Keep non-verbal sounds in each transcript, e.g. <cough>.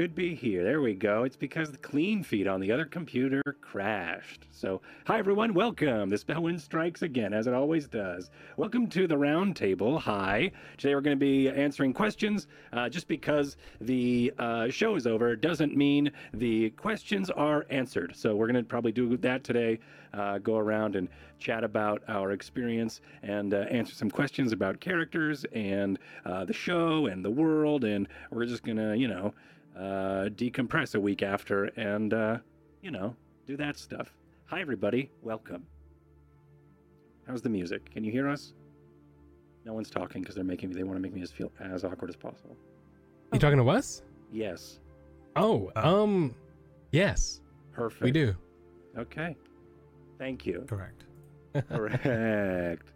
should be here. There we go. It's because the clean feed on the other computer crashed. So, hi everyone, welcome. The Spellwind strikes again, as it always does. Welcome to the roundtable. Hi. Today we're going to be answering questions. Uh, just because the uh, show is over doesn't mean the questions are answered. So, we're going to probably do that today. Uh, go around and chat about our experience and uh, answer some questions about characters and uh, the show and the world. And we're just going to, you know, uh, decompress a week after and, uh, you know, do that stuff. Hi, everybody. Welcome. How's the music? Can you hear us? No one's talking because they're making me, they want to make me as feel as awkward as possible. You talking to us? Yes. Oh, um, yes, Perfect. we do. Okay. Thank you. Correct. <laughs> Correct.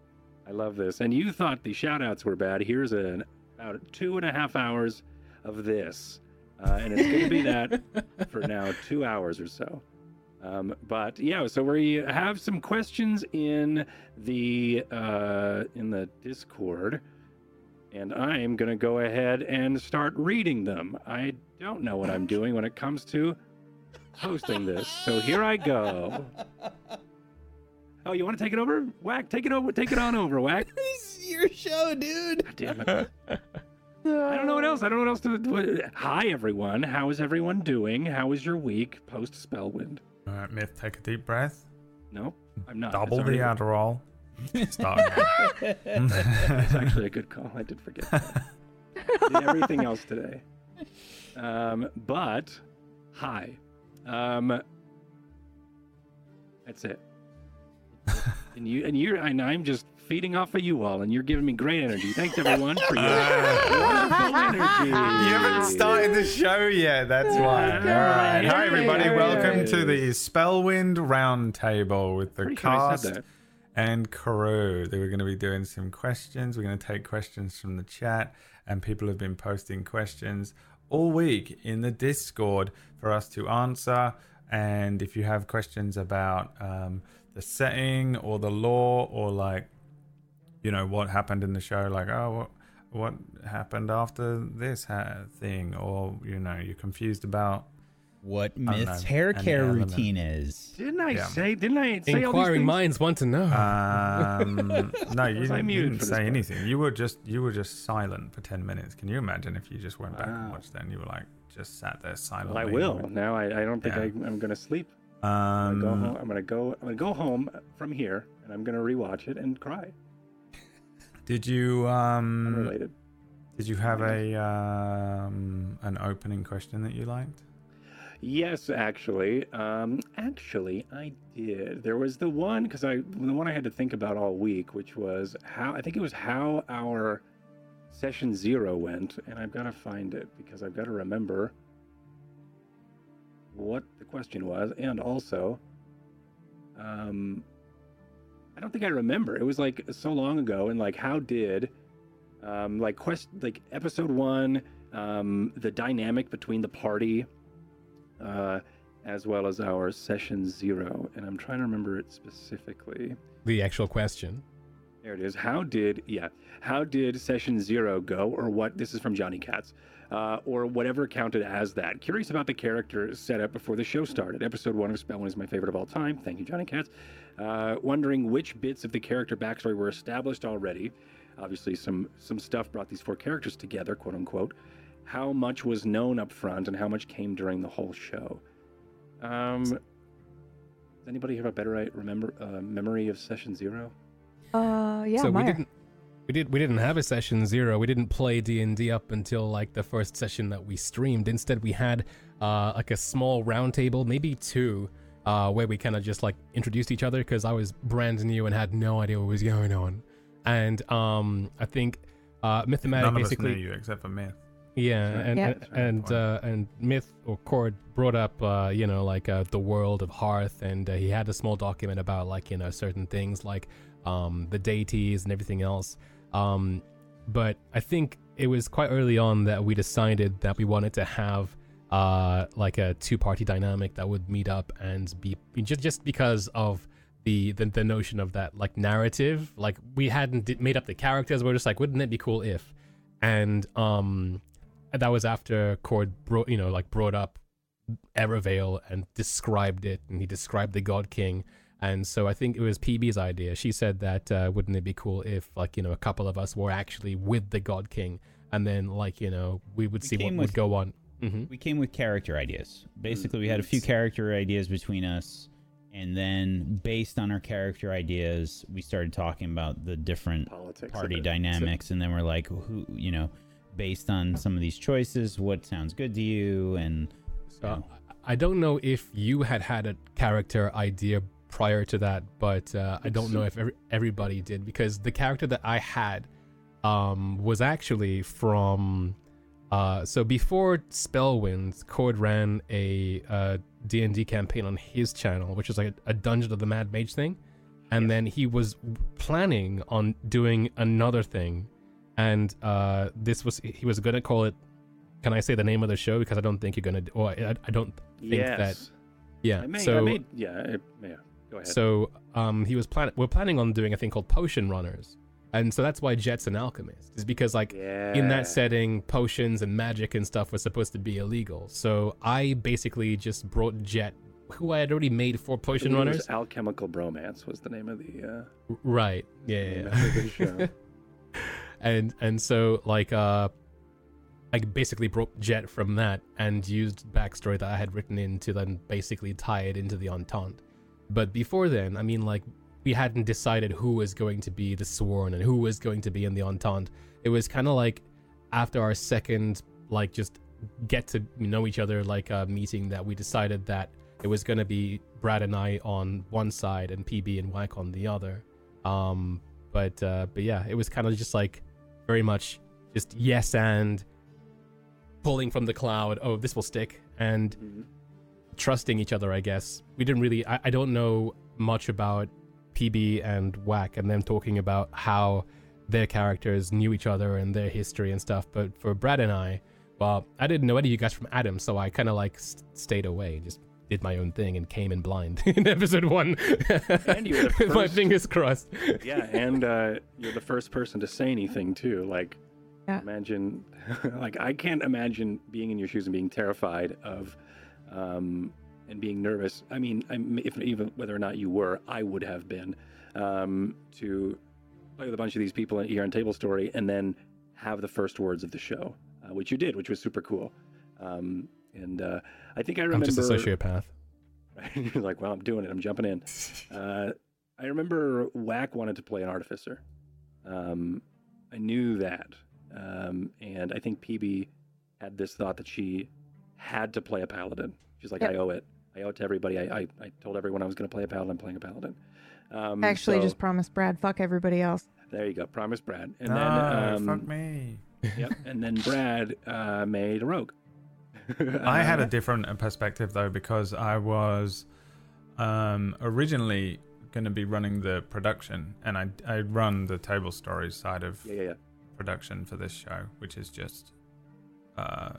I love this. And you thought the shout outs were bad. Here's an about two and a half hours of this. Uh, and it's going to be that <laughs> for now, two hours or so. Um, but yeah, so we have some questions in the uh, in the Discord, and I am going to go ahead and start reading them. I don't know what I'm doing when it comes to hosting this, so here I go. <laughs> Oh, you want to take it over? Whack, take it over. Take it on over, Whack. <laughs> This is your show, dude. God damn it. I don't know what else. I don't know what else to do. Hi, everyone. How is everyone doing? How is your week post Spellwind? All right, Myth, take a deep breath. No, I'm not. Double the already- Adderall. Start <laughs> again. It's actually a good call. I did forget that. <laughs> did everything else today. Um, but hi. Um, that's it. And you and you and I'm just feeding off of you all, and you're giving me great energy. Thanks everyone for your wonderful energy. You haven't started the show yet, that's why. All right. Hi, everybody. Welcome to the Spellwind Roundtable with the Pretty sure I cast said that. and crew. They were going to be doing some questions. We're going to take questions from the chat, and people have been posting questions all week in the Discord for us to answer. And if you have questions about um, the setting or the law or like, you know, what happened in the show, like, oh, what, what happened after this ha- thing, or you know, you're confused about What don't Myth's know, hair care element. routine is. Didn't I Yeah. say? Didn't I say all these Inquiring things? minds want to know. Um, <laughs> no, you, <laughs> didn't- you didn't for this say part? anything. You were just you were just silent for ten minutes. Can you imagine if you just went back and watched that and you were like just sat there silently? Well, I will. Now I, I don't think Yeah. I, I'm going to sleep. I'm gonna, go home, Um, I'm gonna go. I'm gonna go home from here, and I'm gonna rewatch it and cry. Did you um Unrelated. did you have a um an opening question that you liked? Yes, actually. Um, actually, I did. There was the one because I the one I had to think about all week, which was how I think it was how our session zero went, and I've got to find it because I've got to remember what the question was, and also, um, I don't think I remember. It was like so long ago, and like how did, um, like quest like episode one, um, the dynamic between the party uh, as well as our session zero. And I'm trying to remember it specifically. the actual question. There it is. How did, yeah, how did session zero go, or what? This is from Johnny Katz, uh, or whatever counted as that. Curious about the character setup before the show started. Episode one of Spellwind is my favorite of all time. Thank you, Johnny Katz. Uh, wondering which bits of the character backstory were established already. Obviously, some some stuff brought these four characters together, quote unquote. How much was known up front, and how much came during the whole show? Um, does anybody have a better remember uh, memory of session zero? Uh, yeah, so we didn't we did we didn't have a session zero. We didn't play D and D up until like the first session that we streamed. Instead, we had uh like a small round table, maybe two, uh, where we kind of just like introduced each other because I was brand new and had no idea what was going on. And um, I think uh, Mythomatic None of us basically knew you except for Myth. Yeah, Right. and Yeah. and and, uh, and Myth or Cord brought up, uh, you know, like uh, the world of Hearth, and uh, he had a small document about like you know certain things like um, the deities and everything else. Um, but I think it was quite early on that we decided that we wanted to have uh, like a two-party dynamic that would meet up and be just just because of the, the the notion of that like narrative. Like we hadn't made up the characters. We are just like, wouldn't it be cool if? And um, that was after Cord brought you know like brought up Evervale and described it, and he described the God King. And so I think it was PB's idea. She said that uh, wouldn't it be cool if like you know a couple of us were actually with the God King, and then like you know we would We see what came would with- go on. hmm We came with character ideas. Basically, we had a few character ideas between us, and then based on our character ideas, we started talking about the different Politics. party dynamics, and then we're like, who, you know, based on some of these choices, what sounds good to you, and So I I don't know if you had had a character idea prior to that, but uh, I don't know if every, everybody did because the character that I had um, was actually from. Uh, so before Spellwind, Cord ran a uh, D&D campaign on his channel, which is like a, a Dungeon of the Mad Mage thing, and then he was planning on doing another thing, and uh, this was he was gonna call it can I say the name of the show because I don't think you're gonna. Or I, I don't think yes. that. Yeah. I may, so I may, yeah, I, yeah. Go ahead. so um he was planning. We're planning on doing a thing called Potion Runners, and so that's why Jet's an alchemist. Is because like yeah. in that setting, potions and magic and stuff was supposed to be illegal. So I basically just brought Jet, who I had already made for Potion it Runners. was Alchemical Bromance was the name of the. Uh, Right. Yeah. yeah, of the yeah. show. <laughs> and and so like uh I basically brought Jet from that and used backstory that I had written in to then basically tie it into the Entente. But before then, I mean like we hadn't decided who was going to be the Sworn and who was going to be in the Entente. It was kind of like after our second like just get to know each other like uh, meeting that we decided that it was going to be Brad and I on one side and PB and Whack on the other. Um, but uh, but yeah, it was kind of just like very much just yes and pulling from the cloud. Oh, this will stick and Mhm. Trusting each other. I guess we didn't really. I, I don't know much about PB and Whack and them talking about how their characters knew each other and their history and stuff. But for Brad and I, well, I didn't know any of you guys from Adam, so I kind of like st- stayed away, just did my own thing and came in blind <laughs> in episode one. And you were the With <laughs> my fingers crossed. yeah, and uh, you're the first person to say anything too. Like, Yeah. imagine, <laughs> like I can't imagine being in your shoes and being terrified of, um, and being nervous. I mean, I'm, if even whether or not you were, I would have been, um, to play with a bunch of these people here on Tablestory and then have the first words of the show, uh, which you did, which was super cool. Um, and uh, I think I remember. I'm just a sociopath. <laughs> You're like, well, I'm doing it. I'm jumping in. <laughs> Uh, I remember Whack wanted to play an artificer. Um, I knew that. Um, and I think PB had this thought that she had to play a paladin. She's like, Yep. I owe it. I owe it to everybody. I, I, I told everyone I was going to play a paladin. I'm playing a paladin. Um, actually so- just promised Brad, fuck everybody else. There you go. Promise Brad. And no, then, um, fuck me. yep. And then Brad uh, made a rogue. <laughs> I had a Uh, different perspective though because I was um, originally going to be running the production, and I I run the Tablestory's side of yeah, yeah, yeah. production for this show, which is just uh,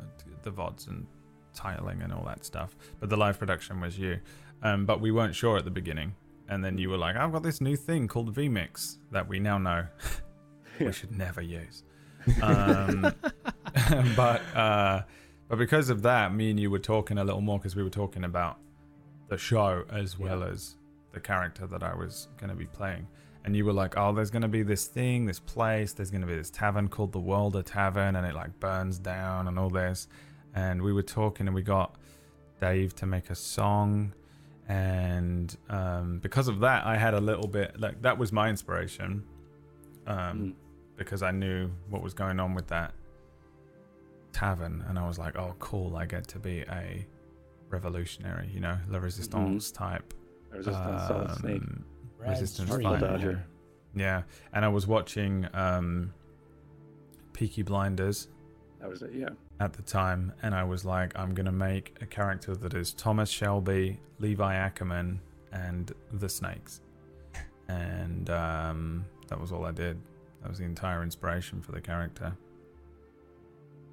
the vods and titling and all that stuff. But the live production was you. Um, but we weren't sure at the beginning, and then you were like, "I've got this new thing called vMix that we now know <laughs> we should never use." Um, <laughs> <laughs> but uh, but because of that, me and you were talking a little more because we were talking about the show as well as the character that I was going to be playing. And you were like, "Oh, there's going to be this thing, this place. There's going to be this tavern called the Worlder Tavern, and it like burns down and all this." And we were talking, and we got Dave to make a song, and um, because of that, I had a little bit like that was my inspiration, um, Mm. because I knew what was going on with that tavern, and I was like, "Oh, cool! I get to be a revolutionary, you know, La Resistance type." Resistance, Solid Snake. um, resistance dream. Fighter. Dodger. Yeah, and I was watching um, Peaky Blinders That was it, yeah. At the time, and I was like, I'm gonna make a character that is Thomas Shelby, Levi Ackerman, and the Snakes, and um, that was all I did. That was the entire inspiration for the character,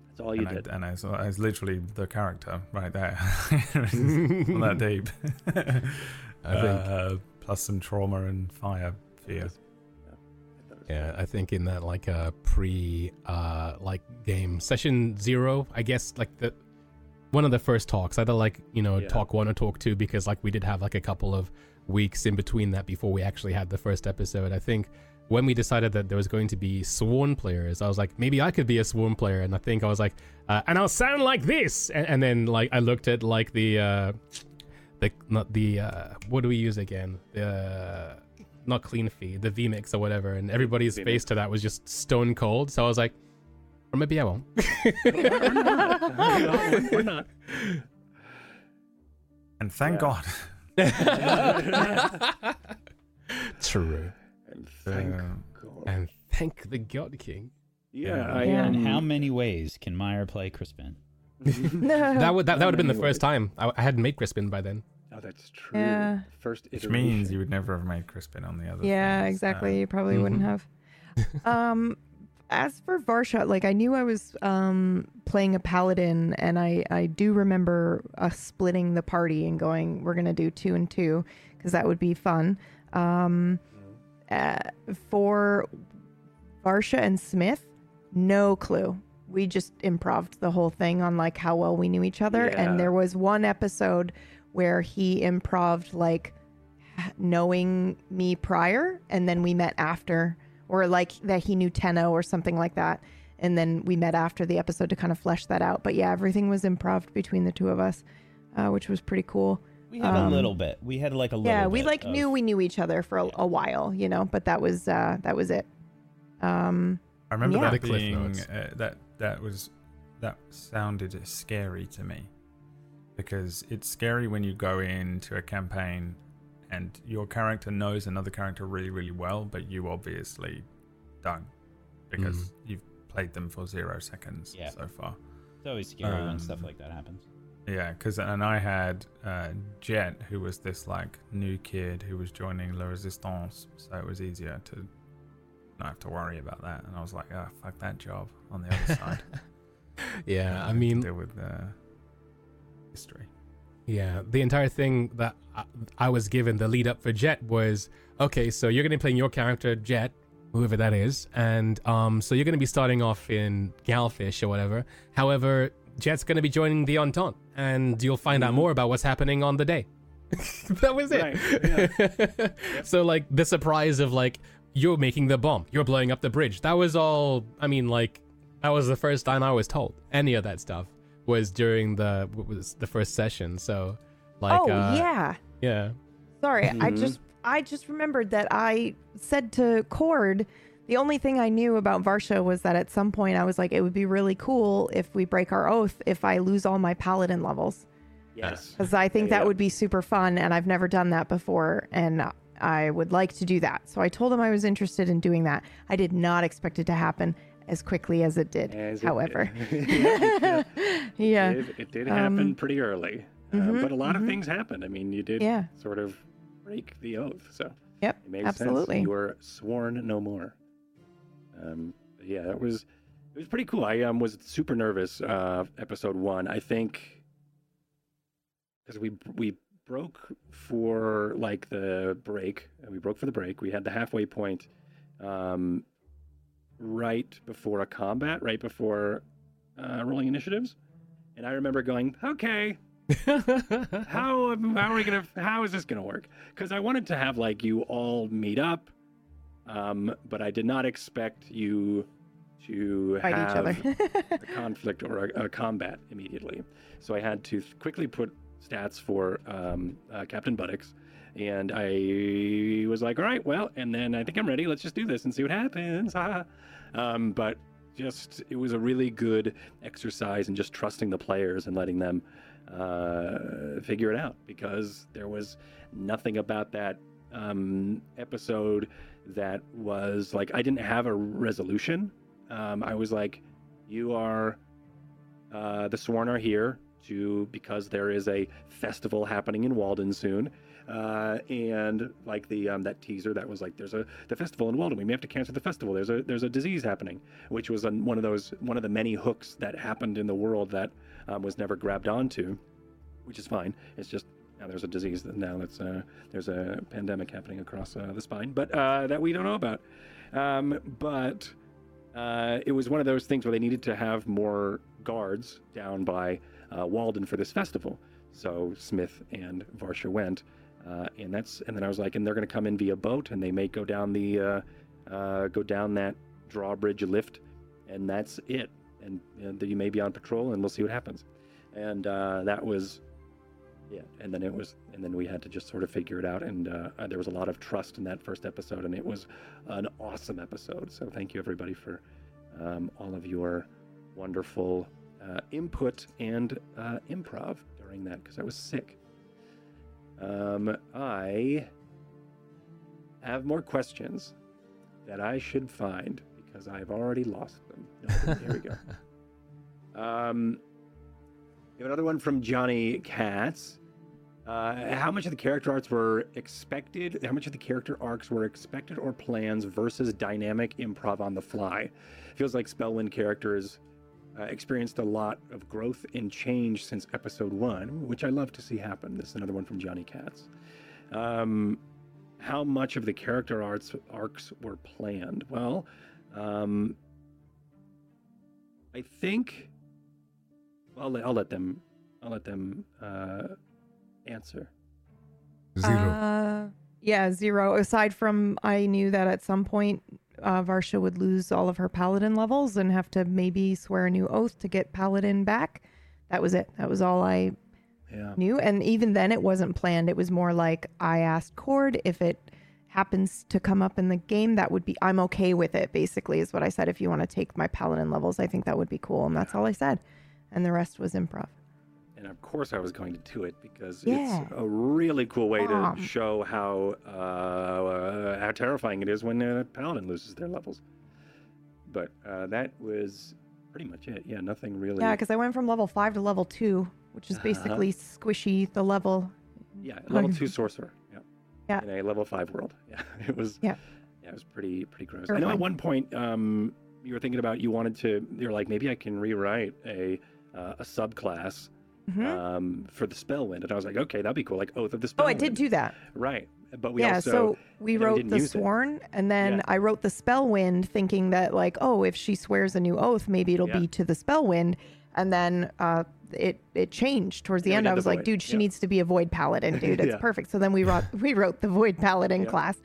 That's all you and, did. I, and I, so I was literally the character right there. <laughs> Not that <laughs> deep. I think <laughs> Uh, plus some trauma and fire fear. Yeah. I think in that like uh pre uh like game session zero, I guess like the one of the first talks, either like you know Yeah. talk one or talk two, because like we did have like a couple of weeks in between that before we actually had the first episode. I think when we decided that there was going to be sworn players, I was like maybe I could be a sworn player, and I think I was like, uh, and I'll sound like this, and, and then like I looked at like the uh the not the uh what do we use again the. Not clean feed, the vmix or whatever, and everybody's vMix. face to that was just stone cold. So I was like, or maybe I won't. We're <laughs> not. And thank Yeah. God. <laughs> True. And thank Uh, God. And thank the God King. Yeah, I Yeah. um, In how many ways can Meyer play Crispin? <laughs> That would that, that would have been the Anyway. first time. I, I hadn't made Crispin by then. That's true. Yeah. First which means you would never have made Crispin on the other. yeah, things. exactly. Um, You probably Mhm. wouldn't have. um, as for Varsha, like I knew I was um playing a paladin, and I I do remember us splitting the party and going, we're gonna do two and two because that would be fun. Um, uh, for Varsha and Smith, no clue. We just improved the whole thing on like how well we knew each other, Yeah. and there was one episode where he improved like knowing me prior and then we met after or like that he knew Tenno or something like that and then we met after the episode to kind of flesh that out but yeah everything was improv between the two of us uh, which was pretty cool We had Um, a little bit. We had like a little. yeah we bit like of- knew we knew each other for a, a while you know but that was uh that was it um I remember Yeah. The that Cliff being Notes. uh, that that was that sounded scary to me because it's scary when you go into a campaign and your character knows another character really really well, but you obviously don't because Mm. you've played them for zero seconds Yeah. so far. It's always scary when stuff Um, like that happens. Yeah, because and I had uh, Jet, who was this like new kid who was joining La Resistance, so it was easier to not have to worry about that. And I was like, ah, fuck that job on the other side. <laughs> Yeah, I mean, deal with the history. Yeah, the entire thing that I, I was given the lead up for Jet was okay. So you're gonna be playing your character Jet, whoever that is, and um, so you're gonna be starting off in Galfish or whatever. However, Jet's gonna be joining the Entente, and you'll find out more about what's happening on the day. <laughs> that was it. <laughs> so like the surprise of like you're making the bomb, you're blowing up the bridge. That was all. I mean, like that was the first time I was told any of that stuff was during the was the first session. So like oh uh, yeah yeah. Sorry, I Mhm. just I just remembered that I said to Cord the only thing I knew about Varsha was that at some point I was like, it would be really cool if we break our oath if I lose all my paladin levels. Yes. Because I think Yeah, that yeah. would be super fun and I've never done that before and I would like to do that. So I told him I was interested in doing that. I did not expect it to happen as quickly as it did, As it- however. <laughs> <laughs> yeah, yeah. It did, it did happen Um, pretty early, uh, mhm, but a lot mhm. of things happened. I mean, you did Yeah. sort of break the oath, so Yep. it makes absolutely. sense. You were sworn no more. Um, yeah, that was it was pretty cool. I um, was super nervous. Uh, episode one, I think, because we we broke for like the break. We broke for the break. We had the halfway point. Um, right before a combat, right before uh, rolling initiatives, and I remember going, "Okay, <laughs> how how are we gonna how is this gonna work?" Because I wanted to have like you all meet up, um, but I did not expect you to Fight each have other. <laughs> a conflict or a, a combat immediately. So I had to th- quickly put stats for um, uh, Captain Buttocks, and I was like, "All right, well," and then I think I'm ready. Let's just do this and see what happens. <laughs> Um, but just it was a really good exercise in just trusting the players and letting them uh, figure it out because there was nothing about that um, episode that was like I didn't have a resolution. Um, I was like, you are uh, the sworn are here to because there is a festival happening in Walden soon. Uh, and like the um, that teaser that was like there's a the festival in Walden we may have to cancel the festival. There's a there's a disease happening which was on one of those one of the many hooks that happened in the world that um, was never grabbed onto which is fine. It's just now there's a disease that now that's uh, there's a pandemic happening across uh, the spine but uh, that we don't know about. Um, but uh, it was one of those things where they needed to have more guards down by Walden for this festival. So Smith and Varsha went, uh, and that's and then I was like, and they're going to come in via boat, and they may go down the uh, uh, go down that drawbridge lift, and that's it. And, and you may be on patrol, and we'll see what happens. And uh, that was yeah. And then it was, and then we had to just sort of figure it out. And uh, there was a lot of trust in that first episode, and it was an awesome episode. So thank you everybody for um, all of your wonderful uh, input and uh, improv during that because I was sick. Um, I have more questions that I should find because I've already lost them. No, there we go. <laughs> Um, we have another one from Johnny Katz. Uh, how much of the character arcs were expected? How much of the character arcs were expected or plans versus dynamic improv on the fly? Feels like Spellwind characters uh, experienced a lot of growth and change since episode one, which I love to see happen. This is another one from Johnny Katz. Um, how much of the character arcs arcs were planned? Well, um, I think. I'll let, I'll let them. I'll let them uh, answer. Zero. Uh, yeah, zero. Aside from, I knew that at some point uh, Varsha would lose all of her paladin levels and have to maybe swear a new oath to get paladin back. That was it. That was all I Yeah. knew. And even then, it wasn't planned. It was more like I asked Cord if it happens to come up in the game, that would be, I'm okay with it, basically, is what I said. If you want to take my paladin levels, I think that would be cool. And that's all I said. And the rest was improv. And of course, I was going to do it because Yeah. it's a really cool way Um. to show how uh, how terrifying it is when a paladin loses their levels. But uh, that was pretty much it. Yeah, nothing really. Yeah, because I went from level five to level two, which is Uh-huh. basically squishy the level. Yeah, level two <laughs> sorcerer. Yeah. Yeah. In a level five world. <laughs> Yeah, it was. Yeah. Yeah, it was pretty pretty gross. I know at one point um, you were thinking about you wanted to. You're like maybe I can rewrite a uh, a subclass Mhm. um, for the Spellwind, and I was like, okay, that'd be cool, like Oath of the spell. Oh, I did do that. Right, but we yeah, also so we then we wrote the use it. sworn, and then Yeah. I wrote the spellwind, thinking that like, oh, if she swears a new oath, maybe it'll Yeah. be to the spellwind. And then uh, it it changed towards the Yeah, end. I was like, void, dude, she yeah. needs to be a void paladin, dude. <laughs> It's Yeah. perfect. So then we wrote we wrote the void paladin class.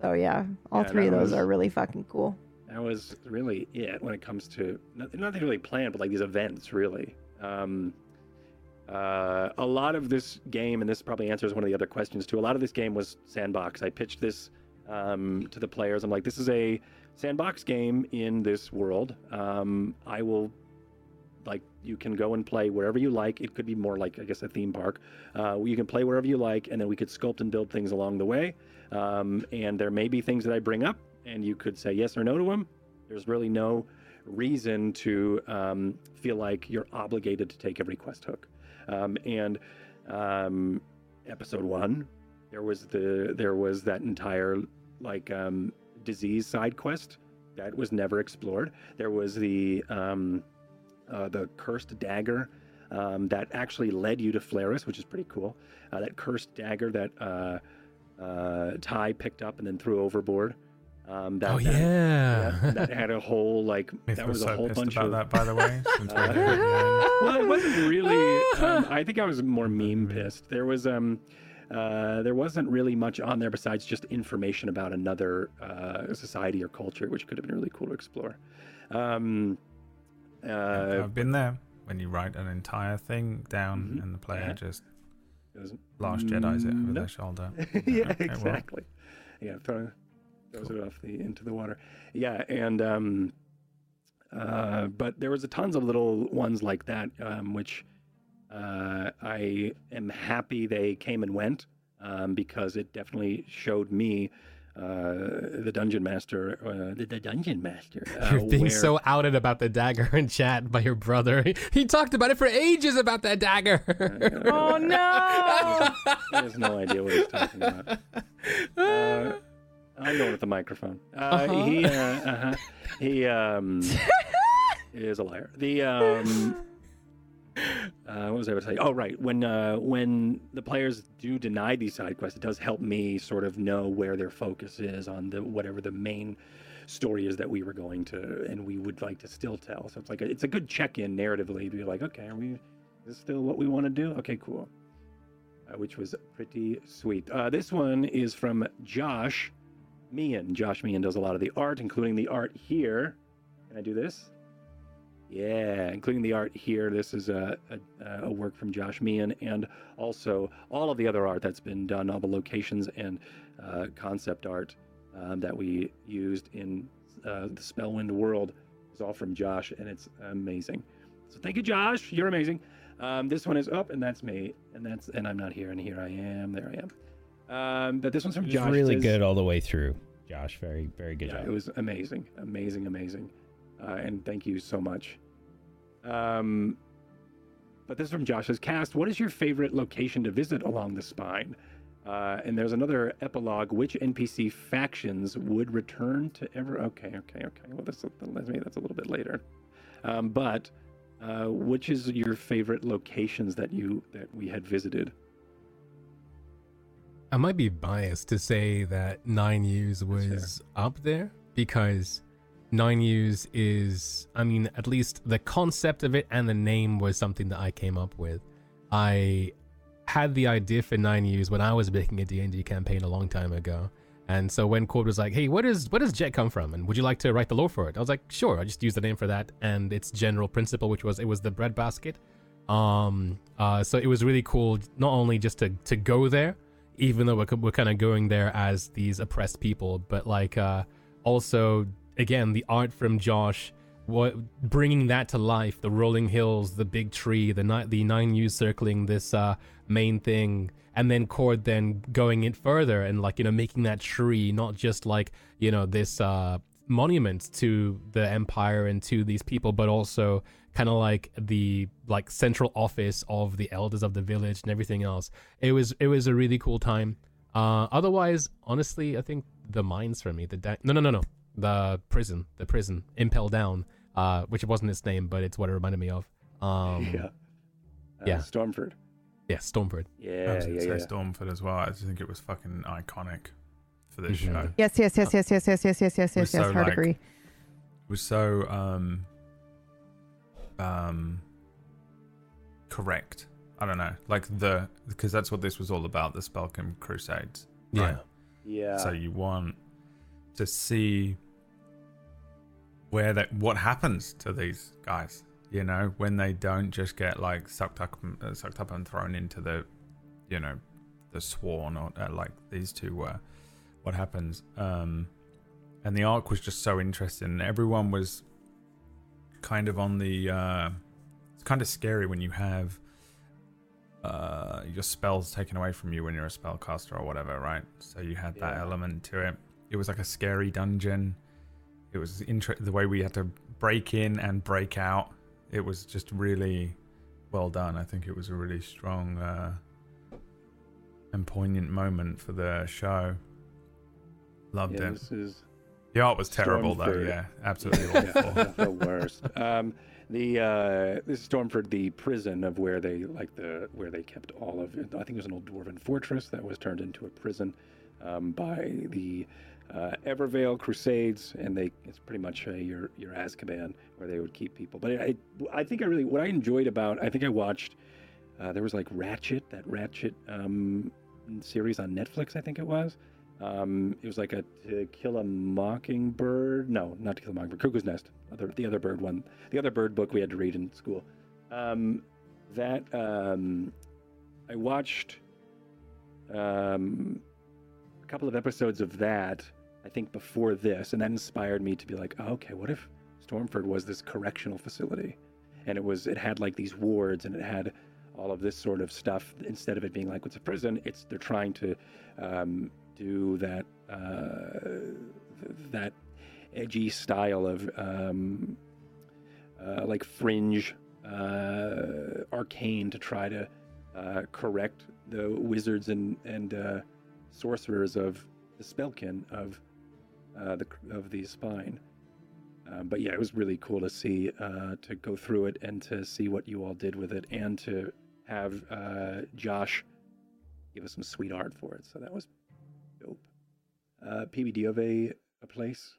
So yeah, all three of those was- are really fucking cool. that was really it when it comes to not- nothing really planned, but like these events, really. Um, uh, a lot of this game, and this probably answers one of the other questions too. A lot of this game was sandbox. I pitched this um, to the players. I'm like, this is a sandbox game in this world. Um, I will, like, you can go and play wherever you like. It could be more like, I guess, a theme park. Uh, you can play wherever you like, and then we could sculpt and build things along the way. Um, and there may be things that I bring up, and you could say yes or no to them. There's really no reason to um, feel like you're obligated to take every quest hook. Um, and um, episode one, there was the there was that entire like um, disease side quest that was never explored. There was the um, uh, the cursed dagger um, that actually led you to Flaris, which is pretty cool. Uh, that cursed dagger that uh, uh, Ty picked up and then threw overboard. Um, that, oh that- yeah. yeah, that had a whole like <laughs> Myth that was, was, a so whole bunch about of that, by the way. <laughs> Uh, did it at the end. well, it wasn't really. Um, I think I was more meme pissed. There was um, uh, there wasn't really much on there besides just information about another uh, society or culture, which could have been really cool to explore. Um, uh, I've been there when you write an entire thing down Mhm. and the player Yeah. just Last Jedi's it over Nope. their shoulder. <laughs> yeah, exactly. Yeah, throw, throws it off the into the water. Yeah, and um, uh, but there was a tons of little ones like that, um, which uh, I am happy they came and went um, because it definitely showed me uh, the dungeon master, uh, the, the dungeon master. <laughs> Uh, You're being where- so outed about the dagger in chat by your brother. He, <laughs> he talked about it for ages about that dagger. <laughs> Oh no! He has no idea what he's talking about. I'm going with the microphone. Uh, He, uh, uh-huh. he um, <laughs> is a liar. The um, uh, what was I going to say? Oh, right. When uh, when the players do deny these side quests, it does help me sort of know where their focus is on the whatever the main story is that we were going to and we would like to still tell. So it's like a, it's a good check-in narratively to be like, okay, are we is this still what we want to do? Okay, cool. Uh, which was pretty sweet. Uh, this one is from Josh Meehan. Josh Meehan does a lot of the art, including the art here. Can I do this? Yeah, including the art here. This is a, a, a, work from Josh Meehan, and also all of the other art that's been done, all the locations and uh, concept art um, that we used in uh, the Spellwind world is all from Josh, and it's amazing. So thank you, Josh. You're amazing. Um, this one is up, and that's me, and that's and I'm not here, and here I am. There I am. Um, but this one's from Josh. Really good all the way through, Josh. Very, very good yeah, job. It was amazing, amazing, amazing uh, and thank you so much. Um, but this is from Josh's cast. What is your favorite location to visit along the spine? Uh, and there's another epilogue. Which NPC factions would return to ever? Okay, okay, okay. Well, that's maybe that's a little bit later. Um, but uh, which is your favorite locations that you that we had visited? I might be biased to say that Nine Years was up there because Nine Years is, I mean, at least the concept of it and the name was something that I came up with. I had the idea for Nine Years when I was making a D&D campaign a long time ago. And so when Cord was like, "Hey, what is what does Jet come from? And would you like to write the lore for it?" I was like, "Sure." I just used the name for that and its general principle, which was it was the breadbasket. Um, uh, so it was really cool, not only just to to go there, even though we're, we're kind of going there as these oppressed people, but like uh, also again the art from Josh, what bringing that to life, the rolling hills, the big tree, the night the nine U's circling this uh, main thing, and then Cord then going it further and like you know making that tree not just like you know this uh, monument to the empire and to these people, but also kind of like the like central office of the elders of the village and everything else. It was it was a really cool time. Uh, otherwise, honestly, I think the mines for me. The da- no no no no the prison, the prison, Impel Down, uh, which it wasn't its name, but it's what it reminded me of. Um, <laughs> yeah. Uh, yeah. Stormford. Yeah, Stormford. Yeah, I was gonna yeah, say yeah. Stormford as well. I just think it was fucking iconic for this Mhm. show. Yes, yes, yes, yes, yes, yes, yes, yes, yes, yes, so, yes. Hard like, agree. It was so um um correct. I don't know, like the because that's what this was all about, the Spellkin Crusades. Right. Yeah. So you want to see where that what happens to these guys, you know, when they don't just get like sucked up, uh, sucked up and thrown into the, you know, the sworn or uh, like these two were. What happens? Um, and the arc was just so interesting. Everyone was kind of on the. Uh, it's kind of scary when you have uh, your spells taken away from you when you're a spellcaster or whatever, right? So you had that Yeah. element to it. It was like a scary dungeon. It was inter- the way we had to break in and break out. It was just really well done. I think it was a really strong uh, and poignant moment for the show. Loved yeah, it. this is The art was terrible though. Yeah, <laughs> absolutely yeah, awful. <laughs> the worst. Um, the uh, this is Stormford, the prison of where they like the where they kept all of it. I think it was an old dwarven fortress that was turned into a prison um, by the uh, Evervale Crusades, and they it's pretty much uh, your your Azkaban where they would keep people. But I I think I really what I enjoyed about I think I watched uh, there was like Ratched that Ratched um, series on Netflix I think it was. Um, it was like a To Kill a Mockingbird. No, not To Kill a Mockingbird. Cuckoo's Nest. Other, the other bird one. The other bird book we had to read in school. Um, that um, I watched um, a couple of episodes of that. I think before this, and that inspired me to be like, oh, okay, what if Stormford was this correctional facility, and it was it had like these wards, and it had all of this sort of stuff. Instead of it being like it's a prison, it's they're trying to um, do that uh, that edgy style of um, uh, like fringe uh, arcane to try to uh, correct the wizards and and uh, sorcerers of the spellkin of uh, the of the spine. Um, but yeah, it was really cool to see to go through it and to see what you all did with it, and to have Josh give us some sweet art for it. So that was. Uh, PB, do you have a, a place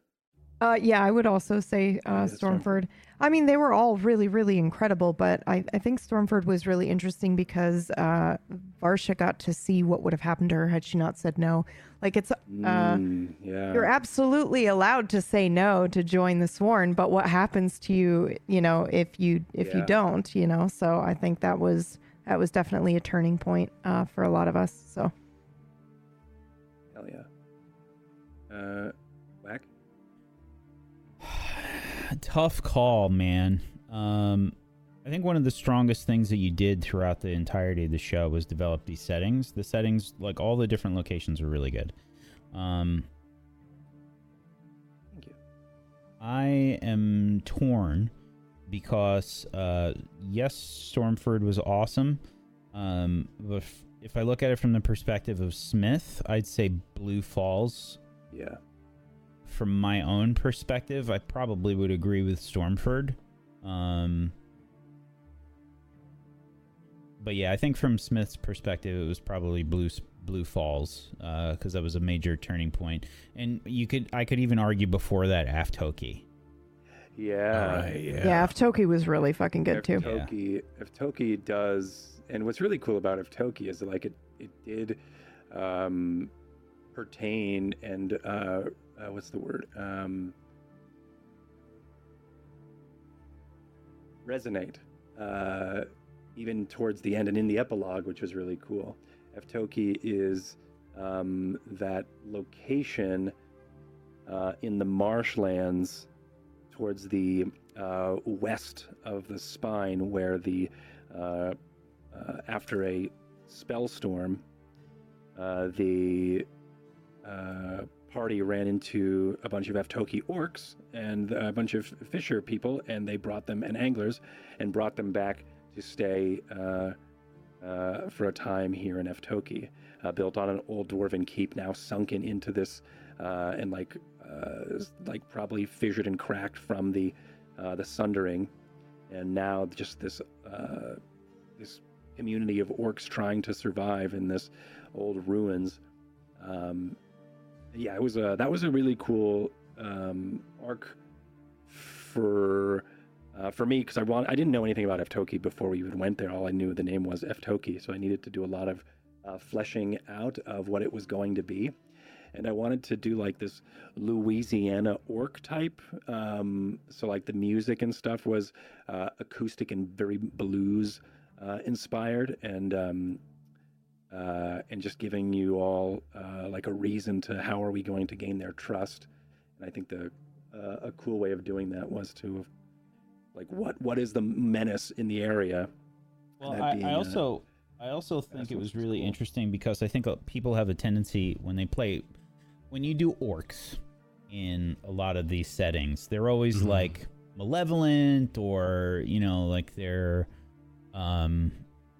Uh, yeah, I would also say uh, Yeah, Stormford. Stormford. I mean, they were all really, really incredible, but I, I think Stormford was really interesting because uh, Varsha got to see what would have happened to her had she not said no. Like it's, uh, Mm, yeah. you're absolutely allowed to say no to join the Sworn, but what happens to you, you know, if you if you don't, you know? So I think that was that was definitely a turning point uh, for a lot of us. So Uh, whack. <sighs> Tough call, man. Um, I think one of the strongest things that you did throughout the entirety of the show was develop these settings. The settings, like all the different locations, are really good. Um, Thank you. I am torn because uh, yes, Stormford was awesome. Um, but if, if I look at it from the perspective of Smith, I'd say Blue Falls. Yeah. From my own perspective, I probably would agree with Stormford. Um, but yeah, I think from Smith's perspective, it was probably Blue Blue Falls because that was a major turning point. And you could, I could even argue before that, Aftoki. Yeah. Alright, yeah, if Toki was really fucking good if too. Toki, if Toki does, and what's really cool about if Toki is that, like it, it did um, pertain and uh, uh, what's the word? Um, resonate uh, even towards the end and in the epilogue, which was really cool. Eftoki is um, that location uh, in the marshlands towards the uh, west of the spine, where the uh, uh, after a spell storm, uh, the uh, party ran into a bunch of Aftoki orcs and a bunch of fisher people, and they brought them and anglers, and brought them back to stay uh, uh, for a time here in Eftoki, uh, built on an old dwarven keep, now sunken into this, uh, and like uh, like probably fissured and cracked from the the sundering, and now just this this community of orcs trying to survive in this old ruins. Um, yeah, it was a that was a really cool um, arc for uh, for me because I want I didn't know anything about Eftoki before we even went there. All I knew the name was Eftoki, so I needed to do a lot of uh, fleshing out of what it was going to be, and I wanted to do like this Louisiana orc type. Um, so like the music and stuff was uh, acoustic and very blues uh, inspired, and um, uh, and just giving you all uh, like a reason to how are we going to gain their trust. And I think the uh, a cool way of doing that was to like what what is the menace in the area? Well, I, being, I uh, also I also think it was really cool. interesting because I think uh, people have a tendency when they play when you do orcs in a lot of these settings, they're always Mhm. like malevolent or you know like they're um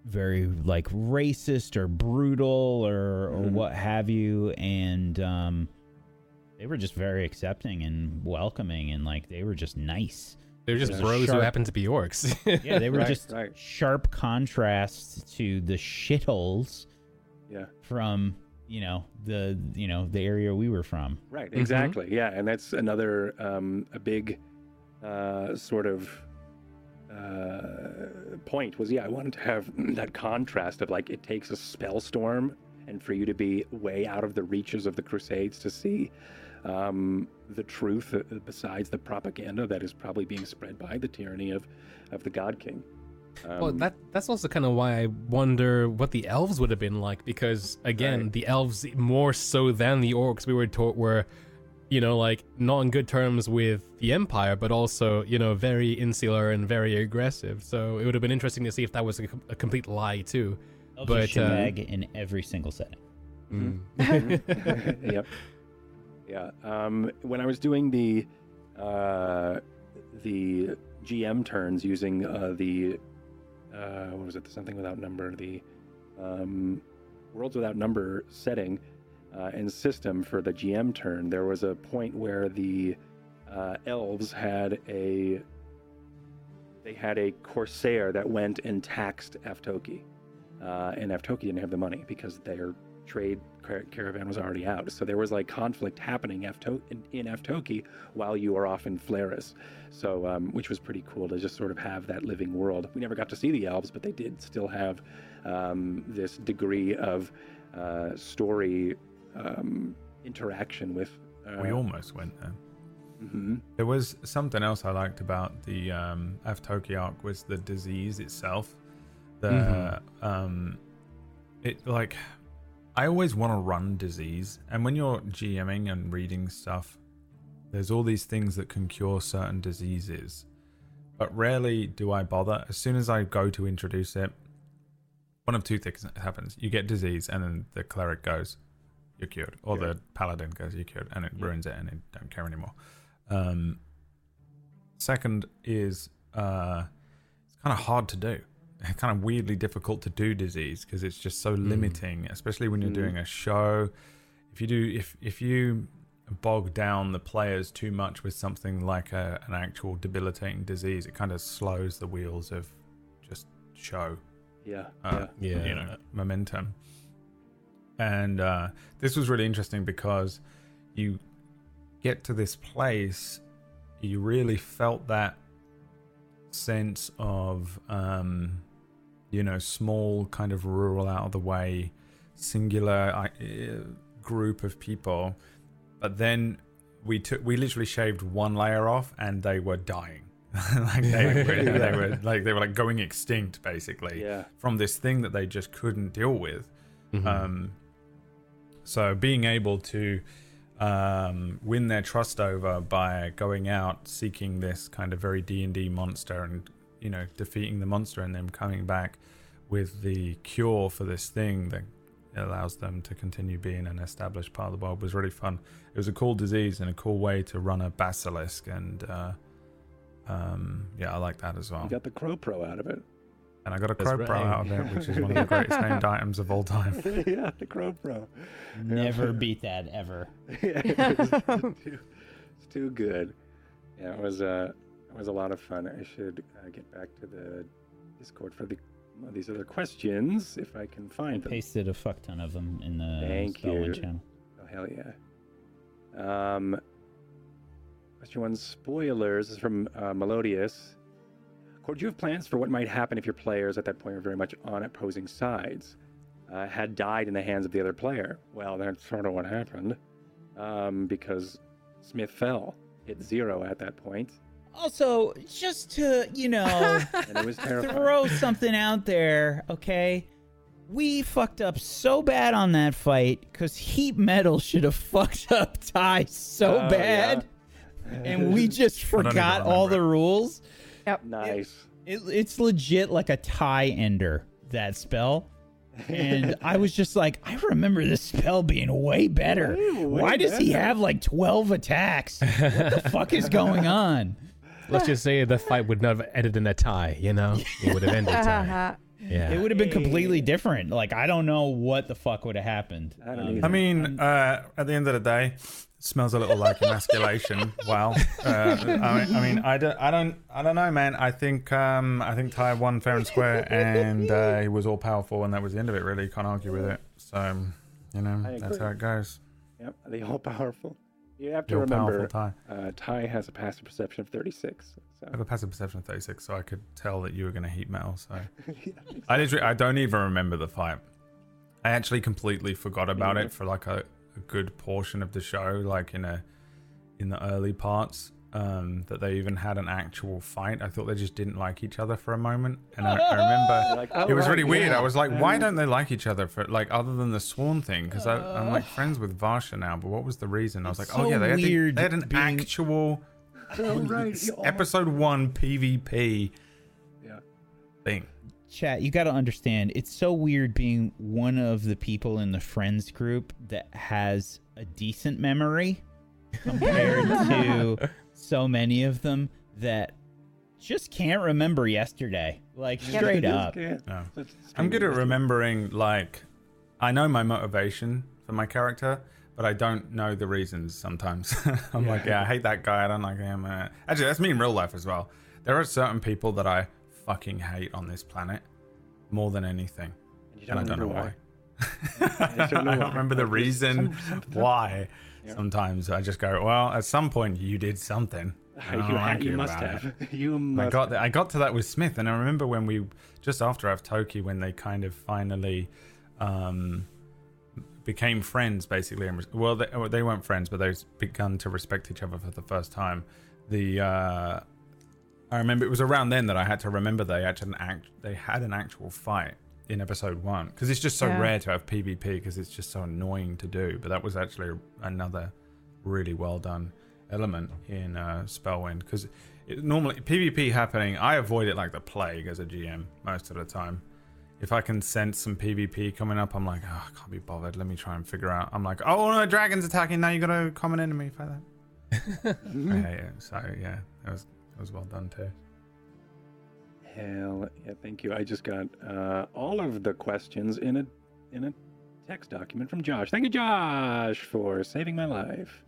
very like racist or brutal or or Mhm. what have you and um they were just very accepting and welcoming and like they were just nice They're just Yeah. bros who Sharp. happen to be orcs. <laughs> yeah they were Right, just right. sharp contrast to the shitholes Yeah. from you know the you know the area we were from Right, Mhm. exactly. Yeah, and that's another um, a big uh, sort of uh, point was yeah, I wanted to have <clears throat> that contrast of like it takes a spell storm and for you to be way out of the reaches of the Crusades to see um, the truth uh, besides the propaganda that is probably being spread by the tyranny of of the God King. Um, well, that that's also kind of why I wonder what the elves would have been like because again, Right. the elves more so than the orcs we were taught were you know like not on good terms with the empire but also you know very insular and very aggressive so it would have been interesting to see if that was a, a complete lie too Elves But, are uh, shag in every single setting Mm-hmm. <laughs> yep. Yeah. Um, when I was doing the uh, the GM turns using uh, the uh, what was it? Something without number. The um, worlds without number setting uh, and system for the GM turn. There was a point where the uh, elves had a they had a corsair that went and taxed Aftoki, uh, and Aftoki didn't have the money because they're trade car- caravan was already out. So there was like conflict happening Afto- in, in Aftoki while you were off in Flaris. So, um, which was pretty cool to just sort of have that living world. We never got to see the elves, but they did still have um, this degree of uh, story um, interaction with. Uh, we almost went there. mhm. There was something else I liked about the um, Aftoki arc was the disease itself. The Mhm. um, it like I always want to run disease, and when you're GMing and reading stuff, there's all these things that can cure certain diseases, but rarely do I bother. As soon as I go to introduce it, one of two things happens: you get disease, and then the cleric goes, "You're cured," or Cured. the paladin goes, "You're cured," and it Yeah. ruins it, and it don't care anymore. Um, second is uh, it's kind of hard to do. <laughs> kind of weirdly difficult to do disease because it's just so limiting, especially when you're Mm. doing a show. If you do, if if you bog down the players too much with something like a, an actual debilitating disease, it kind of slows the wheels of just show Yeah. uh, yeah. Yeah. you know momentum and uh, this was really interesting because you get to this place you really felt that sense of um, you know small kind of rural out of the way singular uh, group of people but then we took we literally shaved one layer off and they were dying <laughs> like they <laughs> were, they were like they were like going extinct basically Yeah. from this thing that they just couldn't deal with. Mhm. Um, so being able to um, win their trust over by going out seeking this kind of very D and D monster and you know defeating the monster and then coming back with the cure for this thing that allows them to continue being an established part of the world was really fun. It was a cool disease and a cool way to run a basilisk and. Uh, um, yeah, I like that as well. You got the Crow Pro out of it. And I got a That's crow pro right. out of it, which is one of the <laughs> greatest named items of all time. <laughs> yeah, the Crow Pro. Never beat that ever. <laughs> yeah, it's, too, it's too good. Yeah, it was uh, it was a lot of fun. I should uh, get back to the Discord for the well, these other questions if I can I find them. pasted a fuck ton of them in the Thank you. channel. Oh hell yeah. Um, question one: spoilers is from uh, Melodious. Cord, do you have plans for what might happen if your players at that point are very much on opposing sides? Uh, had died in the hands of the other player. Well, that's sort of what happened, um, because Smith fell, hit zero at that point, Also, just to, you know, <laughs> and it was <laughs> terrifying. throw something out there, okay? We fucked up so bad on that fight because Heat Metal should have <laughs> fucked up Ty so Oh, bad. And we just forgot all the remember rules. nice. It, it's legit like a tie ender, that spell. And <laughs> I was just like, I remember this spell being way better. Way, way Why does he have like 12 attacks? What the <laughs> fuck is going on? Let's just say the fight would not have ended in a tie, you know? It would have ended tie. <laughs> Yeah. It would have been completely different. Like, I don't know what the fuck would have happened. I don't Um. I mean, uh, at the end of the day, it smells a little like emasculation. <laughs> wow. Uh, I, mean, I mean, I don't, I don't, I don't know, man. I think, um, I think Ty won fair and square, and uh, he was all powerful, and that was the end of it. Really, you can't argue with it. So, you know, that's how it goes. Yep, the all powerful. You have to You're remember, Ty. uh, Ty has a passive perception of 36. So. I have a passive perception of 36, so I could tell that you were going to heat metal. So <laughs> I literally, I don't even remember the fight. I actually completely forgot about Mhm. it for like a, a good portion of the show, like in a in the early parts. Um, that they even had an actual fight. I thought they just didn't like each other for a moment, and I, I remember <laughs> Like, oh, it was right, really weird. yeah. I was like, why don't they like each other for like other than the sworn thing? Because I'm like friends with Varsha now, but what was the reason? I was like, oh yeah, they had, the- they had an being- actual Oh, <laughs> right. episode one PvP Yeah. thing. Chat, you got to understand, it's so weird being one of the people in the friends group that has a decent memory <laughs> compared to so many of them that just can't remember yesterday. Like straight you up. just. No. I'm good at remembering, like, I know my motivation for my character, but I don't know the reasons sometimes. <laughs> I'm like, yeah, I hate that guy. I don't like him. Uh, actually, that's me in real life as well. There are certain people that I fucking hate on this planet more than anything. And you And I don't know remember why. <laughs> I don't why. remember the reason some- why. Yeah. Sometimes I just go, well, at some point you did something. <laughs> I you, ha- you must it. have. <laughs> You must. I got that. I got to that with Smith, and I remember when we just after Avtoki when they kind of finally um, became friends, basically. And well, they, well, they weren't friends, but they've begun to respect each other for the first time. The uh, I remember it was around then that I had to remember they had an act. They had an actual fight in episode one because it's just so Yeah. rare to have PvP because it's just so annoying to do. But that was actually another really well done element in uh, Spellwind because it, normally PvP happening, I avoid it like the plague as a GM most of the time. If I can sense some PvP coming up, I'm like, oh, I can't be bothered. Let me try and figure out. I'm like, oh no, dragon's attacking. Now you got a common enemy. Fight that. <laughs> I hate it. So yeah, that was that was well done too. Hell yeah, thank you. I just got uh, all of the questions in a in a text document from Josh. Thank you, Josh, for saving my life.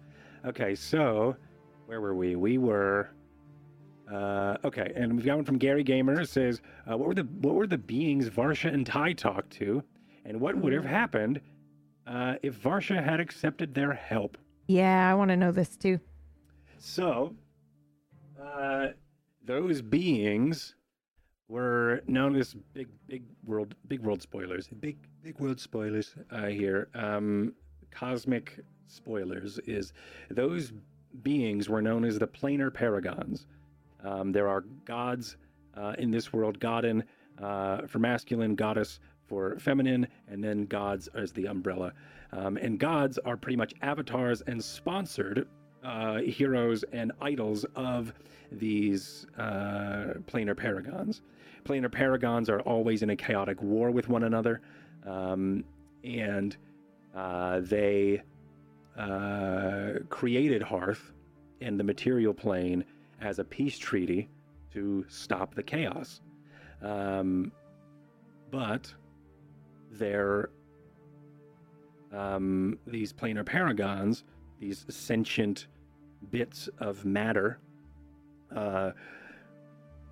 Okay, so where were we? We were uh, okay, and we've got one from Gary Gamer. It says, uh, "What were the what were the beings Varsha and Ty talked to, and what would have happened uh, if Varsha had accepted their help?" Yeah, I want to know this too. So, uh, those beings were known as big, big world, big world spoilers. Big, big world spoilers uh, here. Um, cosmic spoilers is those beings were known as the planar paragons. Um, there are gods uh, in this world, Godin uh, for masculine, goddess for feminine, and then gods as the umbrella. Um, and gods are pretty much avatars and sponsored uh, heroes and idols of these uh, planar paragons. Planar paragons are always in a chaotic war with one another, um, and uh, they uh, created Hearth in the material plane as a peace treaty to stop the chaos. Um, but they're um, these planar paragons, these sentient bits of matter, uh,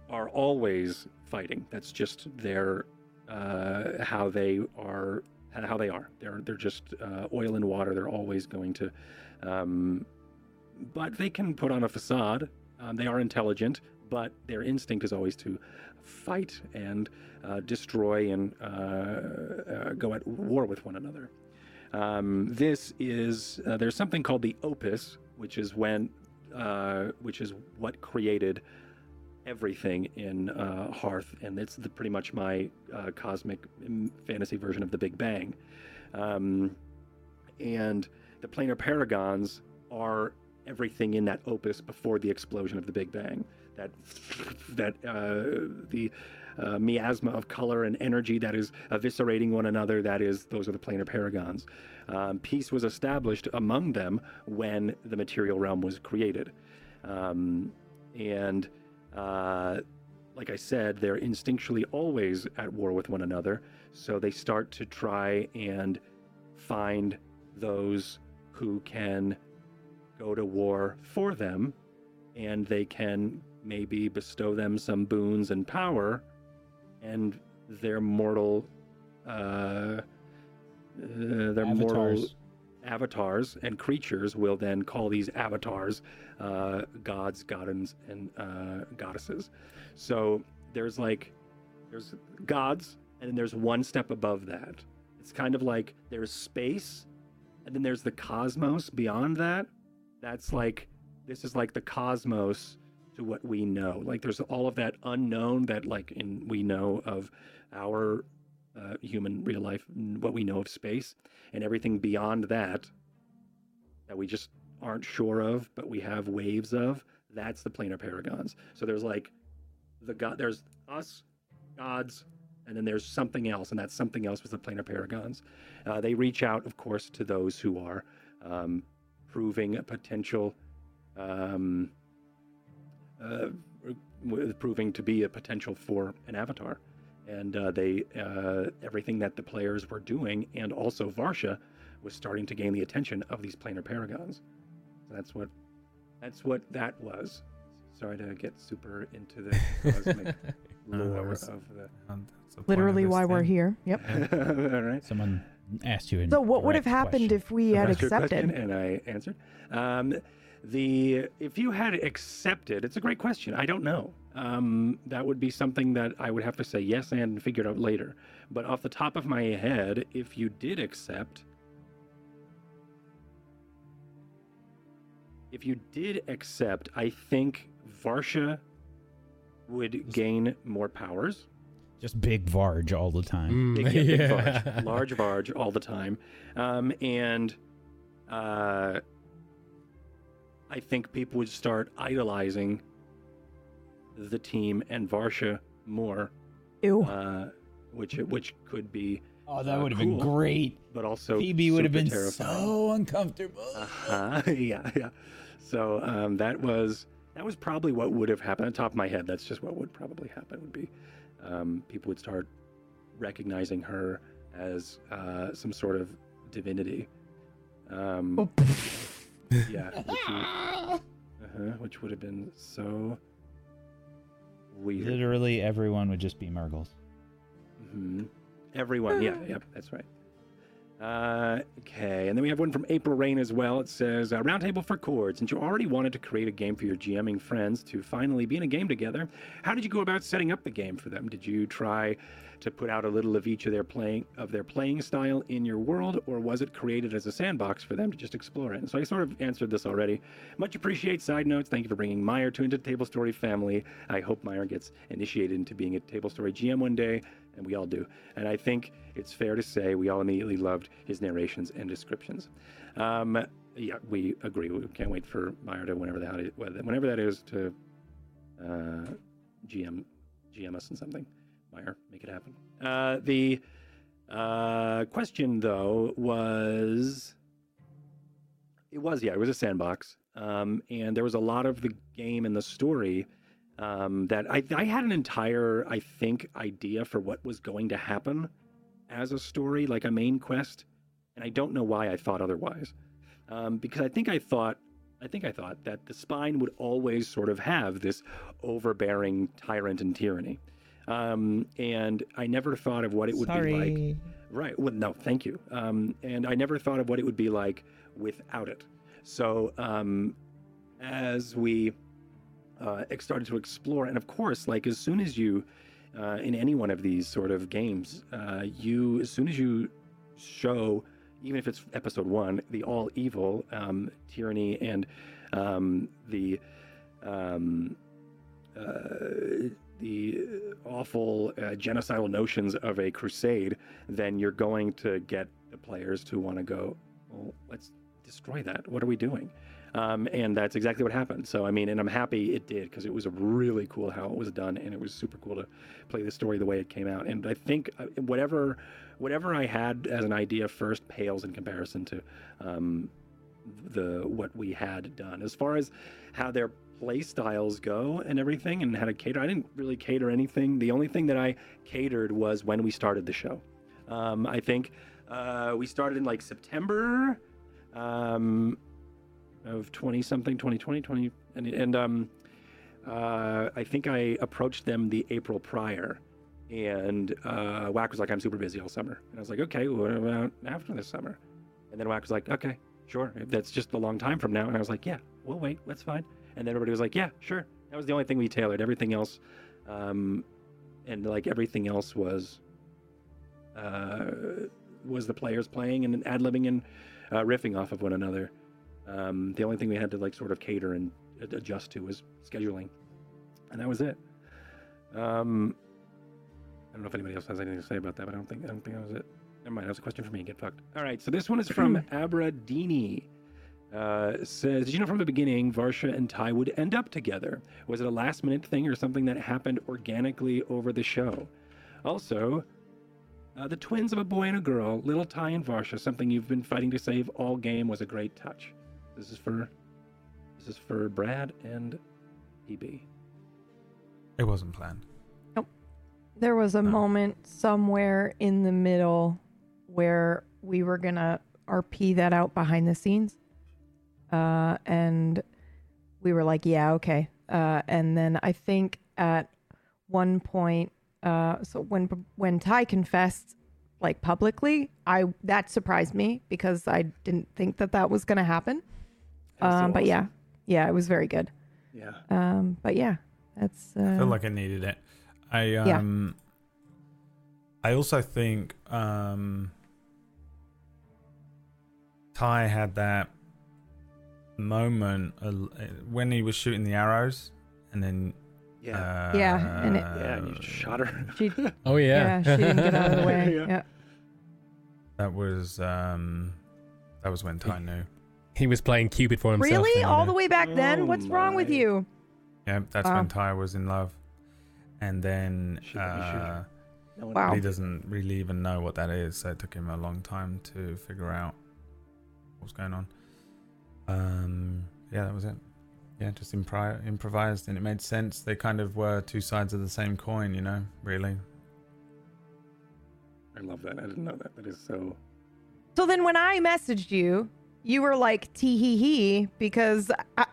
are always fighting. That's just their uh, how they are. How they are. They're they're just uh, oil and water. They're always going to. Um, but they can put on a facade. Um, they are intelligent, but their instinct is always to fight and uh, destroy and uh, uh, go at war with one another. Um, this is uh, there's something called the opus, which is when uh, which is what created everything in uh, Hearth, and it's the, pretty much my uh, cosmic mm, fantasy version of the Big Bang. Um, and the planar paragons are everything in that opus before the explosion of the Big Bang. That that uh, the uh, miasma of color and energy that is eviscerating one another. That is, those are the planar paragons. Um, peace was established among them when the material realm was created, um, and uh, like I said, they're instinctually always at war with one another. So they start to try and find those who can go to war for them, and they can maybe bestow them some boons and power, and their mortal, uh, uh, their mortal Avatars. avatars and creatures will then call these avatars uh, gods, goddens, and uh, goddesses. So there's like there's gods, and then there's one step above that. It's kind of like there's space, and then there's the cosmos beyond that. That's like this is like the cosmos to what we know. Like there's all of that unknown that like in we know of our uh, human real life, what we know of space, and everything beyond that that we just aren't sure of, but we have waves of. That's the planar paragons. So there's like the god. There's us, gods, and then there's something else, and that something else was the planar paragons. Uh, they reach out, of course, to those who are um, proving a potential, um, uh, w- proving to be a potential for an avatar, and uh, they uh, everything that the players were doing, and also Varsha was starting to gain the attention of these planar paragons. So that's what that's what that was. Sorry to get super into the cosmic <laughs> No, that lore was- of the. The point of Literally this why we're here. <laughs> Yep. All right. Someone asked you. So what would have happened question. if we had Asked question accepted? and I answered. Um, the if you had accepted, it's a great question. I don't know. Um, that would be something that I would have to say yes and figure it out later. But off the top of my head, if you did accept, if you did accept, I think Varsha would gain more powers. just big Varge all the time? Mm, Big, yeah, big <laughs> yeah. Varge, large Varge all the time. Um, and uh, I think people would start idolizing the team and Varsha more, Ew. uh, which which could be, Oh, that Uh, would have been great. but also Phoebe would have been terrifying. so uncomfortable. Uh-huh. <laughs> yeah, yeah. So um, that was that was probably what would have happened. On top of my head, that's just what would probably happen. Would be um, people would start recognizing her as uh, some sort of divinity. Um, Oh, yeah, <laughs> which, would, uh-huh, which would have been so weird. Literally everyone would just be Murgles. hmm Everyone, yeah, yep, that's right. Uh, okay, and then we have one from April Rain as well. It says, uh, Roundtable for Chords. Since you already wanted to create a game for your GMing friends to finally be in a game together, how did you go about setting up the game for them? Did you try to put out a little of each of their playing of their playing style in your world, or was it created as a sandbox for them to just explore it? And so I sort of answered this already. Much appreciate. Side notes. Thank you for bringing Meyer to into Tablestory family. I hope Meyer gets initiated into being a Tablestory GM one day, and we all do. And I think it's fair to say we all immediately loved his narrations and descriptions. Um, yeah, we agree. We can't wait for Meyer to whenever that is, whenever that is to uh, GM GM us in something. Meyer, make it happen. Uh, the uh, question though was, it was yeah, it was a sandbox, um, and there was a lot of the game and the story um, that I, I had an entire, I think, idea for what was going to happen as a story, like a main quest, and I don't know why I thought otherwise, um, because I think I thought, I think I thought that the spine would always sort of have this overbearing tyrant and tyranny, um, and I never thought of what it would Sorry. be like. Right. Well, no, thank you. Um, and I never thought of what it would be like without it. So um, as we uh, started to explore, and of course, like as soon as you, uh, in any one of these sort of games, uh, you as soon as you show, even if it's episode one, the all evil um, tyranny and um, the um, uh, the awful uh, genocidal notions of a crusade, then you're going to get the players to want to go, well, let's destroy that. What are we doing? Um, and that's exactly what happened. So, I mean, and I'm happy it did because it was really cool how it was done, and it was super cool to play the story the way it came out. And I think uh, whatever, whatever I had as an idea first pales in comparison to um, the what we had done. As far as how their play styles go and everything, and how to cater, I didn't really cater anything. The only thing that I catered was when we started the show. Um, I think uh, we started in like September um, of 20 something, 2020, 20, and, and um, uh, I think I approached them the April prior. And uh, Whack was like, I'm super busy all summer. And I was like, okay, what about after this summer? And then Whack was like, okay, sure. That's just a long time from now. And I was like, yeah, we'll wait. That's fine. And then everybody was like, yeah, sure. That was the only thing we tailored. Everything else, um, and like everything else was, uh, was the players playing and ad libbing and uh, riffing off of one another. Um, the only thing we had to like sort of cater and adjust to was scheduling, and that was it. Um, I don't know if anybody else has anything to say about that, but I don't think I don't think that was it. Never mind. That was a question for me. Get fucked. All right. So this one is from <clears throat> Abradini. Uh, says, did you know from the beginning Varsha and Ty would end up together? Was it a last minute thing or something that happened organically over the show? Also, uh, the twins of a boy and a girl, little Ty and Varsha, something you've been fighting to save all game was a great touch. This is for this is for Brad and EB. It wasn't planned. Nope. There was a No. moment somewhere in the middle where we were gonna RP that out behind the scenes, uh, and we were like, "Yeah, okay." Uh, and then I think at one point, uh, so when when Ty confessed like publicly. I that surprised me because I didn't think that that was going to happen. That's so Um, but yeah, yeah, it was very good. Yeah. Um, but yeah, that's. Uh, I feel like I needed it. I Yeah. um I also think um Ty had that moment uh, when he was shooting the arrows and then Yeah. uh, Yeah, and it- yeah. And you shot her. she, <laughs> Oh yeah. yeah, she didn't get out of the way. <laughs> Yeah. Yeah. that was um that was when Ty knew. He was playing Cupid for himself. Really? All the way back then? Oh What's wrong with you? Yeah, that's Wow. when Ty was in love. And then Shoot, let me shoot uh, No Wow. he doesn't really even know what that is, so it took him a long time to figure out what's going on. Um, yeah, that was it. Yeah, just impri- improvised, and it made sense. They kind of were two sides of the same coin, you know. Really, I love that. I didn't know that. That is so. So then when I messaged you, you were like tee hee hee because I,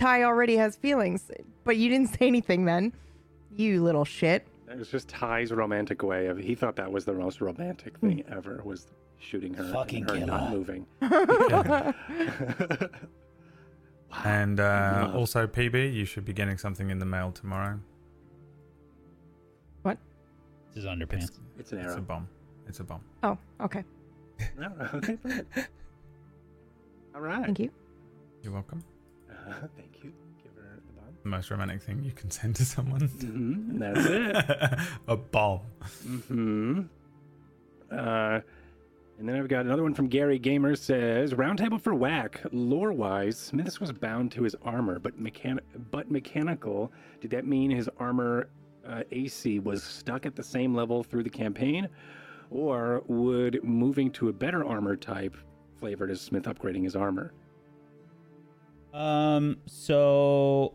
Ty already has feelings, but you didn't <laughs> say anything then. You little shit. It was just Ty's romantic way of. He thought that was the most romantic hmm. thing ever was shooting her Fucking and her not moving. <laughs> <laughs> Wow. and uh, Love. also PB, you should be getting something in the mail tomorrow. What? This is underpants. It's, It's an it's a bomb. It's a bomb. Oh, okay. <laughs> No, okay. All right. Thank you. You're welcome. Uh, thank you. Give her the bomb. The most romantic thing you can send to someone. Mm-hmm. That's it. <laughs> a bomb. Mm-hmm. Uh, and then I've got another one from Gary Gamer says, Roundtable for Whack. Lore-wise, Smiths was bound to his armor, but mechan- but mechanical. Did that mean his armor uh, AC was stuck at the same level through the campaign? Or would moving to a better armor type flavored as Smith upgrading his armor? Um. So,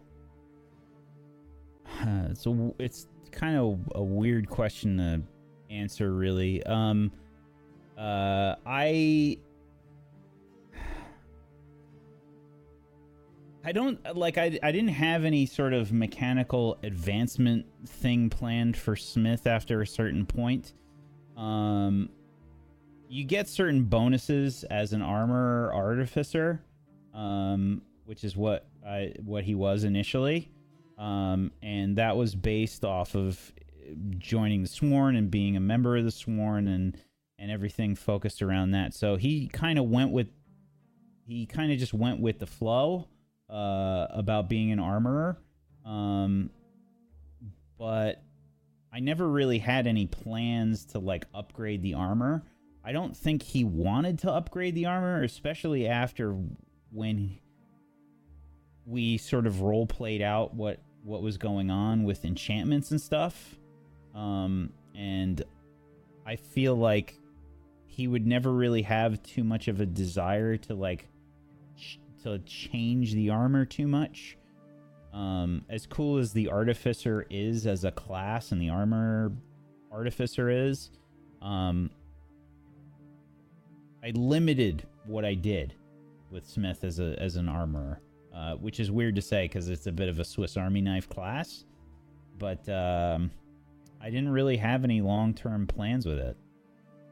<sighs> so it's kind of a weird question to answer, really. Um. Uh. I. I don't like. I I didn't have any sort of mechanical advancement thing planned for Smith after a certain point. Um. You get certain bonuses as an armor artificer. Um which is what I what he was initially, um, and that was based off of joining the Sworn and being a member of the Sworn and and everything focused around that. So he kind of went with he kind of just went with the flow uh, about being an armorer, um, but I never really had any plans to like upgrade the armor. I don't think he wanted to upgrade the armor, especially after when we sort of role played out what what was going on with enchantments and stuff um and i feel like he would never really have too much of a desire to like ch- to change the armor too much um as cool as the artificer is as a class and the armor artificer is um i limited what i did with smith as a as an armorer uh, which is weird to say because it's a bit of a Swiss Army knife class. But um, I didn't really have any long term plans with it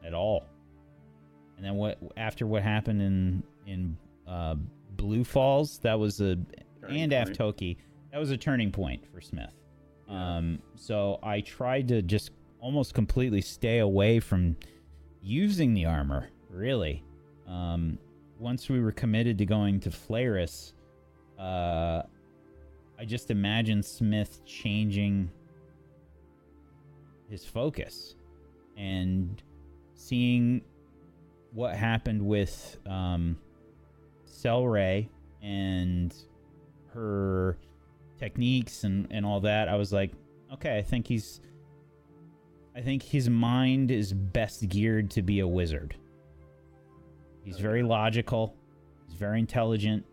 at all. And then what after what happened in in uh, Blue Falls, that was a Turning and point. Aftoki, that was a turning point for Smith. Yeah. Um, so I tried to just almost completely stay away from using the armor. Really, um, once we were committed to going to Flaris, uh, I just imagine Smith changing his focus and seeing what happened with um, Cellray and her techniques and, and all that. I was like, okay, I think he's. I think his mind is best geared to be a wizard. He's very logical. He's very intelligent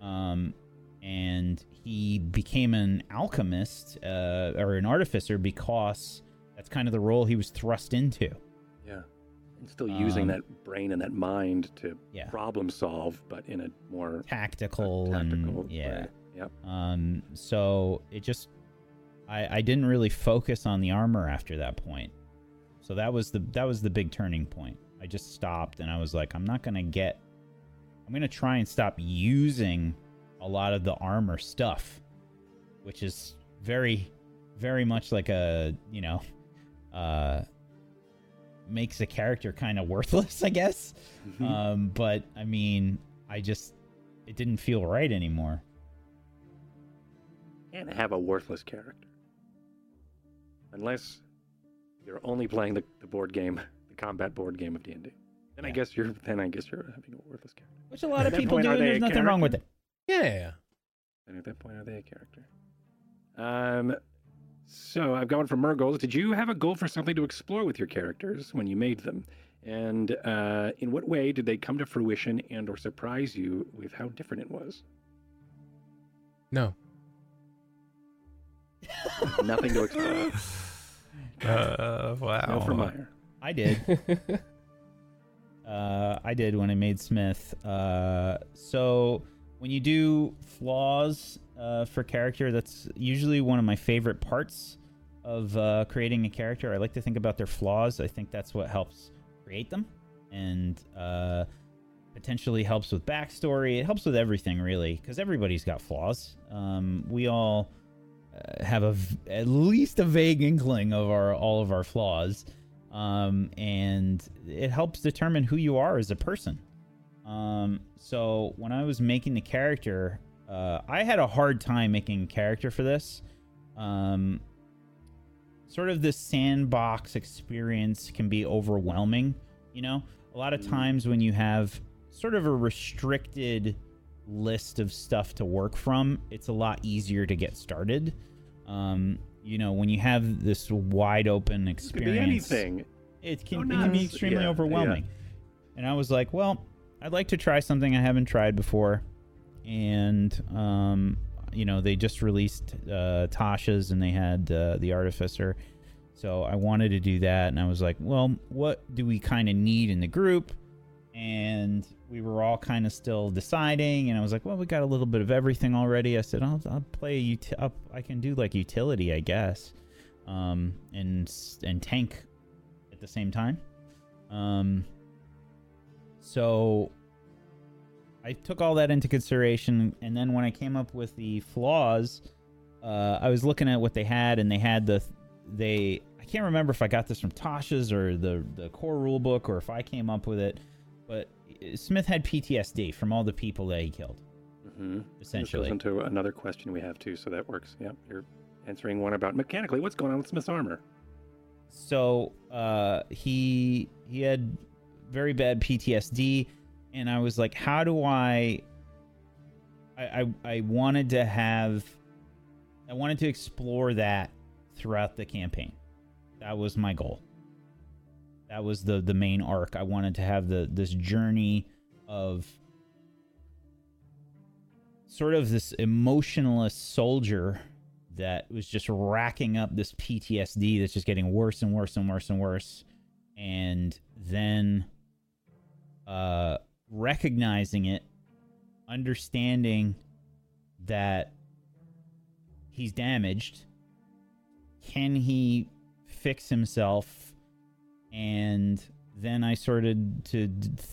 um, and he became an alchemist uh, or an artificer because that's kind of the role he was thrust into. And still using Um, that brain and that mind to Yeah. problem solve, but in a more Tactical, tactical and yeah. way. Yep. Um, so it just, I, I didn't really focus on the armor after that point. So that was the that was the big turning point. I just stopped and I was like, I'm not gonna get. I'm gonna try and stop using a lot of the armor stuff, which is very, very much like a you know, uh, makes a character kind of worthless, <laughs> I guess. Mhm. Um, but I mean, I just it didn't feel right anymore. and have a worthless character. Unless you're only playing the, the board game, the combat board game of D&D. Then I guess you're then I guess you're having a worthless character. Which a lot of people point, do, and there's a nothing wrong with it. Yeah. And at that point, are they a character? Um, so I've gone one from Murgles. Did you have a goal for something to explore with your characters when you made them? And uh, in what way did they come to fruition and or surprise you with how different it was? No. <laughs> Nothing to explore. <laughs> Uh, wow. No from Meyer. I did. <laughs> Uh, I did when I made Smith. Uh, so when you do flaws uh, for character, that's usually one of my favorite parts of uh, creating a character. I like to think about their flaws. I think that's what helps create them, and uh, potentially helps with backstory. It helps with everything, really, because everybody's got flaws. Um, we all uh, have a v- at least a vague inkling of our all of our flaws um, and it helps determine who you are as a person. Um, so when I was making the character, uh, I had a hard time making a character for this. Um, sort of this sandbox experience can be overwhelming. You know, a lot of Mm. times when you have sort of a restricted list of stuff to work from, it's a lot easier to get started. Um, you know, when you have this wide open It experience, be anything. it can, Go it can be extremely Yeah, overwhelming. And I was like, well, I'd like to try something I haven't tried before. And, um, you know, they just released uh, Tasha's and they had uh, The Artificer. So I wanted to do that. And I was like, well, what do we kind of need in the group? And we were all kind of still deciding. And I was like, well, we got a little bit of everything already. I said, I'll, I'll play uti- I'll, can do like utility, I guess. Um, and, and tank at the same time. Um, so I took all that into consideration, and then when I came up with the flaws, uh, I was looking at what they had, and they had the they. I can't remember if I got this from Tasha's or the the core rule book, or if I came up with it. But Smith had PTSD from all the people that he killed, Mm-hmm. This goes into another question we have too, so that works. Yep, you're answering one about mechanically what's going on with Smith's armor. so uh, he he had very bad PTSD, and I was like, how do I? I I, I wanted to have, I wanted to explore that throughout the campaign. That was my goal. That was the the main arc. I wanted to have the this journey of sort of this emotionless soldier that was just racking up this PTSD that's just getting worse and worse and worse and worse. And then uh, recognizing it, understanding that he's damaged. Can he fix himself? And then I started to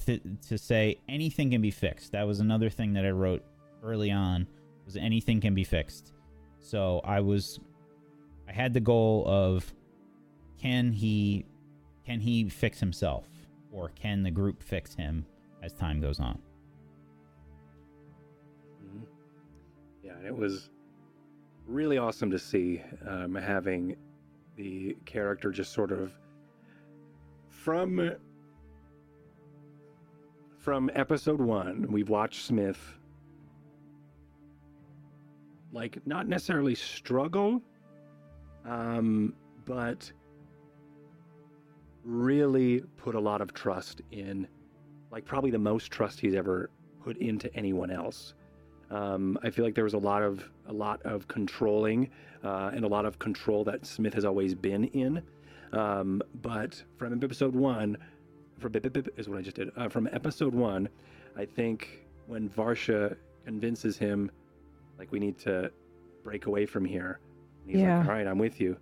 th- to say anything can be fixed. That was another thing that I wrote early on. Was anything can be fixed. So I was I had the goal of can he can he fix himself or can the group fix him as time goes on? Mhm. Yeah, and it was really awesome to see um, having the character just sort of from from episode one. We've watched Smith like not necessarily struggle, um, but really put a lot of trust in, like probably the most trust he's ever put into anyone else. Um, I feel like there was a lot of a lot of controlling uh, and a lot of control that Smith has always been in. Um, but from episode one, from is what I just did. Uh, from episode one, I think when Varsha convinces him, like we need to break away from here, and he's Yeah. like, "All right, I'm with you."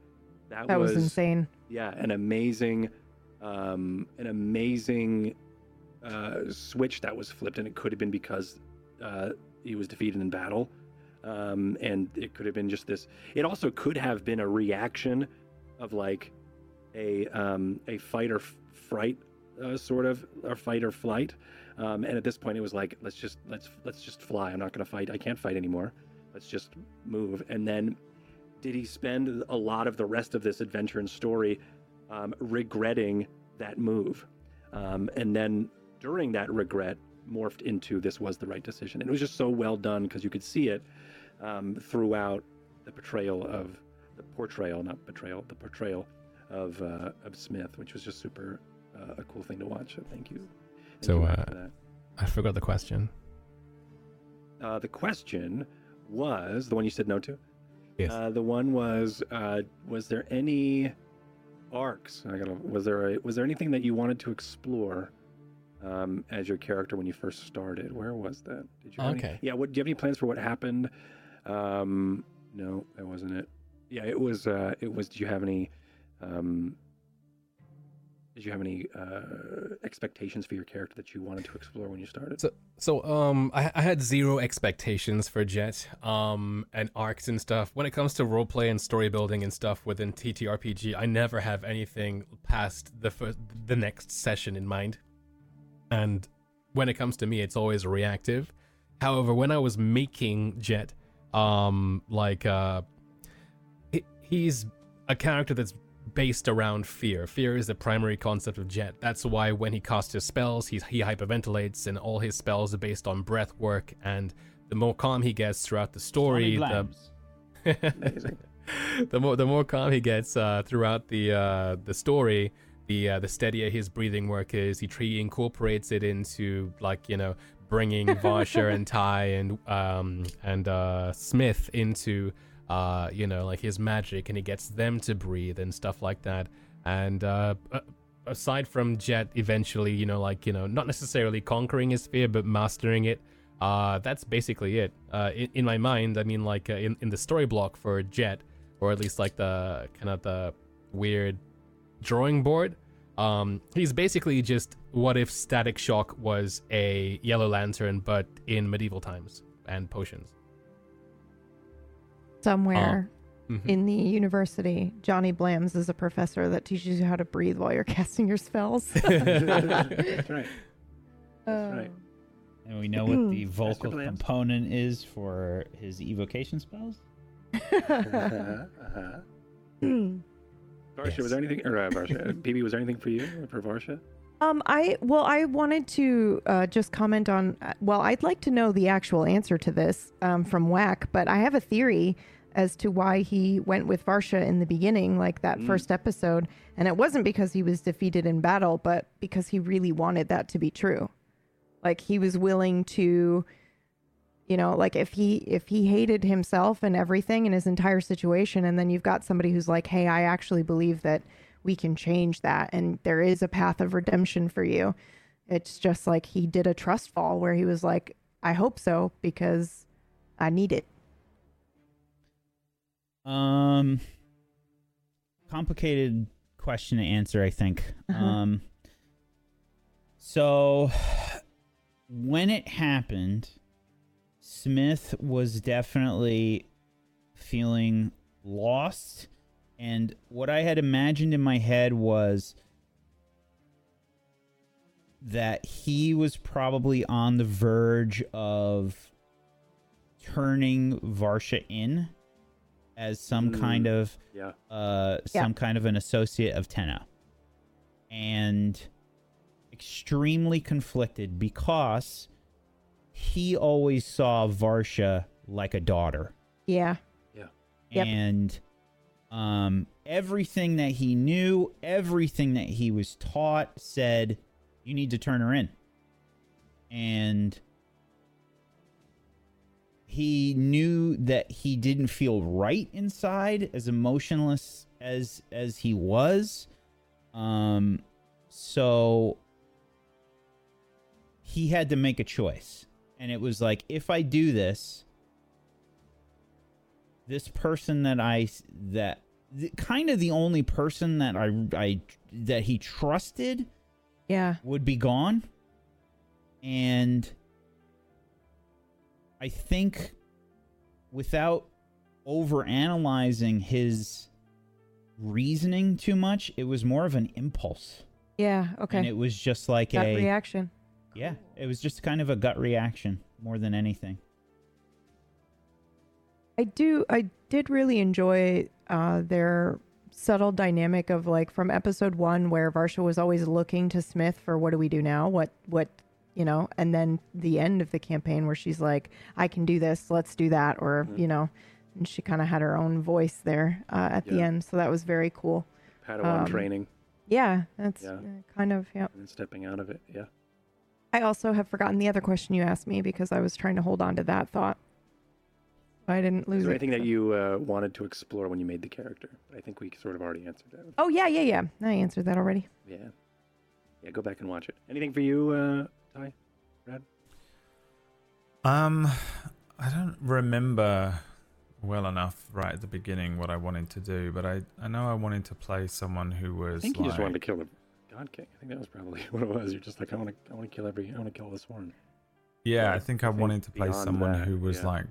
That, That was insane. yeah, an amazing um, an amazing uh, switch that was flipped, and it could have been because uh, he was defeated in battle, um, and it could have been just this. It also could have been a reaction of like a um, a fight or f- fright uh, sort of, or fight or flight. Um, and at this point, it was like, let's just let's let's just fly. I'm not going to fight. I can't fight anymore. Let's just move. And then, did he spend a lot of the rest of this adventure and story um, regretting that move? Um, and then during that regret, morphed into this was the right decision. And it was just so well done because you could see it um, throughout the portrayal of the portrayal, not betrayal, the portrayal of uh, of Smith, which was just super uh, a cool thing to watch. So thank you. Thank So, you, uh. I forgot the question. Uh, the question was the one you said no to. Yes. Uh, the one was uh, was there any arcs? I gotta. Was there a, was there anything that you wanted to explore um, as your character when you first started? Where was that? Did you? have any- Okay. yeah. What do you have any plans for what happened? Um, no, that wasn't it. Yeah, it was. Uh, it was. Did you have any? Um, did you have any uh, expectations for your character that you wanted to explore when you started? So, so um, I, I had zero expectations for Jet, um, and arcs and stuff. When it comes to roleplay and story building and stuff within TTRPG, I never have anything past the first, the next session in mind. And when it comes to me, it's always reactive. However, when I was making Jet, um, like uh, he, he's a character that's based around fear. Fear is the primary concept of Jet. That's why when he casts his spells, he, he hyperventilates, and all his spells are based on breath work. And the more calm he gets throughout the story, the <laughs> the more the more calm he gets uh, throughout the uh, the story, the uh, the steadier his breathing work is. He, tre- incorporates it into like you know bringing <laughs> Varsha and Ty and um and uh, Smith into uh you know like his magic, and he gets them to breathe and stuff like that. And uh, aside from Jet, eventually you know like you know not necessarily conquering his fear, but mastering it. Uh, that's basically it. Uh, in, in my mind, I mean, like uh, in in the story block for Jet, or at least like the kind of the weird drawing board. Um, he's basically just what if Static Shock was a Yellow Lantern, but in medieval times and potions. Somewhere Mhm. in the university, Johnny Blams is a professor that teaches you how to breathe while you're <laughs> casting your spells. <laughs> That's right. <laughs> That's right. And we know what the <clears throat> vocal component is for his evocation spells. Uh-huh, uh-huh. <clears throat> Varsha, Yes. was there anything, or uh, Varsha, <laughs> PB, was there anything for you for Varsha? Um, I well, I wanted to uh, just comment on. uh, Well, I'd like to know the actual answer to this um, from Whack, but I have a theory as to why he went with Varsha in the beginning, like that Mm. first episode, and it wasn't because he was defeated in battle, but because he really wanted that to be true. Like he was willing to, you know, like if he if he hated himself and everything in his entire situation, and then you've got somebody who's like, "Hey, I actually believe that." we can change that and there is a path of redemption for you it's just like he did a trust fall where he was like i hope so because i need it Um, complicated question to answer, I think. Uh-huh. Um, so when it happened, Smith was definitely feeling lost, and what I had imagined in my head was that he was probably on the verge of turning Varsha in as some Mm. kind of Yeah. uh Yeah. some kind of an associate of Tenna. And extremely conflicted because he always saw Varsha like a daughter. yeah Yeah. And um everything that he knew, everything that he was taught said you need to turn her in. And he knew that he didn't feel right inside as emotionless as as he was um so he had to make a choice and it was like if i do this this person that i that the, kind of the only person that I I that he trusted Yeah. would be gone. And I think without over analyzing his reasoning too much, it was more of an impulse. Yeah. Okay. And it was just like Gut a reaction. Yeah, it was just kind of a gut reaction more than anything. I do. I did really enjoy uh, their subtle dynamic of like from episode one, where Varsha was always looking to Smith for what do we do now? What what you know? And then the end of the campaign where she's like, I can do this. Let's do that. Or Mhm. you know, and she kind of had her own voice there uh, at the end. So that was very cool. Padawan Um, training Yeah, that's Yeah. uh, kind of yeah. and stepping out of it. Yeah. I also have forgotten the other question you asked me because I was trying to hold on to that thought. I didn't lose Is there it. anything that you uh, wanted to explore when you made the character? I think we sort of already answered that. Oh yeah, yeah, yeah. I answered that already. Yeah. Yeah, go back and watch it. Anything for you, uh, Ty? Rad? Um, I don't remember well enough right at the beginning what I wanted to do, but I, I know I wanted to play someone who was. I was think you like, just wanted to kill the God King. I think that was probably <laughs> what it was. You're just like, I want to, I want to kill every, I want to kill this one. yeah, Yeah, I think I, I think wanted to play someone that, who was yeah. like,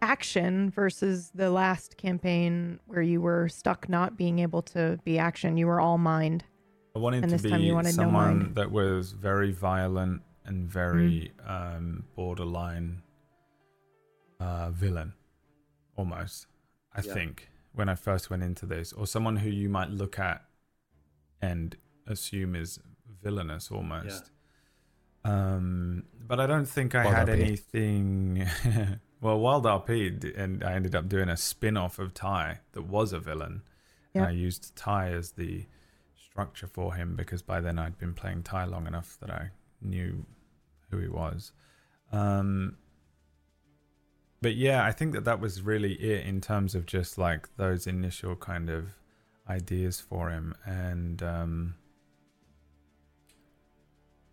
action versus the last campaign where you were stuck not being able to be action. You were all mind. I wanted And to this time be you wanted no someone mind. that was very violent and very um, borderline uh, villain, almost. I Yeah. think when I first went into this, or someone who you might look at and assume is villainous almost. Um, but I don't think I Wild had RP. anything. <laughs> well, Wild RP, and I ended up doing a spin off of Ty that was a villain. And I used Ty as the structure for him because by then I'd been playing Ty long enough that I knew who he was. Um, but yeah, I think that that was really it in terms of just like those initial kind of ideas for him, and um,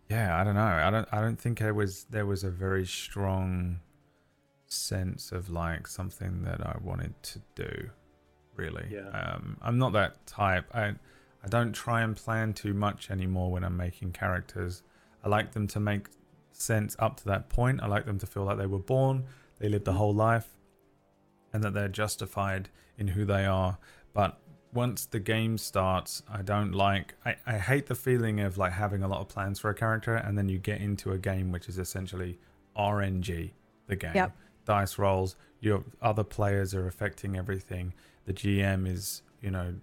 yeah, I don't know. I don't. I don't think there was there was a very strong sense of like something that I wanted to do. Really, Yeah. um, I'm not that type. I I don't try and plan too much anymore when I'm making characters. I like them to make sense up to that point. I like them to feel like they were born, they lived a whole life, and that they're justified in who they are. But once the game starts, I don't like. I, I hate the feeling of like having a lot of plans for a character, and then you get into a game which is essentially RNG, the game. Yep. Dice rolls, your other players are affecting everything. The GM is, you know,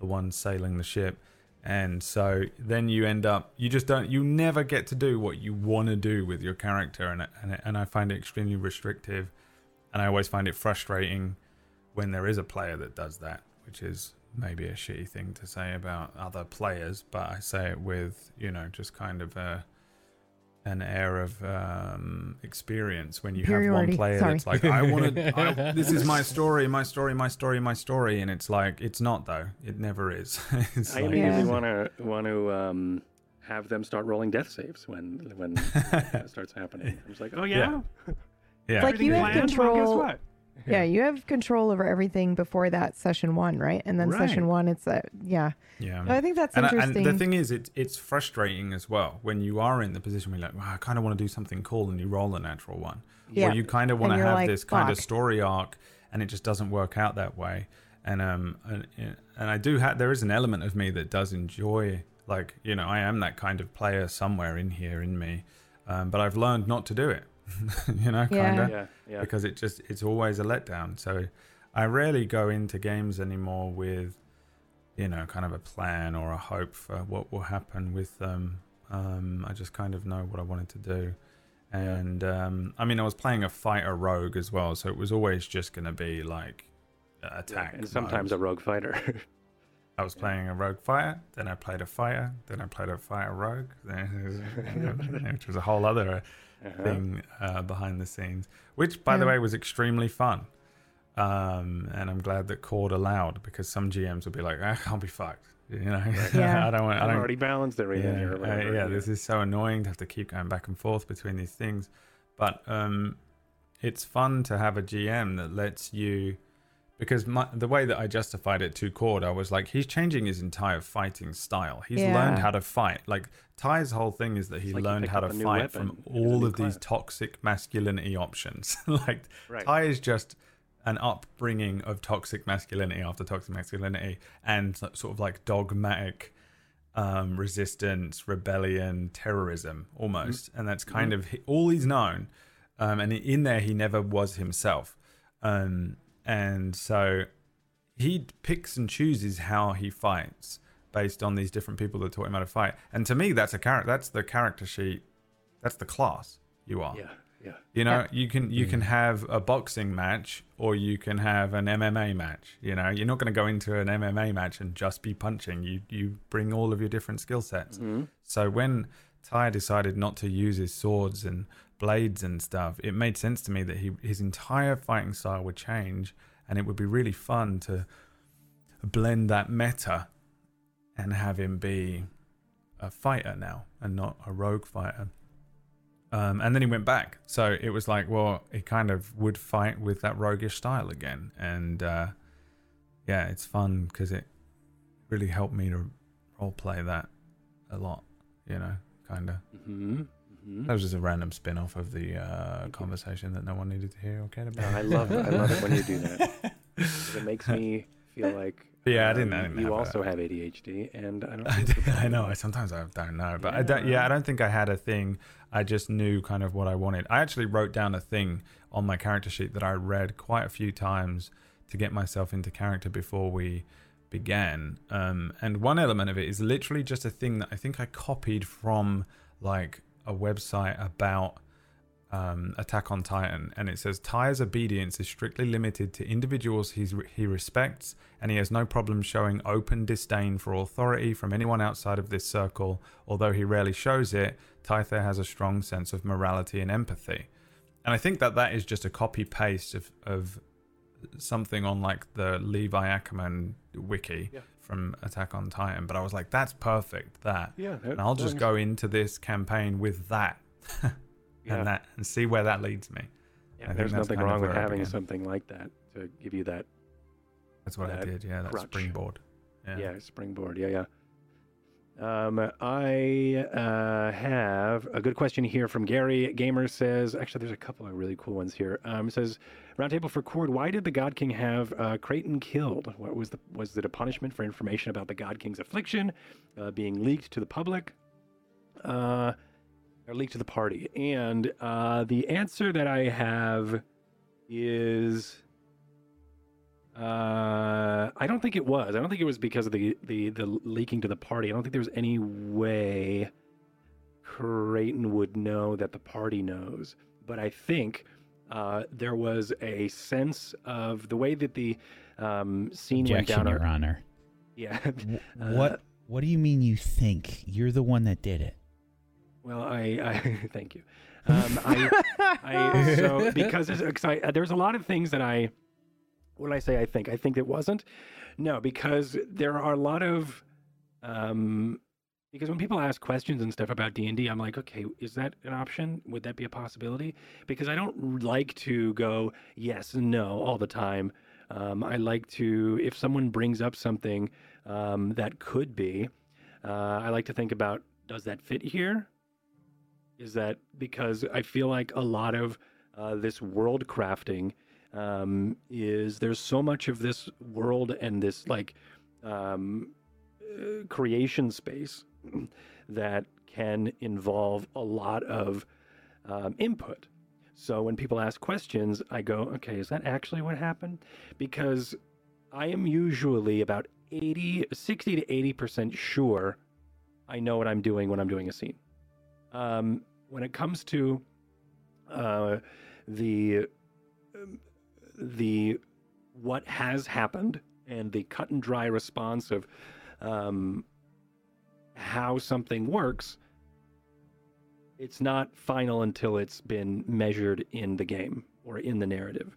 the one sailing the ship. And so then you end up, you just don't, you never get to do what you want to do with your character. And, and, and I find it extremely restrictive. And I always find it frustrating when there is a player that does that, which is maybe a shitty thing to say about other players, but I say it with, you know, just kind of a, an air of um, experience when you have one player Sorry. that's like, I <laughs> want to, this is my story, my story, my story, my story, and it's like, it's not though. It never is. <laughs> it's I like- immediately Yeah. want to want to um, have them start rolling death saves when when <laughs> that starts happening. I'm just like, oh yeah, yeah. Like, you everything's have planned? Well, guess control- what? Yeah, you have control over everything before that session one, right? And then session one, it's that. Yeah, yeah. I think that's and, I- interesting. and the thing is, it's it's frustrating as well when you are in the position where you're like, well, I kind of want to do something cool, and you roll a natural one, Yeah. or you kind of want to have like, this kind of story arc, and it just doesn't work out that way. And um, and, and I do have there is an element of me that does enjoy, like you know, I am that kind of player somewhere in here in me, um, but I've learned not to do it. <laughs> you know, Yeah. kind of Yeah, yeah. because it just it's always a letdown. So I rarely go into games anymore with you know kind of a plan or a hope for what will happen with them. Um, I just kind of know what I wanted to do. And um, I mean, I was playing a fighter rogue as well, so it was always just going to be like Yeah, attack. and sometimes a rogue fighter. <laughs> I was playing a rogue fighter, then I played a fighter, then I played a fighter rogue, <laughs> which was a whole other Uh-huh. thing uh, behind the scenes, which, by the way, was extremely fun. Um, and I'm glad that Cord allowed because some GMs would be like, "I can't be fucked," you know. <laughs> Yeah. I don't want. I I've don't. already balanced everything. Yeah, or uh, whatever, yeah, this is so annoying to have to keep going back and forth between these things. But um, it's fun to have a GM that lets you because my, the way that I justified it to Cord, I was like, he's changing his entire fighting style. He's Yeah. learned how to fight. Like Ty's whole thing is that he like learned how to up a new fight from all of these toxic masculinity options. <laughs> like Right. Ty is just an upbringing of toxic masculinity after toxic masculinity and sort of like dogmatic um, resistance, rebellion, terrorism almost. Mm-hmm. And that's kind of all he's known. Um, and in there, he never was himself. Um, and so he picks and chooses how he fights based on these different people that taught him how to fight. And to me, that's a character. That's the character sheet. That's the class you are. Yeah, yeah. You know, Yeah. you can you can have a boxing match or you can have an MMA match. You know, you're not going to go into an MMA match and just be punching. You you bring all of your different skill sets. Mhm. So when Ty decided not to use his swords and blades and stuff, it made sense to me that he his entire fighting style would change, and it would be really fun to blend that meta and have him be a fighter now and not a rogue fighter. Um, and then he went back, so it was like, well, he kind of would fight with that roguish style again, and uh, yeah, it's fun because it really helped me to role play that a lot, you know, kind of. Mhm. Mhm. That was just a random spin off of the uh, conversation that no one needed to hear or cared No, about. I love I love it when you do that. <laughs> It makes me feel like Yeah, I um, didn't- I didn't you have also that. have ADHD, and I don't. <laughs> I, think do- it's know. I sometimes I don't know, but I don't. Yeah, Yeah. I don't think I had a thing. I just knew kind of what I wanted. I actually wrote down a thing on my character sheet that I read quite a few times to get myself into character before we began. Um, and one element of it is literally just a thing that I think I copied from like a website about um, Attack on Titan, and it says Ty's obedience is strictly limited to individuals he's, he respects, and he has no problem showing open disdain for authority from anyone outside of this circle. Although he rarely shows it, Tyther has a strong sense of morality and empathy. And I think that that is just a copy paste of, of something on like the Levi Ackerman wiki Yeah. From Attack on Titan. But I was like, that's perfect, that. Yeah, that And I'll just go into this campaign with that <laughs> Yeah. and that and see where that leads me. Yeah, there's nothing wrong with having something like that to give you that. That's what I did. Yeah, that crutch. springboard. Yeah. Yeah, springboard. Yeah, yeah. Um, I uh, have a good question here from Gary. Gamer says, actually, there's a couple of really cool ones here. Um, says, Roundtable for Cord, why did the God King have uh, Creighton killed? What was the was it a punishment for information about the God King's affliction uh, being leaked to the public? Uh, or leaked to the party? And uh, the answer that I have is uh, I don't think it was. I don't think it was because of the, the the leaking to the party. I don't think there was any way Creighton would know that the party knows. But I think uh, there was a sense of the way that the um, scene went Objection, down. Your Honor. <laughs> yeah. <laughs> Uh, what What do you mean you think? You're the one that did it. Well, I, I <laughs> thank you. Um, I, I so because there's, 'cause I, there's a lot of things that I what did I say? I think I think it wasn't. No, because there are a lot of um, because when people ask questions and stuff about d&d I'm like, okay, is that an option? Would that be a possibility? Because I don't like to go yes and no all the time. Um, I like to if someone brings up something um, that could be, uh, I like to think about does that fit here? Is that because I feel like a lot of uh, this world crafting um, is there's so much of this world and this like um, uh, creation space <clears throat> that can involve a lot of um, input. So when people ask questions, I go, okay, is that actually what happened? Because I am usually about 80, 60 to 80% sure I know what I'm doing when I'm doing a scene. Um, when it comes to uh, the um, the what has happened and the cut and dry response of um, how something works, it's not final until it's been measured in the game or in the narrative.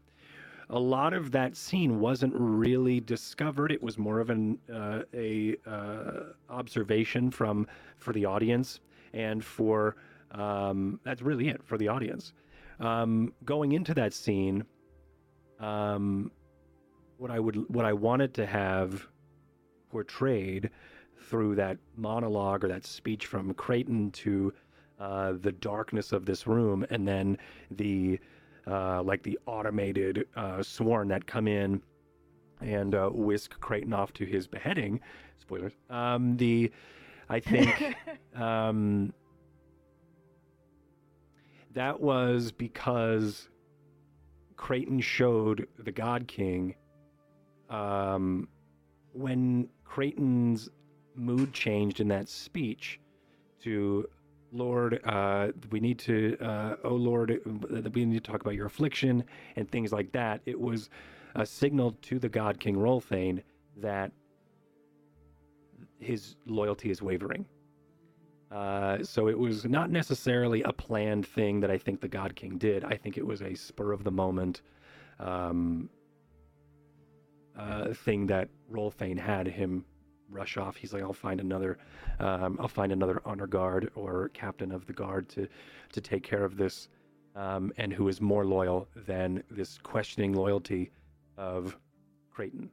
A lot of that scene wasn't really discovered. It was more of an uh, a uh, observation from for the audience and for um, that's really it for the audience. Um, going into that scene, um, what I would what I wanted to have portrayed through that monologue or that speech from Creighton to uh, the darkness of this room, and then the uh, like the automated uh, sworn that come in and uh, whisk Creighton off to his beheading. Spoilers. Um, the I think <laughs> um, that was because Creighton showed the God King um, when Creighton's mood changed in that speech to Lord, uh, we need to, uh, oh Lord, we need to talk about your affliction and things like that. It was a signal to the God King Rolthane that his loyalty is wavering. Uh, so it was not necessarily a planned thing that I think the God King did. I think it was a spur of the moment um, uh, thing that Rolthane had him rush off. He's like, I'll find another, um, I'll find another honor guard or captain of the guard to, to take care of this, um, and who is more loyal than this questioning loyalty of Creighton.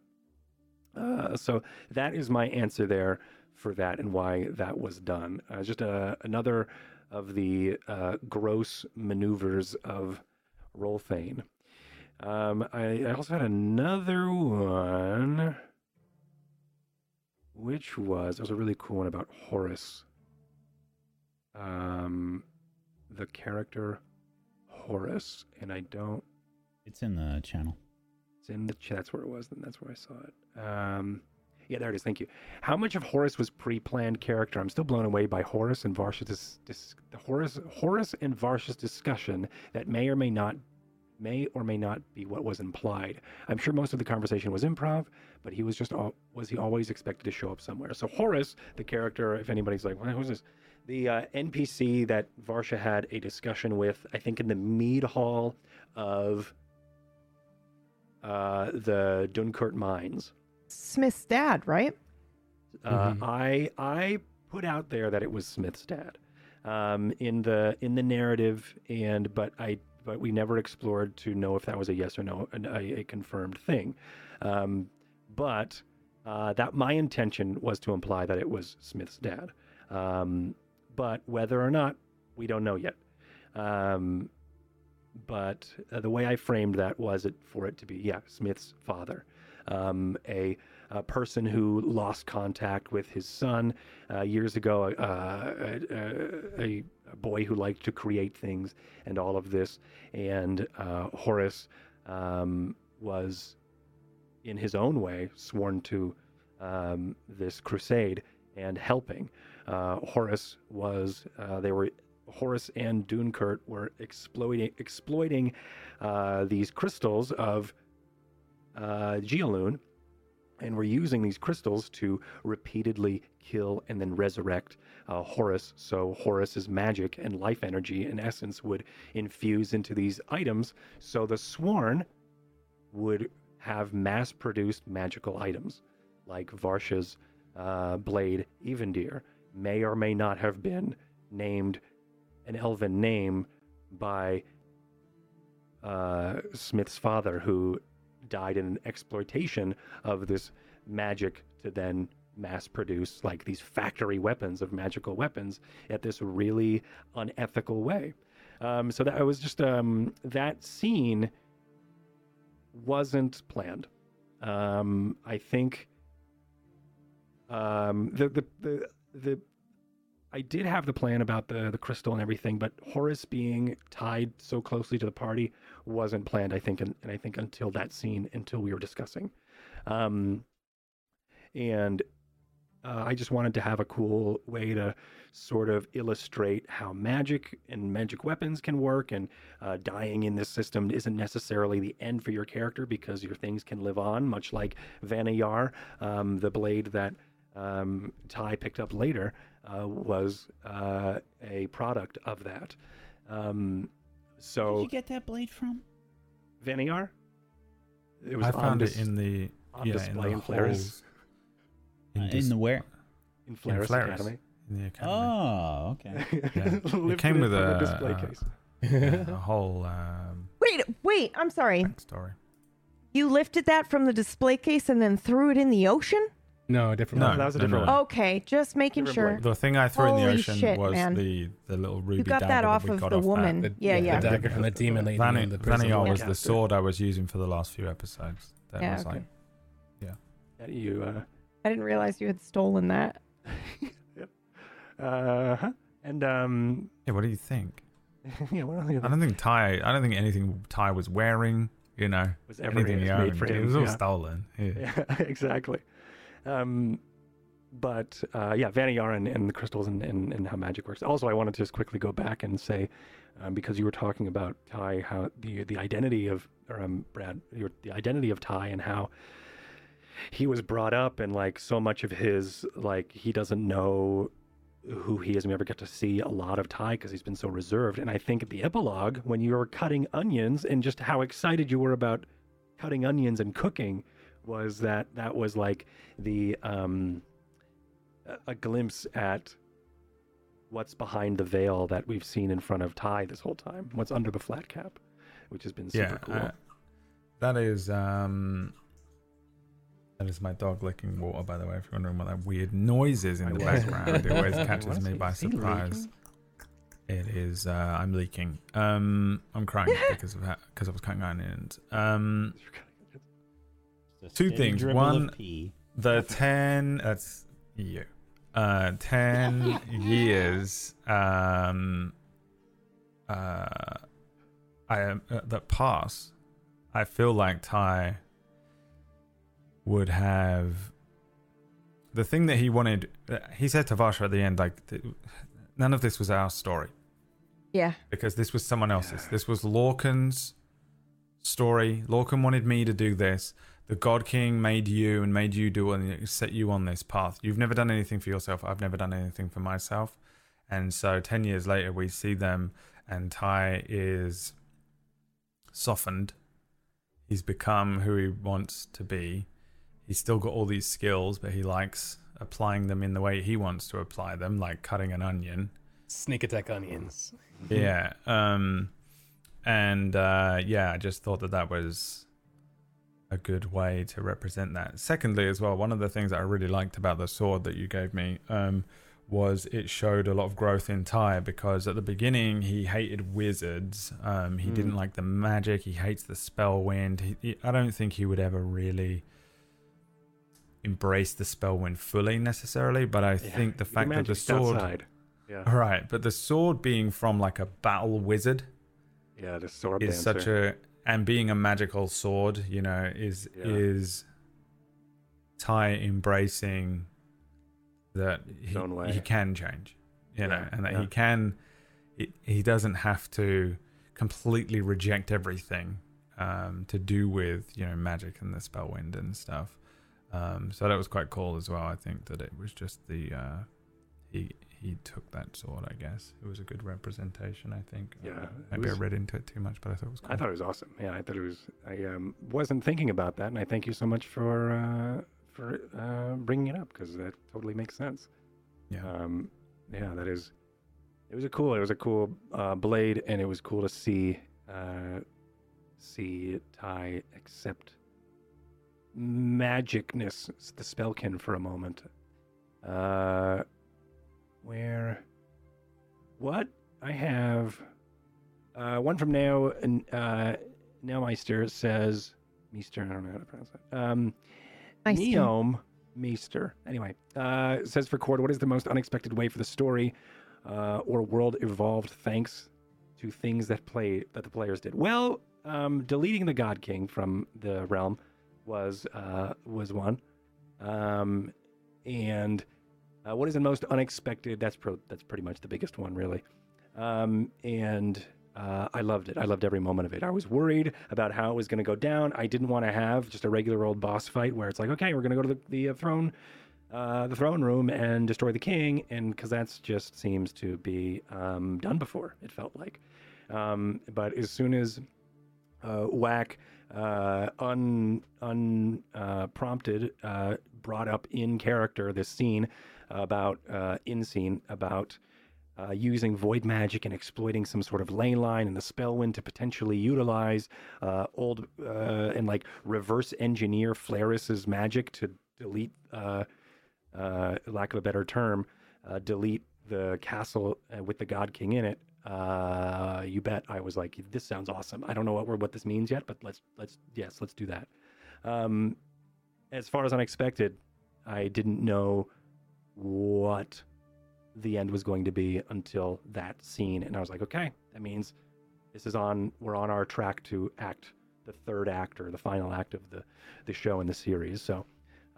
Uh, so that is my answer there for that and why that was done. Uh, just uh, another of the uh, gross maneuvers of Rolthane. Um, I, I also had another one which was it was a really cool one about Horus. Um, the character Horus, and I don't. It's in the channel. It's in the chat. That's where it was. Then that's where I saw it. Um, yeah, there it is. Thank you. How much of Horus was pre-planned character? I'm still blown away by Horus and Varsha's dis, dis, the Horus Horus and Varsha's discussion that may or may not may or may not be what was implied. I'm sure most of the conversation was improv, but he was just all, was he always expected to show up somewhere. So Horace, the character, if anybody's like, well, who's this? The uh, NPC that Varsha had a discussion with, I think in the mead hall of uh, the Dunkert mines. Smith's dad, right? Uh, Mhm. I I put out there that it was Smith's dad um, in the in the narrative, and but I but we never explored to know if that was a yes or no, a, a confirmed thing. Um, but uh, that my intention was to imply that it was Smith's dad. Um, but whether or not, we don't know yet. Um, but uh, the way I framed that was it for it to be, yeah, Smith's father, um, a, a person who lost contact with his son uh, years ago, uh, a, a, boy who liked to create things and all of this. And uh, Horace um, was, in his own way, sworn to um, this crusade and helping. Uh, Horace was, uh, they were, Horace and Dunkert were exploiting, exploiting uh, these crystals of uh, Geoloon and we're using these crystals to repeatedly kill and then resurrect uh, Horus. So Horus's magic and life energy, in essence, would infuse into these items. So the Sworn would have mass-produced magical items, like Varsha's uh, blade Evendir may or may not have been named an elven name by uh, Smith's father, who died in an exploitation of this magic to then mass produce like these factory weapons of magical weapons at this really unethical way. Um, so that was just um, that scene wasn't planned. Um, I think um, the, the the the I did have the plan about the the crystal and everything, but Horace being tied so closely to the party wasn't planned. I think, and, and I think until that scene, until we were discussing, um, and uh, I just wanted to have a cool way to sort of illustrate how magic and magic weapons can work, and uh, dying in this system isn't necessarily the end for your character because your things can live on, much like Vanayar, um, the blade that um, Ty picked up later uh, was uh, a product of that. Um, Where did you get that blade from? Vanayar, it was I found dis- it in the on yeah, display in in the Flares, halls Uh, dis- in the where? in Flares Flares. Academy. in the academy. Oh, okay. <laughs> Yeah. It came with from a, display uh, case. yeah, a whole um, Wait, wait. I'm sorry. backstory. You lifted that from the display case and then threw it in the ocean? No, a different. No, one. that was a no, different no. one. Okay, just making Different sure. blade. The thing I threw in the Holy ocean shit, was man. the the little ruby You got dagger that off we of got the off woman. That. yeah, the yeah. dagger from the demon lady Vani- in the prison. Vaniar was Yeah. the sword I was using for the last few episodes. That Yeah, was okay. like Yeah, you. Uh, I didn't realize you had stolen that. <laughs> yep. Uh huh. And um, Yeah, what do you think? <laughs> yeah, what other I don't think Ty I don't think anything Ty was wearing, you know, was ever anything he made owned. for It was all yeah. stolen. Yeah. <laughs> Yeah, exactly. Um, but uh, yeah, Vaniyar and, and the crystals and, and, and how magic works. Also, I wanted to just quickly go back and say, um, because you were talking about Ty, how the the identity of, or um, Brad, your, the identity of Ty and how he was brought up and like so much of his like he doesn't know who he is. We never get to see a lot of Ty because he's been so reserved. And I think at the epilogue, when you were cutting onions and just how excited you were about cutting onions and cooking, was that that was like the um, a- glimpse at what's behind the veil that we've seen in front of Ty this whole time. What's under the flat cap, which has been super Yeah, cool. uh, that is um, that is my dog licking water. By the way, if you're wondering what that weird noise is in I the was. <laughs> background, it always catches me by surprise. It is. Uh, I'm leaking. Um, I'm crying because of that because I was cutting onions. Um, Just Two things. One- the ten. That's you. Uh, ten <laughs> years. Um, uh, I am uh, that pass. I feel like Ty would have the thing that he wanted. uh, He said to Varsha at the end, like, th- none of this was our story Yeah. because this was someone else's. Yeah. This was Lorcan's story. Lorcan wanted me to do this. The God King made you and made you do and set you on this path. You've never done anything for yourself. I've never done anything for myself. And so 10 years later, we see them, and Ty is softened. He's become who he wants to be. He's still got all these skills, but he likes applying them in the way he wants to apply them, like cutting an onion Sneak attack onions. yeah um and uh yeah i just thought that that was a good way to represent that secondly as well one of the things that i really liked about the sword that you gave me um was it showed a lot of growth in Ty because at the beginning he hated wizards. Um, he Mm. didn't like the magic. He hates the spellwind. He, he, I don't think he would ever really embrace the spellwind fully necessarily. But I Yeah, think the the fact that the sword, outside. Yeah, Right, but the sword being from like a battle wizard yeah, the sword is such a and being a magical sword, you know, is Yeah. is Ty embracing that he, he can change, you know, and that yeah. he can he, he doesn't have to completely reject everything um, to do with you know magic and the spellwind and stuff. Um, so that was quite cool as well. I think that it was just the uh, he he took that sword. I guess it was a good representation. I think. Yeah, maybe was- I read into it too much, but I thought it was. Cool. I thought it was awesome. Yeah, I thought it was. I um, wasn't thinking about that, and I thank you so much for uh, for uh, bringing it up because that totally makes sense. Yeah. Um, yeah, that is. It was a cool. It was a cool uh, blade, and it was cool to see uh, see Ty accept magicness, the spellkin for a moment. Uh, where? What I have uh, one from now and uh, Neumeister says Meester. I don't know how to pronounce that. Um, Meister. Neom Meester. Anyway, uh, says for Cord, what is the most unexpected way for the story uh, or world evolved thanks to things that play that the players did? Well, um, deleting the God King from the realm was uh, was one, um, and uh, what is the most unexpected? That's pro- that's pretty much the biggest one, really. Um, and uh, I loved it. I loved every moment of it. I was worried about how it was going to go down. I didn't want to have just a regular old boss fight where it's like, okay, we're going to go to the, the uh, throne, uh, the throne room and destroy the king, and because that's just seems to be um, done before. It felt like, um, but as soon as uh, Whack uh, un un uh, uh, brought up in character this scene about uh, in scene about uh, using void magic and exploiting some sort of ley line in the spellwind to potentially utilize uh, old uh, and like reverse engineer Flaris's magic to delete, uh, uh, lack of a better term, uh, delete the castle with the God King in it. You bet. I was like, this sounds awesome. I don't know what what this means yet, but let's let's yes, let's do that. Um, as far as unexpected, I didn't know what the end was going to be until that scene, and I was like, okay, that means this is on. We're on our track to act the third act or the final act of the the show in the series. So,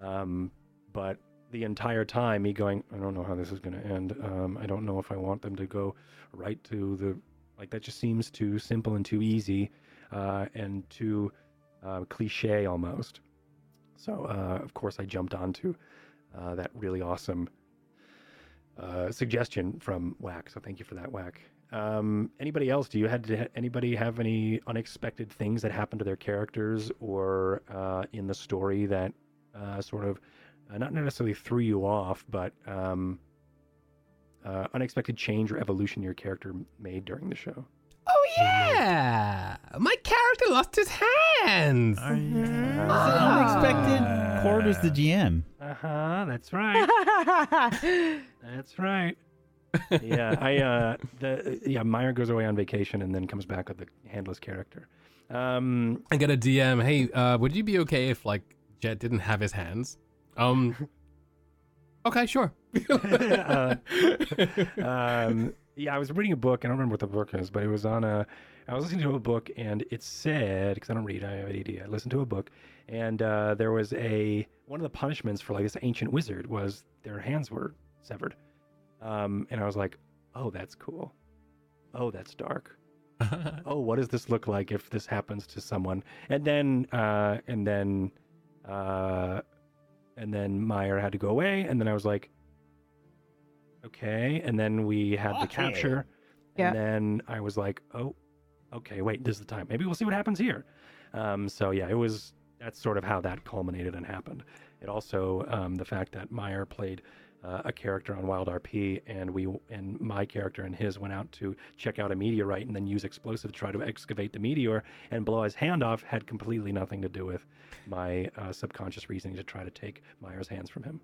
um, but the entire time, me going, I don't know how this is going to end. Um, I don't know if I want them to go right to the like that. Just seems too simple and too easy, uh, and too uh, cliche almost. So, uh, of course, I jumped onto uh, that really awesome uh, suggestion from Whack. So, thank you for that, Whack. Um, anybody else? Do you had anybody have any unexpected things that happened to their characters or uh, in the story that uh, sort of uh, not necessarily threw you off, but um, unexpected change or evolution your character made during the show? Oh yeah, my character lost his hands. Oh, yeah. It's an unexpected. Cord was the GM. Uh huh. That's right. <laughs> That's right. <laughs> yeah, I uh the yeah Meyer goes away on vacation and then comes back with the handless character. Um, I get a DM. Hey, uh, would you be okay if like Jet didn't have his hands? Um. <laughs> Okay, sure. uh, um, yeah, I was reading a book. I don't remember what the book is, but it was on a. I was listening to a book, and it said because I don't read, I have ADD. I listened to a book, and uh, there was a one of the punishments for like this ancient wizard was their hands were severed, um, and I was like, oh, that's cool. Oh, that's dark. <laughs> oh, what does this look like if this happens to someone? And then, uh, and then, uh, and then Meyer had to go away, and then I was like, okay. And then we had the capture, Yeah. and then I was like, oh, okay, wait, this is the time. Maybe we'll see what happens here. Um, so yeah, it was. That's sort of how that culminated and happened. It also um, the fact that Meyer played uh, a character on Wild RP, and we and my character and his went out to check out a meteorite and then use explosive to try to excavate the meteor and blow his hand off had completely nothing to do with my uh, subconscious reasoning to try to take Meyer's hands from him.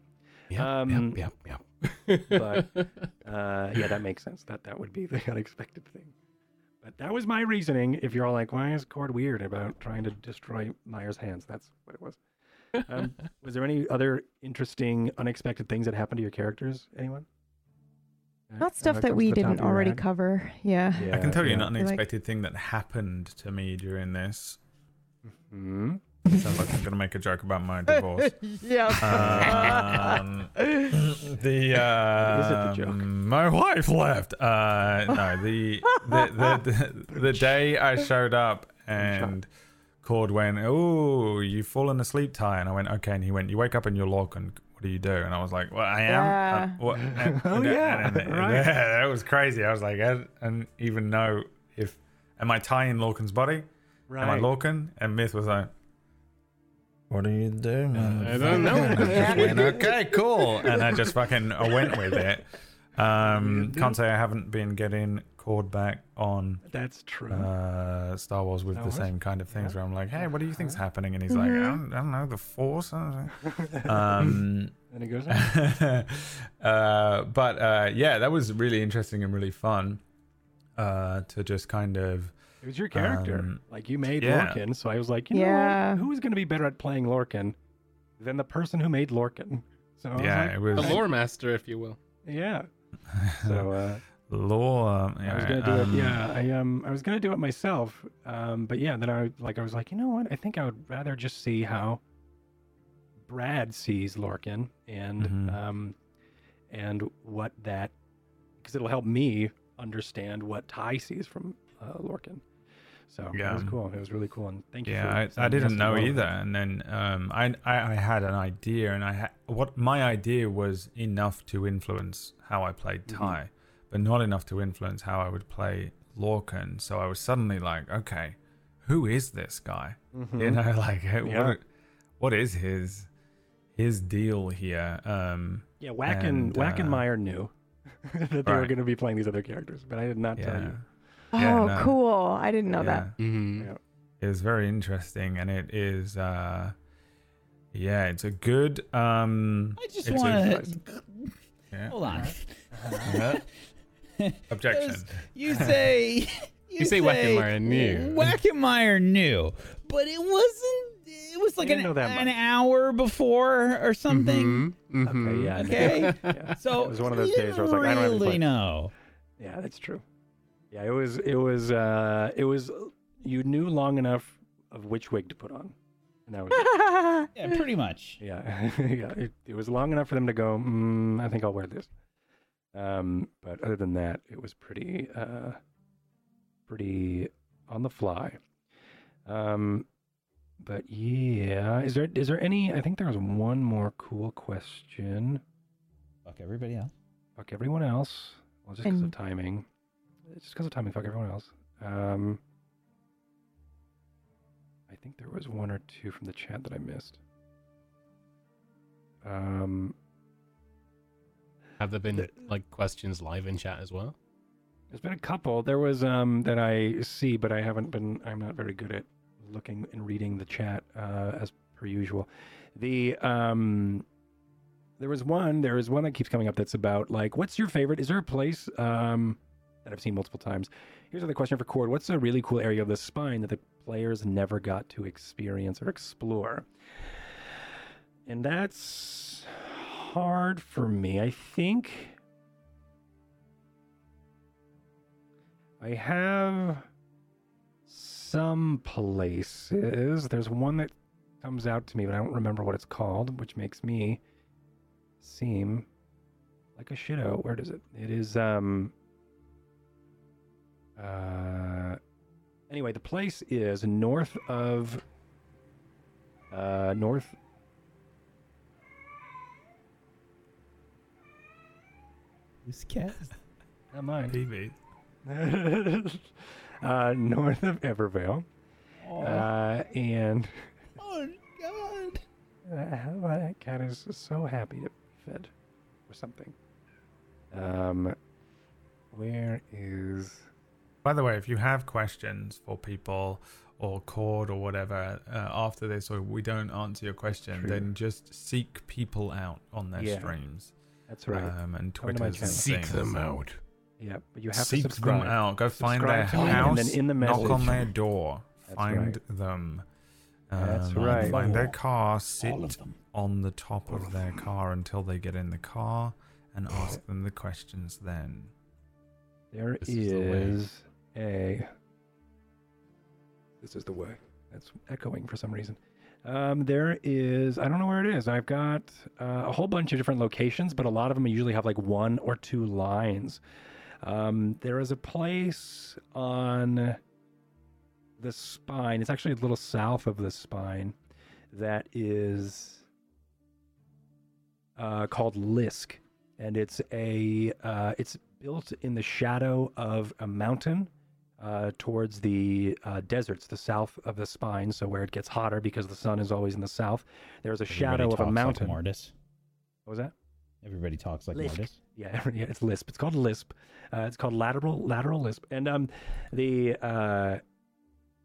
Yep, Um, yep, yep, yep. but- Uh, yeah, that makes sense. That that would be the <laughs> unexpected thing. But that was my reasoning. If you're all like, why is Cord weird about trying to destroy Meyer's hands? That's what it was. Um, <laughs> was there any other interesting, unexpected things that happened to your characters? Anyone? Uh, Not stuff that we didn't already head? cover. Yeah. Yeah, I can tell you yeah. an unexpected thing that happened to me during this. Hmm? Sounds like I'm going to make a joke about my divorce. <laughs> yeah. Um, <laughs> the uh, Is it the joke? my wife left. Uh, no, the the, the the the day I showed up and Cord went, "Oh, you've fallen asleep, Ty," and I went, "Okay," and he went, "You wake up and you're locked, and what do you do?" And I was like, "Well, I am." Yeah. Uh, what? <laughs> And, Oh, and- yeah, and- and- right. yeah, that was crazy. I was like, I didn't even know if am I Ty in Lorcan's body? Right. Am I Lorcan? And Myth was like, "What do you do?" man?" I don't know. <laughs> Just went, okay, cool, <laughs> and I just fucking I went with it. Um, can't say I haven't been getting called back on That's true. uh, Star Wars with Star the Wars? same kind of things where I'm like, hey, what do you think's Uh-huh. happening? And he's like, I don't, I don't know, the Force. I don't <laughs> um, and it goes. uh, but uh, yeah, that was really interesting and really fun uh, to just kind of. It was your character. Um, like you made yeah. Lorcan, so I was like, you know Yeah. what? Who's going to be better at playing Lorcan than the person who made Lorcan? So I was Yeah, like, it was The lore master, if you will. yeah. <laughs> So uh, law. I was gonna do it. Yeah, I um, I was gonna do it myself. Um, but yeah, then I like I was like, you know what? I think I would rather just see how Brad sees Lorcan and Mhm. um, and what that because it'll help me understand what Ty sees from uh, Lorcan. So yeah. it was cool. It was really cool, and thank you. Yeah, for I, I didn't know either, and then um, I, I I had an idea, and I ha- what my idea was enough to influence how I played Mhm. Ty, but not enough to influence how I would play Lorcan. So I was suddenly like, okay, who is this guy? You Mhm. know, <laughs> like Yeah. what what is his his deal here? Um, Yeah, Whack and, and uh, Meyer knew. <laughs> that they were going to be playing these other characters, but I did not tell Yeah. Oh, Yeah, no. cool! I didn't know that. Mm-hmm. Yeah. It was very interesting, and it is. uh Yeah, it's a good. um I just want to. yeah. Hold on. <laughs> Objection. You say. <laughs> You say Wackenmeyer knew. Wackenmeyer knew, but it wasn't. It was like an, an hour before or something. Mm-hmm. Okay, yeah. Okay. yeah. <laughs> So It was one of those days where I was like, I don't really know. Yeah, that's true. Yeah, it was it was uh it was you knew long enough of which wig to put on. And that was it. <laughs> Yeah, pretty much. yeah. <laughs> yeah, it, it was long enough for them to go, mm, I think I'll wear this. Um but other than that, it was pretty uh pretty on the fly. Um but yeah, is there is there any I think there was one more cool question. Fuck everybody else. Fuck everyone else. Well, just because of And- timing. Just because of timing, fuck everyone else. Um, I think there was one or two from the chat that I missed. Um, Have there been like questions live in chat as well? there's been a couple. There was um that I see, but I haven't been. I'm not very good at looking and reading the chat uh, as per usual. The um, there was one. There is one that keeps coming up that's about like, what's your favorite? Is there a place um that I've seen multiple times? Here's another question for Cord. What's a really cool area of the spine that the players never got to experience or explore? And that's hard for me. I think I have some places. There's one that comes out to me, but I don't remember what it's called, which makes me seem like a shitto. Where does it? It is um uh anyway, the place is north of uh north Who's cat? not mine. PB. uh north of Evervale. Uh and <laughs> oh God. Uh, that cat is so happy to be fed or something. Um, where is? By the way, if you have questions for people or Cord or whatever uh, after this, or we don't answer your question, True. then just seek people out on their Yeah. streams That's right. um, and Twitter. Seek my Twitters and channel. things. out. yeah, but you have Seek to subscribe. them out. Go find their Subscribe house. and then in the knock on their door. That's find right. them. That's um, right. Find their car. Sit on the top of their car until they get in the car, and ask them the questions. Then There This is the way. is a. This is the way. That's echoing for some reason. Um, there is. I don't know where it is. I've got uh, a whole bunch of different locations, but a lot of them usually have like one or two lines. Um, there is a place on the spine. It's actually a little south of the spine. That is uh, called Lisk, and it's a uh, it's built in the shadow of a mountain uh, towards the uh, deserts, the south of the spine. So where it gets hotter because the sun is always in the south. There's a shadow of a mountain. Like Mortis. what was that? Everybody talks like Lisk. Mortis. Yeah, <laughs> yeah, it's Lisp. It's called Lisp. Uh, it's called lateral lateral Lisp, and um, the uh,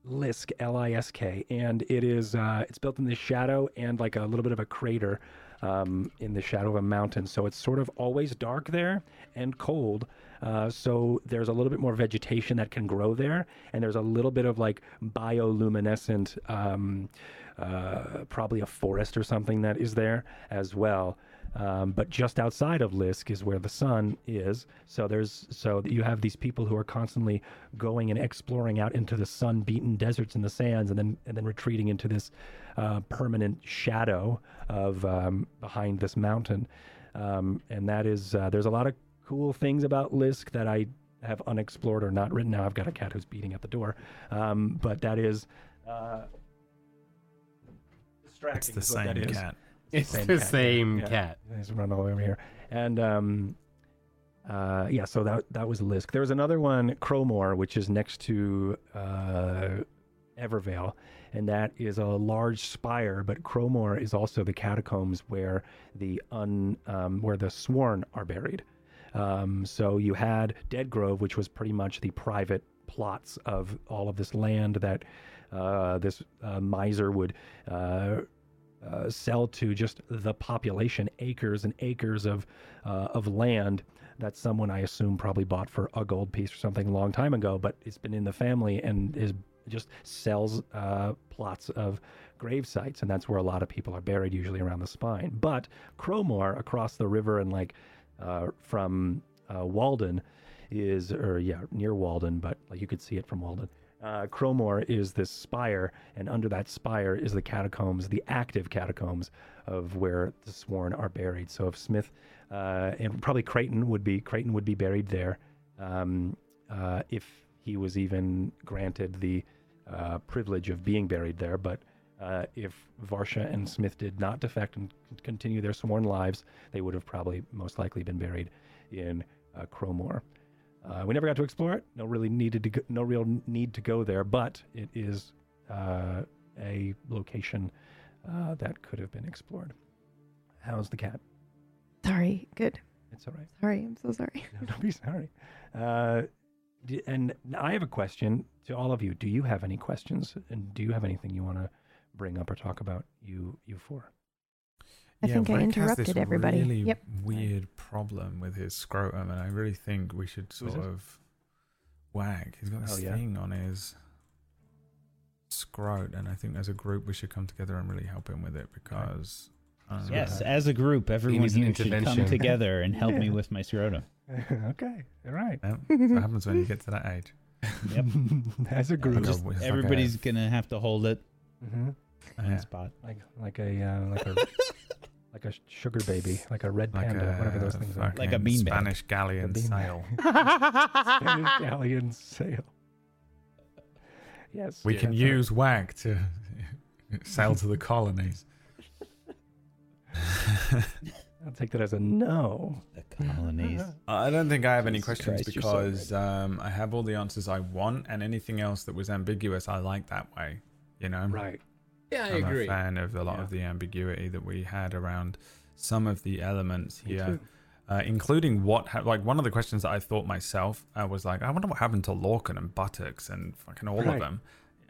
Lisk L I S K, and it is uh, it's built in the shadow and like a little bit of a crater um, in the shadow of a mountain. So it's sort of always dark there and cold. Uh, so there's a little bit more vegetation that can grow there, and there's a little bit of like bioluminescent, um, uh, probably a forest or something that is there as well. Um, but just outside of Lisk is where the sun is. So there's so you have these people who are constantly going and exploring out into the sun-beaten deserts and the sands, and then and then retreating into this uh, permanent shadow of um, behind this mountain. Um, and that is uh, there's a lot of cool things about Lisk that I have unexplored or not written. Now I've got a cat who's beating at the door, um, but that is. Uh, it's the is that same cat. It's Same the cat, same yeah. cat. He's run all the way over here. And um, uh, yeah, so that that was Lisk. There was another one, Crowmore, which is next to uh, Evervale, and that is a large spire. But Crowmore is also the catacombs where the un um, where the sworn are buried. Um, so you had Dead Grove, which was pretty much the private plots of all of this land that uh, this uh, miser would uh, uh, sell to just the population, acres and acres of uh, of land that someone I assume probably bought for a gold piece or something a long time ago, but it's been in the family and is just sells uh, plots of grave sites, and that's where a lot of people are buried, usually around the spine. But Crowmore, across the river and like uh, from uh, Walden, is or yeah near Walden, but like you could see it from Walden. Uh, Crowmore is this spire, and under that spire is the catacombs, the active catacombs of where the sworn are buried. So if Smith uh, and probably Creighton would be Creighton would be buried there, um, uh, if he was even granted the uh, privilege of being buried there. But uh, if Varsha and Smith did not defect and c- continue their sworn lives, they would have probably most likely been buried in uh, Crowmore. Uh, we never got to explore it. No really needed to go, no real need to go there, but it is uh, a location uh, that could have been explored. How's the cat? Sorry. Good. It's all right. Sorry. I'm so sorry. <laughs> No, don't be sorry. Uh, d- and I have a question to all of you. Do you have any questions? And do you have anything you want to bring up or talk about? You, you four. I think I Rick has interrupted this everybody. Really Yep. weird problem with his scrotum, and I really think we should sort of wag. He's got this Oh, yeah? thing on his scrot, and I think as a group we should come together and really help him with it because. um, Yes, as a group, everyone needs an here should come together and help me <laughs> with my scrotum. <laughs> okay. All right. yeah, that's what happens when you get to that age. <laughs> Yep. As a group. Just it's like a- everybody's gonna have to hold it hmm on Yeah. spot. Like like a uh, like a <laughs> like a sugar baby, like a red like panda, a whatever those things are. Like a fucking beanbag. Spanish galleon beanbag. sail. <laughs> Spanish galleon sail. Yes. We yeah, can that's right. use WAG to sail to the colonies. I'll take that as a no. The colonies. I don't think I have any Jesus questions Christ, you're so because um, I have all the answers I want, and anything else that was ambiguous, I like that way. You know, Right. Yeah, I I'm agree. a fan of a lot Yeah. of the ambiguity that we had around some of the elements here, uh, including what, ha- like one of the questions that I thought myself, I was like, I wonder what happened to Lorcan and Buttocks and fucking all Right. of them.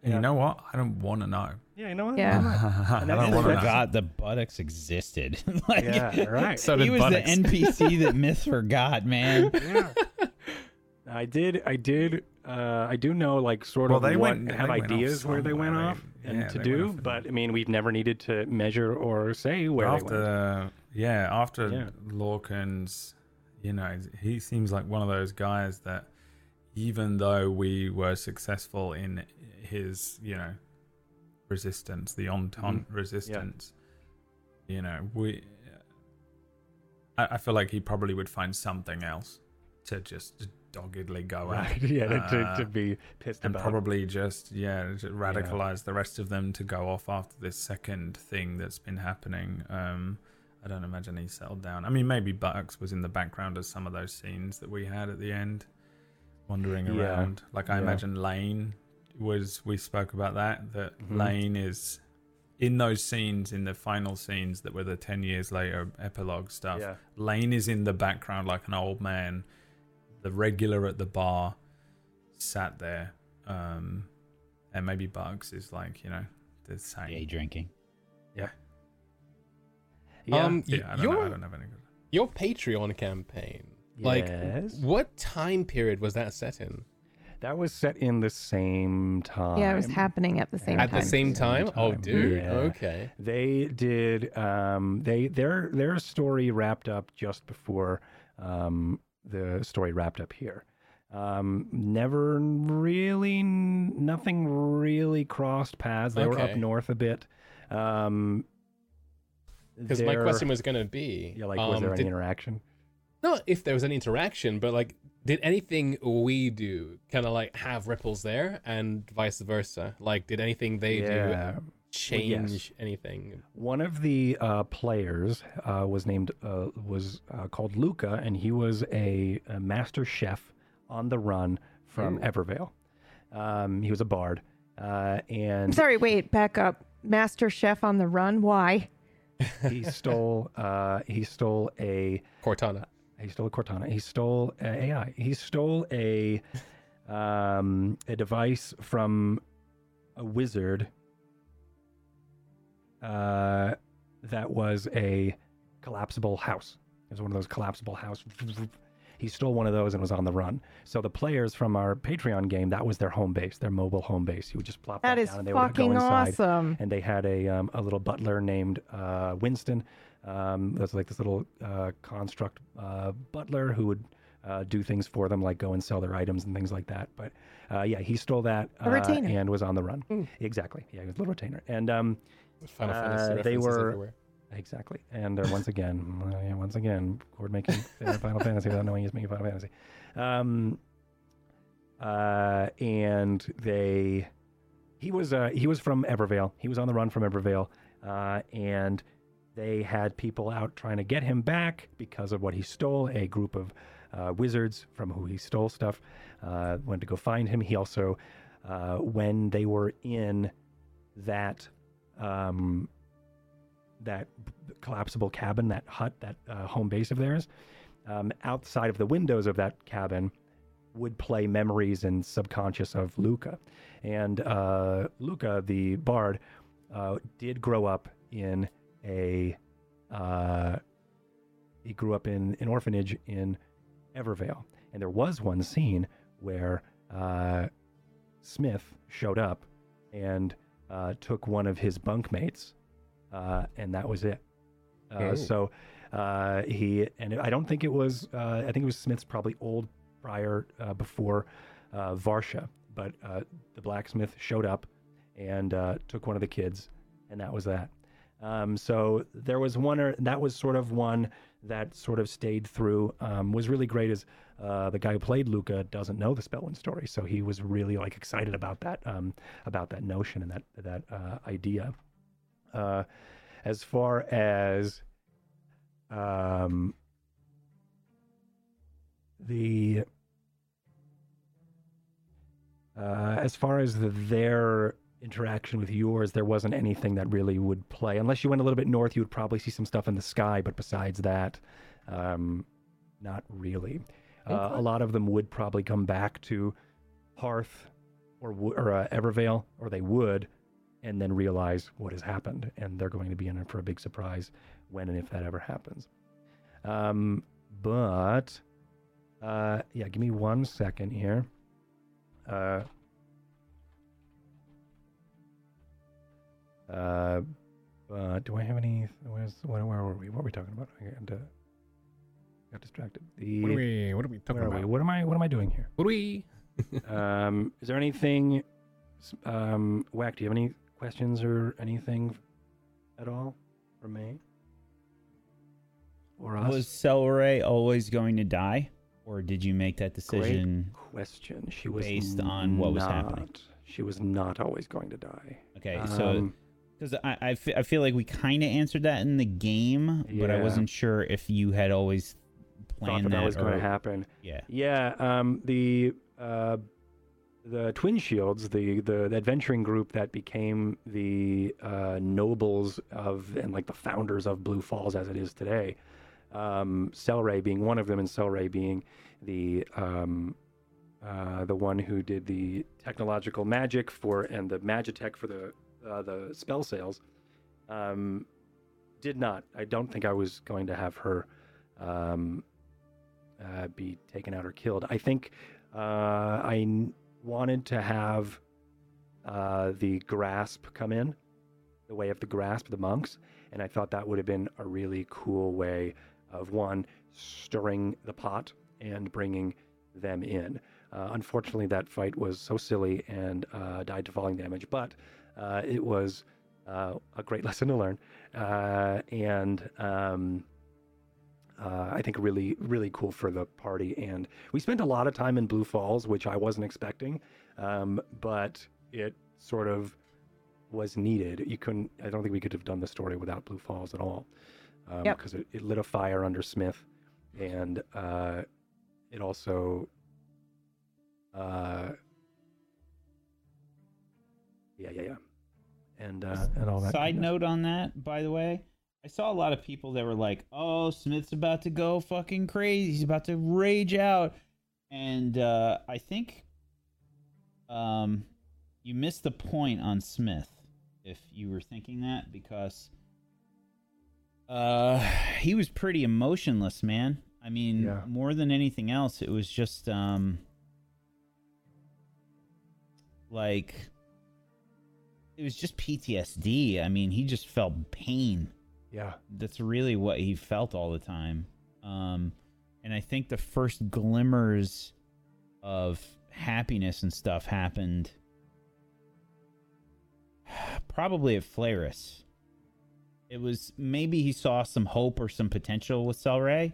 And Yeah. you know what? I don't want to know. Yeah, you know what? Yeah. Why not? <laughs> I And don't that's- want to know. forgot the buttocks existed. <laughs> like, Yeah, right. So he was buttocks. the NPC that Myth forgot, man. <laughs> yeah. I did. I did. Uh, I do know, like, sort Well, of they what went- have they went off ideas where they went somewhere. off They- and yeah, to do, went off in- but I mean, we've never needed to measure or say where after yeah after Yeah. Lorcan's you know he seems like one of those guys that even though we were successful in his you know resistance the entente Mm-hmm. resistance you know we I, I feel like he probably would find something else to just doggedly go at <laughs> Yeah, to, Uh, to be pissed and about. probably just yeah radicalize the rest of them to go off after this second thing that's been happening um i don't imagine he settled down i mean maybe Bucks was in the background of some of those scenes that we had at the end wandering Yeah. around like i Yeah. imagine lane was we spoke about that that Mhm. lane is in those scenes in the final scenes that were the 10 years later epilogue stuff Yeah. Lane is in the background like an old man. The regular at the bar sat there. Um, and maybe Bugs is like, you know, the same. Day drinking. Yeah. Um, Yeah, I don't, your know, I don't have any. your Patreon campaign. Like, Yes. what time period was that set in? that was set in the same time. Yeah, it was happening at the same At time. At the same time? Oh, time. dude. Yeah. Okay. They did. Um, they their their story wrapped up just before um, the story wrapped up here. Um, never really, nothing really crossed paths. They were up north a bit. Um, Because my question was going to be yeah, like, was um, there any did- interaction? not if there was any interaction, but like, did anything we do kind of like have ripples there and vice versa? Like, did anything they do yeah. change anything? One of the uh, players uh, was named uh, was uh, called Luca, and he was a, a master chef on the run from Ooh. Evervale. Um, he was a bard, uh, I'm and sorry, wait, back up. Master Chef on the run. Why? he stole <laughs> uh, he stole a Cortana. He stole a Cortana. He stole uh, AI. He stole a um, a device from a wizard uh, that was a collapsible house. It was one of those collapsible house. He stole one of those and was on the run. So the players from our Patreon game, that was their home base, their mobile home base. You would just plop That that is down and they would go fucking inside awesome. and they had a um, a little butler named uh, Winston. Um, that's like this little uh, construct uh, butler who would uh, do things for them, like go and sell their items and things like that. But uh, yeah, he stole that retainer. and was on the run. Mm. Exactly. Yeah, he was a little retainer. And um, Final Uh, Fantasy they were- everywhere. exactly. And uh, once again, <laughs> uh, yeah, once again, Cord making Final Fantasy without knowing he's making Final Fantasy. Um, uh, and they, he was uh, he was from Evervale. He was on the run from Evervale, uh, and they had people out trying to get him back because of what he stole. A group of uh, wizards from who he stole stuff uh, went to go find him. He also, uh, when they were in that um, that collapsible cabin, that hut, that uh, home base of theirs, um, outside of the windows of that cabin would play memories and subconscious of Luca. And uh, Luca, the bard, uh, did grow up in a. Uh, he grew up in an orphanage in Evervale. And there was one scene where uh, Smith showed up and uh, took one of his bunkmates, uh, and that was it. Uh. So uh, he and I don't think it was. Uh, I think it was Smith's probably old prior uh, before uh, Varsha, but uh, the blacksmith showed up and uh, took one of the kids, and that was that. Um, so there was one, or that was sort of one that sort of stayed through. Um, was really great. Is uh, the guy who played Luca doesn't know the Spellwind story, so he was really like excited about that, um, about that notion and that that uh, idea. Uh, as far as um, the uh, as far as the, their interaction with yours, there wasn't anything that really would play. Unless you went a little bit north, you would probably see some stuff in the sky. But besides that, um, not really. Uh, a lot of them would probably come back to Hearth or or uh, Evervale, or they would, and then realize what has happened, and they're going to be in it for a big surprise when and if that ever happens. Um, but uh, yeah, give me one second here. Uh, uh, uh, do I have any? Where's where, where were we? What were we talking about? I got, uh, got distracted. The What are we? What are we talking where are about? we? What am I? What am I doing here? What are we? <laughs> um, is there anything? Um, Whack, do you have any questions or anything at all for me or us? Was Celeray always going to die, or did you make that decision? Great question. She was based on what was happening. not- She was not always going to die. Okay, so Um, because I, I, feel like we kind of answered that in the game, but I wasn't sure if you had always planned that, that, that was going to happen. yeah. Yeah, um, the uh, the Twin Shields, the, the the adventuring group that became the uh, nobles of and like the founders of Blue Falls as it is today. Um, being one of them, and Cellray being the um, uh, the one who did the technological magic for and the magitech for the uh, the spell sales. Um, did not. I don't think I was going to have her um, uh, be taken out or killed. I think uh, I n- wanted to have uh, the grasp come in, the way of the grasp, the monks, and I thought that would have been a really cool way of one stirring the pot and bringing them in. Uh, unfortunately, that fight was so silly and uh, died to falling damage, but uh, it was uh, a great lesson to learn, uh, and. Um, uh, I think really, really cool for the party. And we spent a lot of time in Blue Falls, which I wasn't expecting, um, but it sort of was needed. You couldn't, I don't think we could have done the story without Blue Falls at all. Um, Yep. Because it, it lit a fire under Smith and uh, it also, uh, yeah, yeah, yeah. And, uh, and all that. Side note on that, by the way, I saw a lot of people that were like, "Oh, Smith's about to go fucking crazy. He's about to rage out." And uh, I think um, you missed the point on Smith if you were thinking that because uh, he was pretty emotionless, man. I mean, Yeah. more than anything else, it was just um, like it was just PTSD. I mean, he just felt pain Yeah. that's really what he felt all the time. Um, and I think the first glimmers of happiness and stuff happened <sighs> probably at Flaris. It was maybe he saw some hope or some potential with Selray,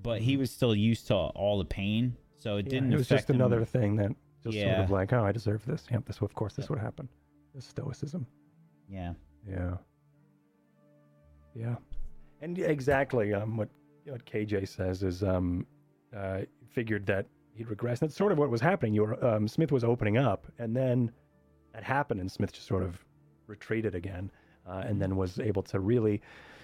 but he was still used to all the pain, so it Yeah, didn't. it was just him. another thing that just sort of like, oh, I deserve this. Yep, this of course this would happen. This stoicism. Yeah, Yeah. Yeah. And exactly um what what KJ says is um uh figured that he'd regress. That's sort of what was happening. You were um Smith was opening up and then that happened and Smith just sort of retreated again. Uh, and then was able to really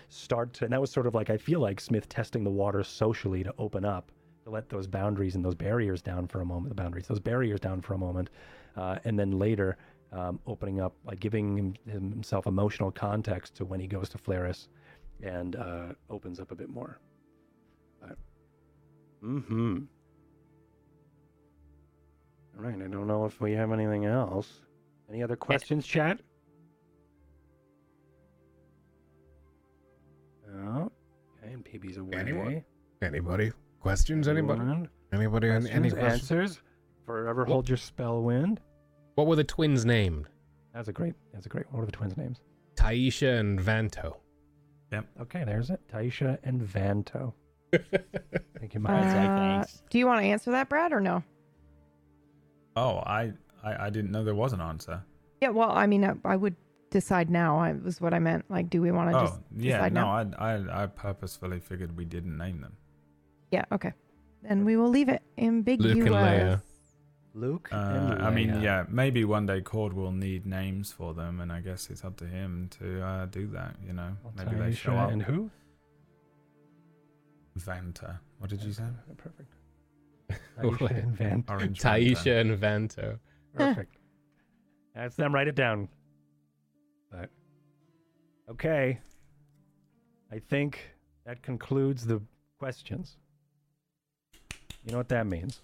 start to and that was sort of like I feel like Smith testing the water socially to open up, to let those boundaries and those barriers down for a moment, the boundaries, those barriers down for a moment. Uh, and then later um, opening up, like giving him, himself emotional context to when he goes to Flaris and uh, opens up a bit more. But, mm-hmm. All right, I don't know if we have anything else. Any other questions, chat? Oh, okay, and PB's away. Anyone? Anybody? Questions? Anybody? Anyone? Anybody? Any, any Questions, questions? answers? Forever hold your spell wind. What were the twins named? That's a great. That's a great. What are the twins' names? Taisha and Vanto. Yep. Okay, there's it. Taisha and Vanto. <laughs> Thank you, Mike. Uh, thanks. do you want to answer that, Brad, or no? Oh, I, I I didn't know there was an answer. Yeah, well, I mean, I, I would decide now. I was what I meant. Like, do we want to Oh, just yeah. decide No, now? I, I I purposefully figured we didn't name them. Yeah, okay. Then we will leave it ambiguous. Luke and Leia. Luke Uh, and I mean, yeah, maybe one day Cord will need names for them, and I guess it's up to him to uh, do that. You know, Well, maybe they show up. And who? Vanta. What did you say? <laughs> Perfect. <laughs> Taisha and Van. Orange. Vanta. Taisha and Vanto. <laughs> Perfect. That's them. Write it down. But okay, I think that concludes the questions. You know what that means?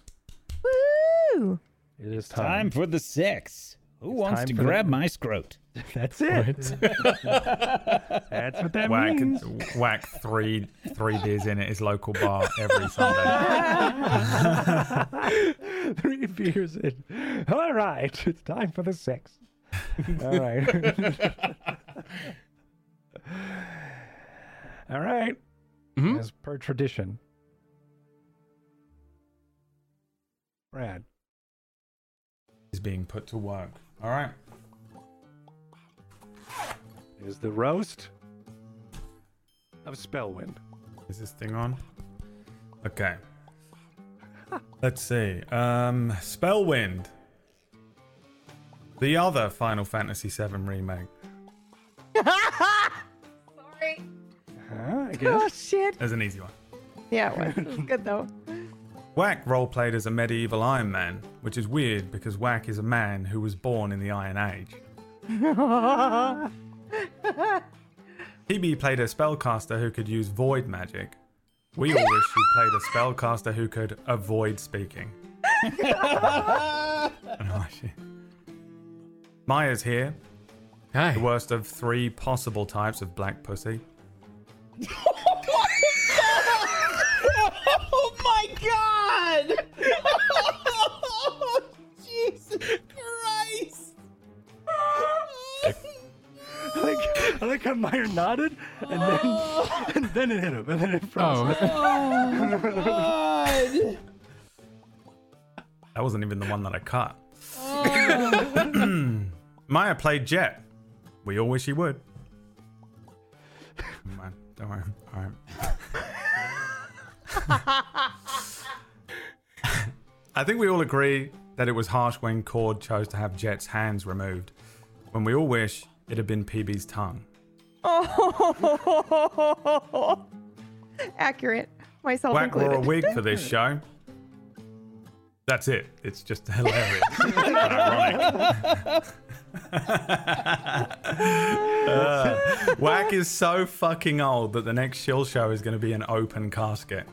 Woo! It is time time. for the sex. Who It's wants to for the- grab my scrot? <laughs> That's it. <laughs> That's what that Whack, means. whack three three beers in at his local bar every <laughs> Sunday. Three beers in. All right, it's time for the sex. All right. All right. Mhm. As per tradition. Brad. Is being put to work. All right. is the roast of Spellwind. Is this thing on? Okay. Let's see. Um, Spellwind. The other Final Fantasy VII remake. <laughs> Sorry. Huh, I Oh guess. shit. There's an easy one. Yeah, it was, it was good though. Whack roleplayed as a medieval Iron Man, which is weird because Whack is a man who was born in the Iron Age. <laughs> PB played a spellcaster who could use void magic. We all wish he played a spellcaster who could avoid speaking. <laughs> Oh, shit. Maya's here, the worst of three possible types of black pussy. <laughs> I like how Meyer nodded, and then oh. and then it hit him, and then it froze. Oh, Oh god! That wasn't even the one that I cut. Oh. <clears throat> Maya played Jet. We all wish he would. Man, don't worry. All right. <laughs> I think we all agree that it was harsh when Cord chose to have Jet's hands removed. When we all wish it had been PB's tongue. Oh, <laughs> accurate. Myself Whack wore a included. wig for this <laughs> show. That's it. It's just hilarious. <laughs> Ironic. Uh, Whack is so fucking old that the next Shill show is going to be an open casket.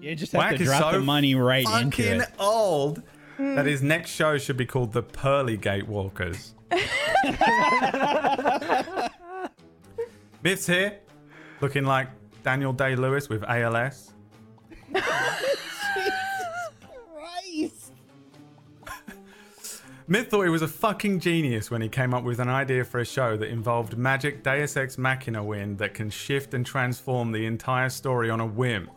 You just have Whack to drop so the money right into Fucking it. old that his next show should be called the Pearly Gate Walkers. <laughs> Myth's here, looking like Daniel Day Lewis with ALS. Myth thought he was a fucking genius when he came up with an idea for a show that involved magic Deus Ex Machina wind that can shift and transform the entire story on a whim.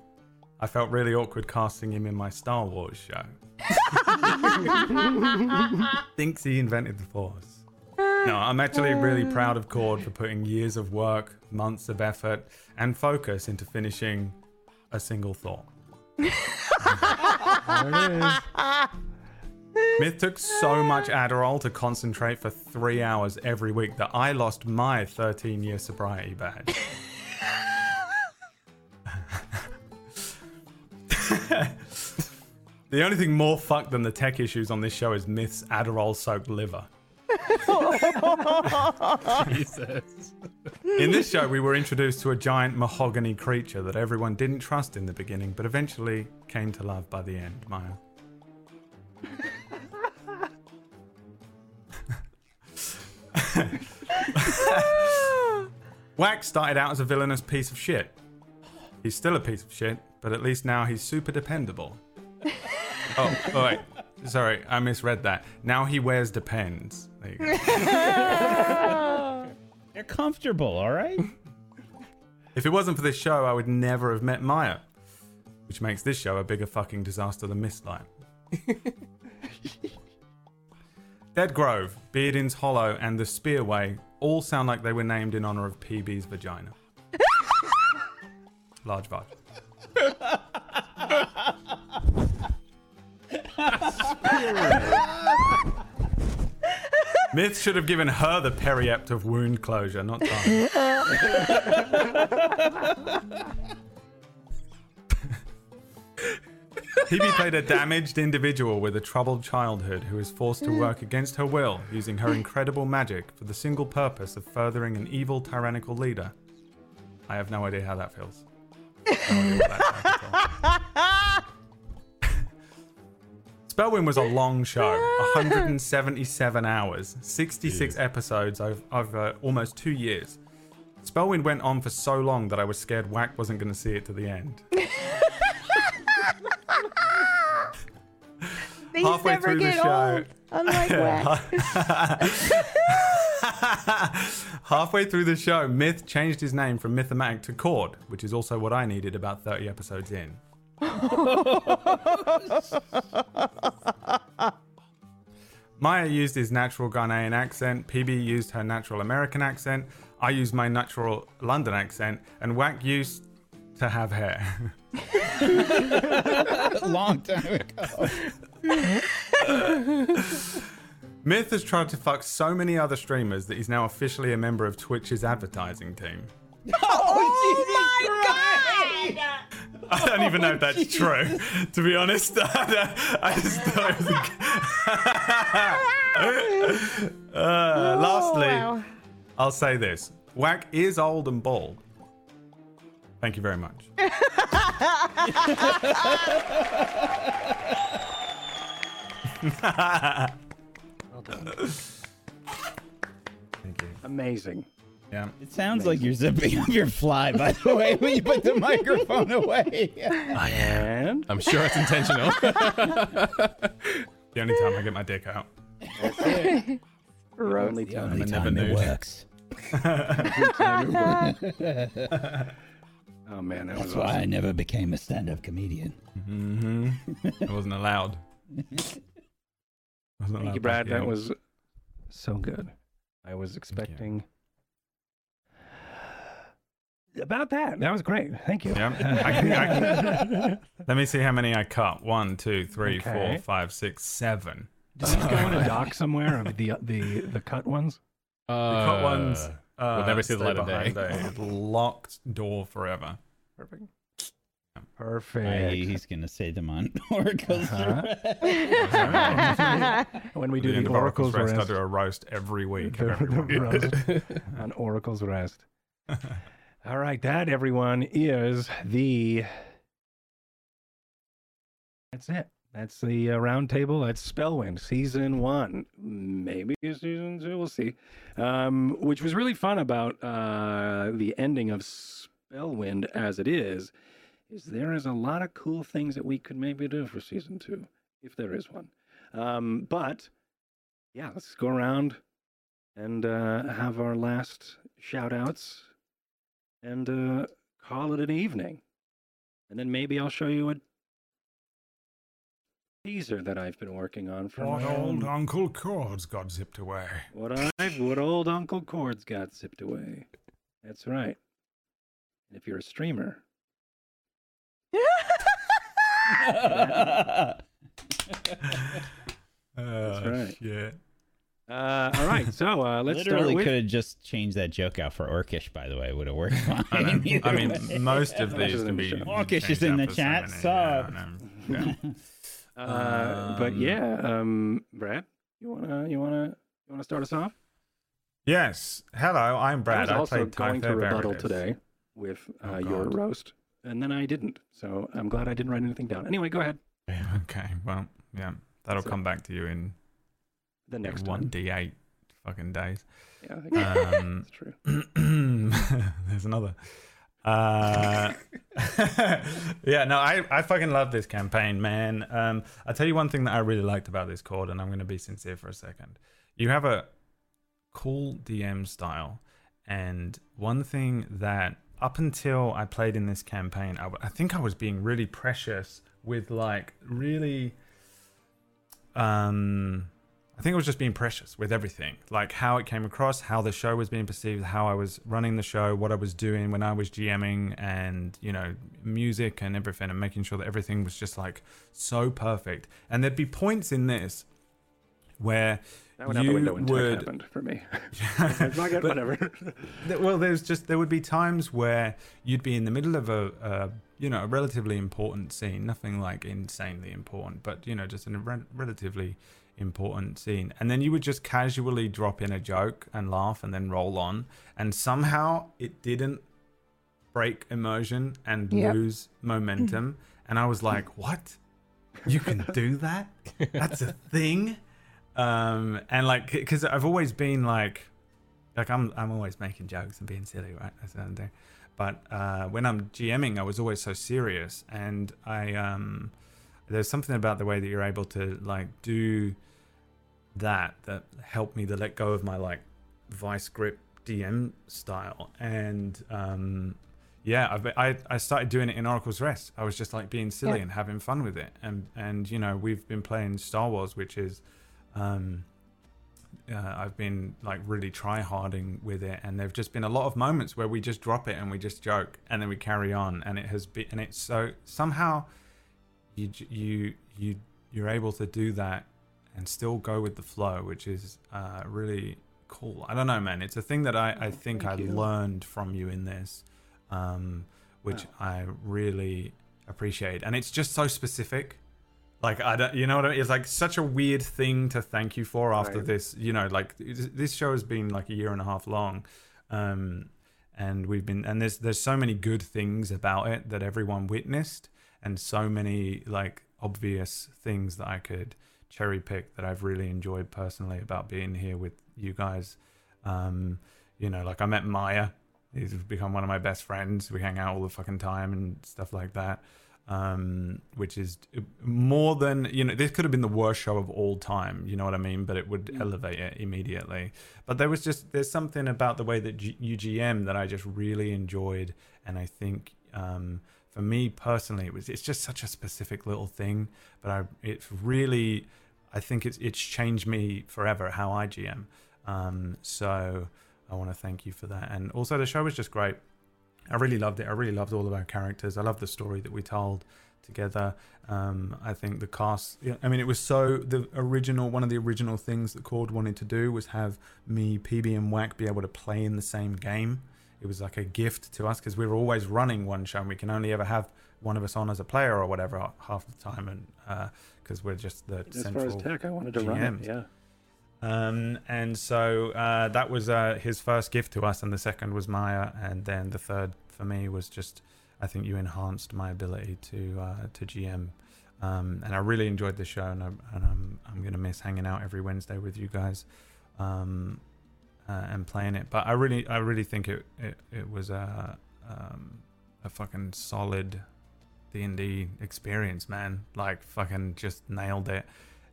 I felt really awkward casting him in my Star Wars show. <laughs> Thinks he invented the Force. No, I'm actually really proud of Cord for putting years of work, months of effort, and focus into finishing a single thought. <laughs> Myth took so much Adderall to concentrate for three hours every week that I lost my 13 year sobriety badge. <laughs> <laughs> the only thing more fucked than the tech issues on this show is Myth's Adderall soaked liver. In this show, we were introduced to a giant mahogany creature that everyone didn't trust in the beginning, but eventually came to love by the end. Maya. <laughs> Wax started out as a villainous piece of shit. He's still a piece of shit, but at least now he's super dependable. oh, oh wait. Sorry, I misread that. Now he wears depends. There you go. <laughs> They're comfortable, all right? <laughs> If it wasn't for this show, I would never have met Maya. Which makes this show a bigger fucking disaster than Mistlight. <laughs> Dead Grove, Bearden's Hollow, and the Spearway all sound like they were named in honor of PB's vagina. Large vibe. <laughs> Myth should have given her the periapt of wound closure, not Tom. <laughs> PB played a damaged individual with a troubled childhood who is forced to hmm. work against her will using her incredible magic for the single purpose of furthering an evil tyrannical leader. I have no idea how that feels. No idea what that's like at all. <laughs> Spellwind was a <laughs> long show 177 hours, 66 episodes over, over almost two years. Spellwind went on for so long that I was scared Whack wasn't going to see it to the end. <laughs> <laughs> These Halfway never through the get show- old. Unlike Whack. Halfway through the show, Myth changed his name from Mythomatic to Cord, which is also what I needed about 30 episodes in. <laughs> Maya used his natural Ghanaian accent, PB used her natural American accent, I used my natural London accent, and Whack used to have hair. A <laughs> long time ago. <laughs> Myth has tried to fuck so many other streamers that he's now officially a member of Twitch's advertising team. oh, oh my god! I don't even know if that's <laughs> true, to be honest. <laughs> I just thought it was. A... <laughs> uh, lastly, Oh, wow. I'll say this: Whack is old and bald. Thank you very much. Well done. Thank you. Amazing. Yeah. It sounds like you're zipping up your fly, by the way, when you put the <laughs> microphone away. I am. I'm sure it's intentional. <laughs> The only time I get my dick out. Gross. only The time. only I time it works. <laughs> Oh man, that That's was why I never became a stand-up comedian. Mm-hmm. I wasn't allowed. Wasn't Thank allowed you, Brad. That was so good. I was expecting about that. That was great. Thank you. Yeah. <laughs> I can, I can, let me see how many I cut. One, two, three, four, Okay. five, six, seven. Does this go in a doc somewhere of the the the cut ones? Uh, The cut ones. Uh, will never see the stay light of day. behind a locked door forever. Perfect. I, Perfect. he's gonna say them on <laughs> Oracle's Uh-huh. <laughs> when we do the end the of Oracle's Oracle's Rest, I do a roast every week. of the- everyone. the roast on Oracle's Rest. All right, that everyone is the. That's it. That's the uh, round table. That's Spellwind season one, maybe season two. We'll see. Um, which was really fun about uh, the ending of Spellwind as it is, is there is a lot of cool things that we could maybe do for season two, if there is one. Um, but yeah, let's go around and uh, have our last shout outs and uh, call it an evening. And then maybe I'll show you a teaser that I've been working on for What my old own- Uncle Cords got zipped away. what I've what old Uncle Cords got zipped away. That's right. And if you're a streamer, <laughs> <laughs> That's right. Shit. Uh, all right. So uh, let's Literally start with. could have just changed that joke out for Orcish, by the way. Would have worked <laughs> fine. I, know. I mean, <laughs> most of <laughs> these is can the be. show. Orcish is in the chat, so yeah, yeah. Uh, but yeah, um, Brad, you wanna you wanna you wanna start us off? Yes. Hello, I'm Brad. I Brad. was I, also played going to Typho rebuttal today with uh, Oh, your roast, and then I didn't. So I'm glad I didn't write anything down. Anyway, go ahead. Okay. Well, yeah. That'll So- come back to you in The next one one. d eight fucking days. Yeah, I think Um, <laughs> that's true. <clears throat> there's another. Uh, <laughs> yeah, no, I, I fucking love this campaign, man. Um, I'll tell you one thing that I really liked about this Cord, and I'm going to be sincere for a second. You have a cool DM style, and one thing that up until I played in this campaign, I, w- I think I was being really precious with like really um I think it was just being precious with everything, like how it came across, how the show was being perceived, how I was running the show, what I was doing when I was GMing, and you know, music and everything, and making sure that everything was just like so perfect. And there'd be points in this where That went out the you window when would- happened for me. <laughs> But- whatever. <laughs> Well there's just there would be times where you'd be in the middle of a, a you know a relatively important scene nothing like insanely important but you know just in a re- relatively important scene. And then you would just casually drop in a joke and laugh and then roll on. And somehow it didn't break immersion and Yep. lose momentum. <clears throat> And i was like what? You can <laughs> do that? That's a thing? Um and like because i've always been like like I'm I'm always making jokes and being silly, right? That's what I'm doing. But uh, when I'm GMing, I was always so serious, and I um, there's something about the way that you're able to like do that that helped me to let go of my like vice grip DM style, and um, yeah, I've, I I started doing it in Oracle's Rest. I was just like being silly Yeah. and having fun with it, and and you know we've been playing Star Wars, which is um, uh, I've been like really try harding with it, and there've just been a lot of moments where we just drop it and we just joke, and then we carry on, and it has been, and it's so somehow you you you you're able to do that and still go with the flow, which is uh, really cool. I don't know, man. It's a thing that I I Oh, think I you. learned from you in this, um, which Wow. I really appreciate, and it's just so specific. Like I don't, you know what I mean? It's like such a weird thing to thank you for after Right. this. You know, like this this show has been like a year and a half long, um, and we've been and there's there's so many good things about it that everyone witnessed, and so many like obvious things that I could cherry pick that I've really enjoyed personally about being here with you guys. Um, you know, like I met Maya. He's become one of my best friends. We hang out all the fucking time and stuff like that um, which is more than you know. This could have been the worst show of all time. You know what I mean? But it would elevate it immediately. But there was just there's something about the way that G- UGM that I just really enjoyed, and I think um, for me personally, it was it's just such a specific little thing. But I it's really I think it's it's changed me forever how I GM. Um, so I want to thank you for that, and also the show was just great. I really loved it. I really loved all of our characters. I love the story that we told together. Um, I think the cast. I mean, it was so the original. One of the original things that Cord wanted to do was have me, PB, and Whack be able to play in the same game. It was like a gift to us because we were always running one show, and we can only ever have one of us on as a player or whatever half the time, and because uh, we're just the As central far as tech, I wanted to run it. Yeah. um, and so uh, that was uh, his first gift to us, and the second was Maya, and then the third for me was just I think you enhanced my ability to uh, to GM, um, and I really enjoyed the show, and, I, and I'm I'm gonna miss hanging out every Wednesday with you guys, um, uh, and playing it. But I really I really think it it, it was a um, a fucking solid D and D experience, man. Like fucking just nailed it,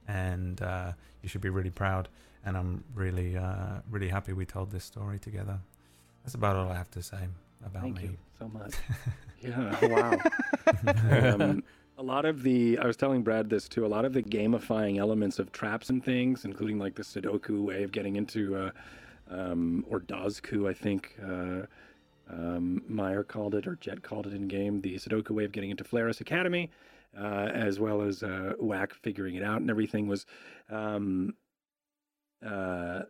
and uh, you should be really proud. And I'm really uh, really happy we told this story together. That's about all I have to say about Thank me. you so much. <laughs> yeah. Wow. um, a lot of the I was telling Brad this too. A lot of the gamifying elements of traps and things, including like the Sudoku way of getting into, uh, um, or Dazku, I think uh, um, Meyer called it, or Jet called it in game. The Sudoku way of getting into Flaris Academy, uh, as well as uh, Whack figuring it out and everything was, um, uh,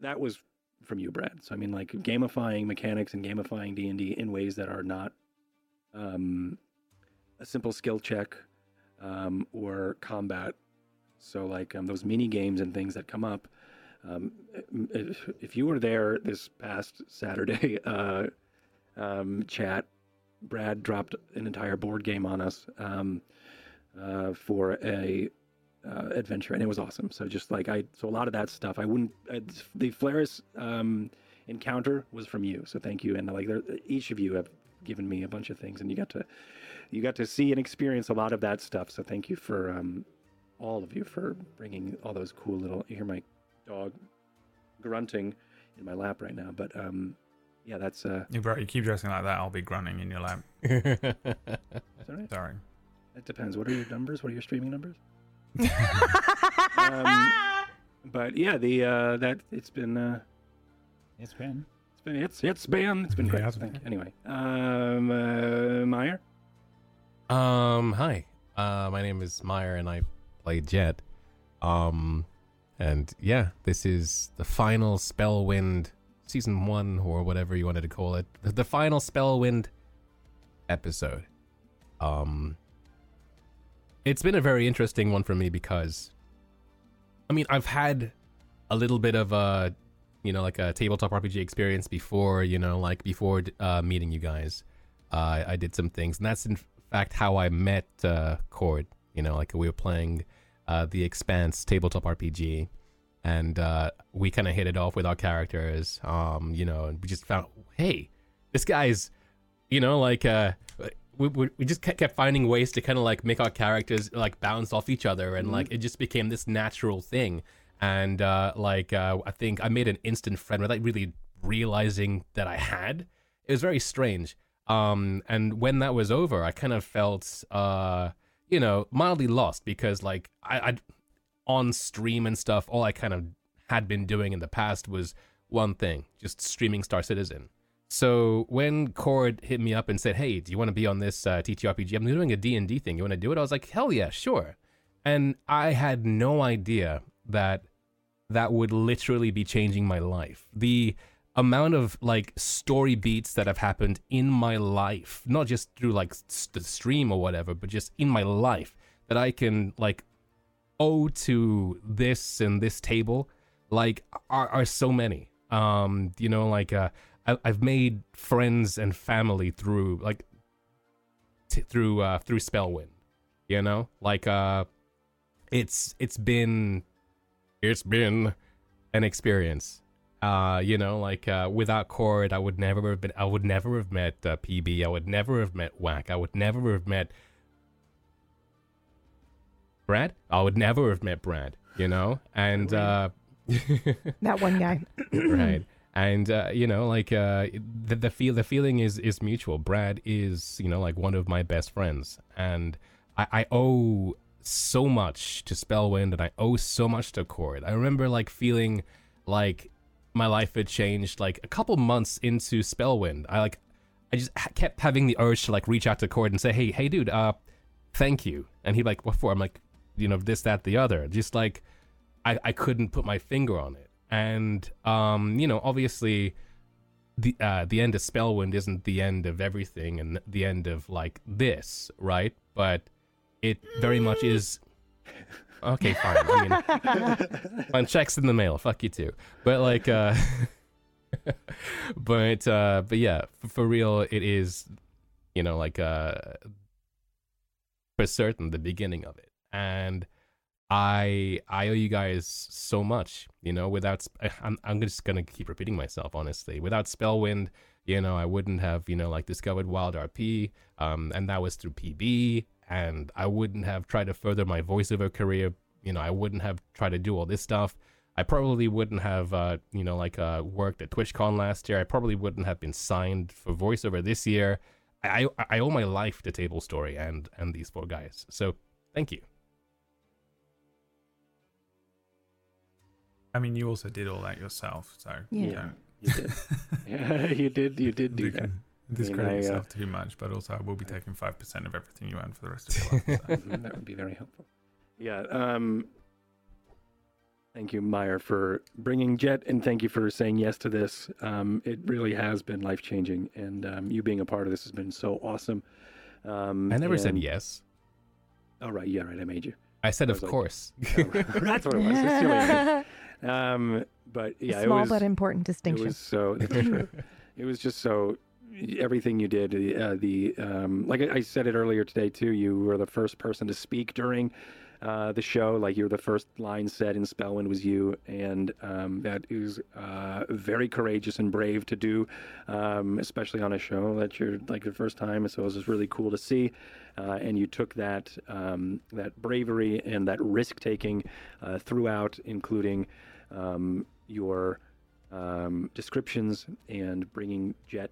that was from you, Brad. So I mean, like gamifying mechanics and gamifying D and D in ways that are not um, a simple skill check um, or combat. So like um, those mini games and things that come up. Um, if, if you were there this past Saturday <laughs> uh, um, chat, Brad dropped an entire board game on us um, uh, for a uh, adventure, and it was awesome. So just like I, so a lot of that stuff, I wouldn't. I, the Flaris um, encounter was from you, so thank you. And like each of you have given me a bunch of things, and you got to, you got to see and experience a lot of that stuff. So thank you for um, all of you for bringing all those cool little. You hear my dog grunting in my lap right now, but um, yeah, that's uh, You, bro, you keep dressing like that, I'll be grunting in your lap. <laughs> is right? Sorry. It depends. What are your numbers? What are your streaming numbers? <laughs> um, but yeah, the uh, that it's been uh, It's been. it's been it's it's been it's been It great. has been. Anyway, um, uh, Meyer. Um, hi. Uh, my name is Meyer, and I play Jet. Um, and yeah, this is the final Spellwind season one, or whatever you wanted to call it. The, final Spellwind episode. Um, it's been a very interesting one for me because, I mean, I've had a little bit of a, you know, like a tabletop RPG experience before. You know, like before uh, meeting you guys. Uh, I did some things, and that's in fact how I met uh, Cord. You know, like we were playing uh, the Expanse tabletop RPG, and uh, we kind of hit it off with our characters. Um, you know, and we just found, hey, this guy's, you know, like uh, we we, we just kept kept finding ways to kind of like make our characters like bounce off each other, and like it just became this natural thing. And uh, like uh, I think I made an instant friend without really realizing that I had. It was very strange. Um, and when that was over, I kind of felt, uh, you know, mildly lost because like I, I, on stream and stuff, all I kind of had been doing in the past was one thing, just streaming Star Citizen. So when Cord hit me up and said, "Hey, do you want to be on this uh, TTRPG? I'm doing a D&D thing. You want to do it?" I was like, "Hell yeah, sure." And I had no idea that that would literally be changing my life. The amount of like story beats that have happened in my life, not just through like the stream or whatever, but just in my life that I can like owe to this and this table, like are, are so many. Um, you know, like uh, I, I've made friends and family through like t- through uh, through Spellwind. You know, like uh, it's it's been it's been an experience uh you know like uh without cord i would never have been i would never have met uh, pb i would never have met whack. I would never have met brad? I would never have met brad you know? And uh <laughs> That one guy. right. And uh, you know like uh the, the feel the feeling is is mutual. Brad is you know like one of my best friends. And i i owe so much to spellwind and i owe so much to cord. I remember like feeling like my life had changed like a couple months into spellwind i like I just ha- kept having the urge to like reach out to Cord and say, "Hey, hey, dude, uh, thank you." And he'd like, "What for?" I'm like, you know, this, that, the other. Just like I, I couldn't put my finger on it. And um, you know, obviously the uh the end of Spellwind isn't the end of everything and the end of like this, right? But it very much is Okay, fine. I mean, <laughs> fine, checks in the mail. Fuck you too. But like uh <laughs> but uh but yeah, for, for real it is you know like uh for certain the beginning of it. And I I owe you guys so much, you know. Without I'm I'm just gonna keep repeating myself, honestly. Without Spellwind, you know, I wouldn't have you know like discovered Wild RP, um, and that was through PB, and I wouldn't have tried to further my voiceover career. You know, I wouldn't have tried to do all this stuff. I probably wouldn't have, uh, you know, like uh, worked at TwitchCon last year. I probably wouldn't have been signed for voiceover this year. I I, I owe my life to Tablestory and and these four guys. So thank you. I mean, you also did all that yourself, so Yeah. you don't You did. yeah, <laughs> <laughs> you did. You did do you that. Can discredit I, uh, yourself too much. But also, I will be taking five percent of everything you earn for the rest of your <laughs> life. So. Mhm, that would be very helpful. Yeah. Um, thank you, Meyer, for bringing Jet, and thank you for saying yes to this. Um, it really has been life changing, and um, you being a part of this has been so awesome. Um, I never said and- yes. Oh right, yeah, right. I made you. I said, I of like- course. <laughs> Oh, <laughs> that's what it was. It's silly. of me. Um, but yeah, a it small was. but important distinction. It distinction. was so. It was just so. Everything you did, the, uh, the um, like I I said it earlier today too. You were the first person to speak during uh, the show. Like you were the first line said in Spellwind was you, and um, that is uh, very courageous and brave to do, um, especially on a show that you're like the first time. So it was just really cool to see, uh, and you took that um, that bravery and that risk taking uh, throughout, including um, your um, descriptions and bringing Jet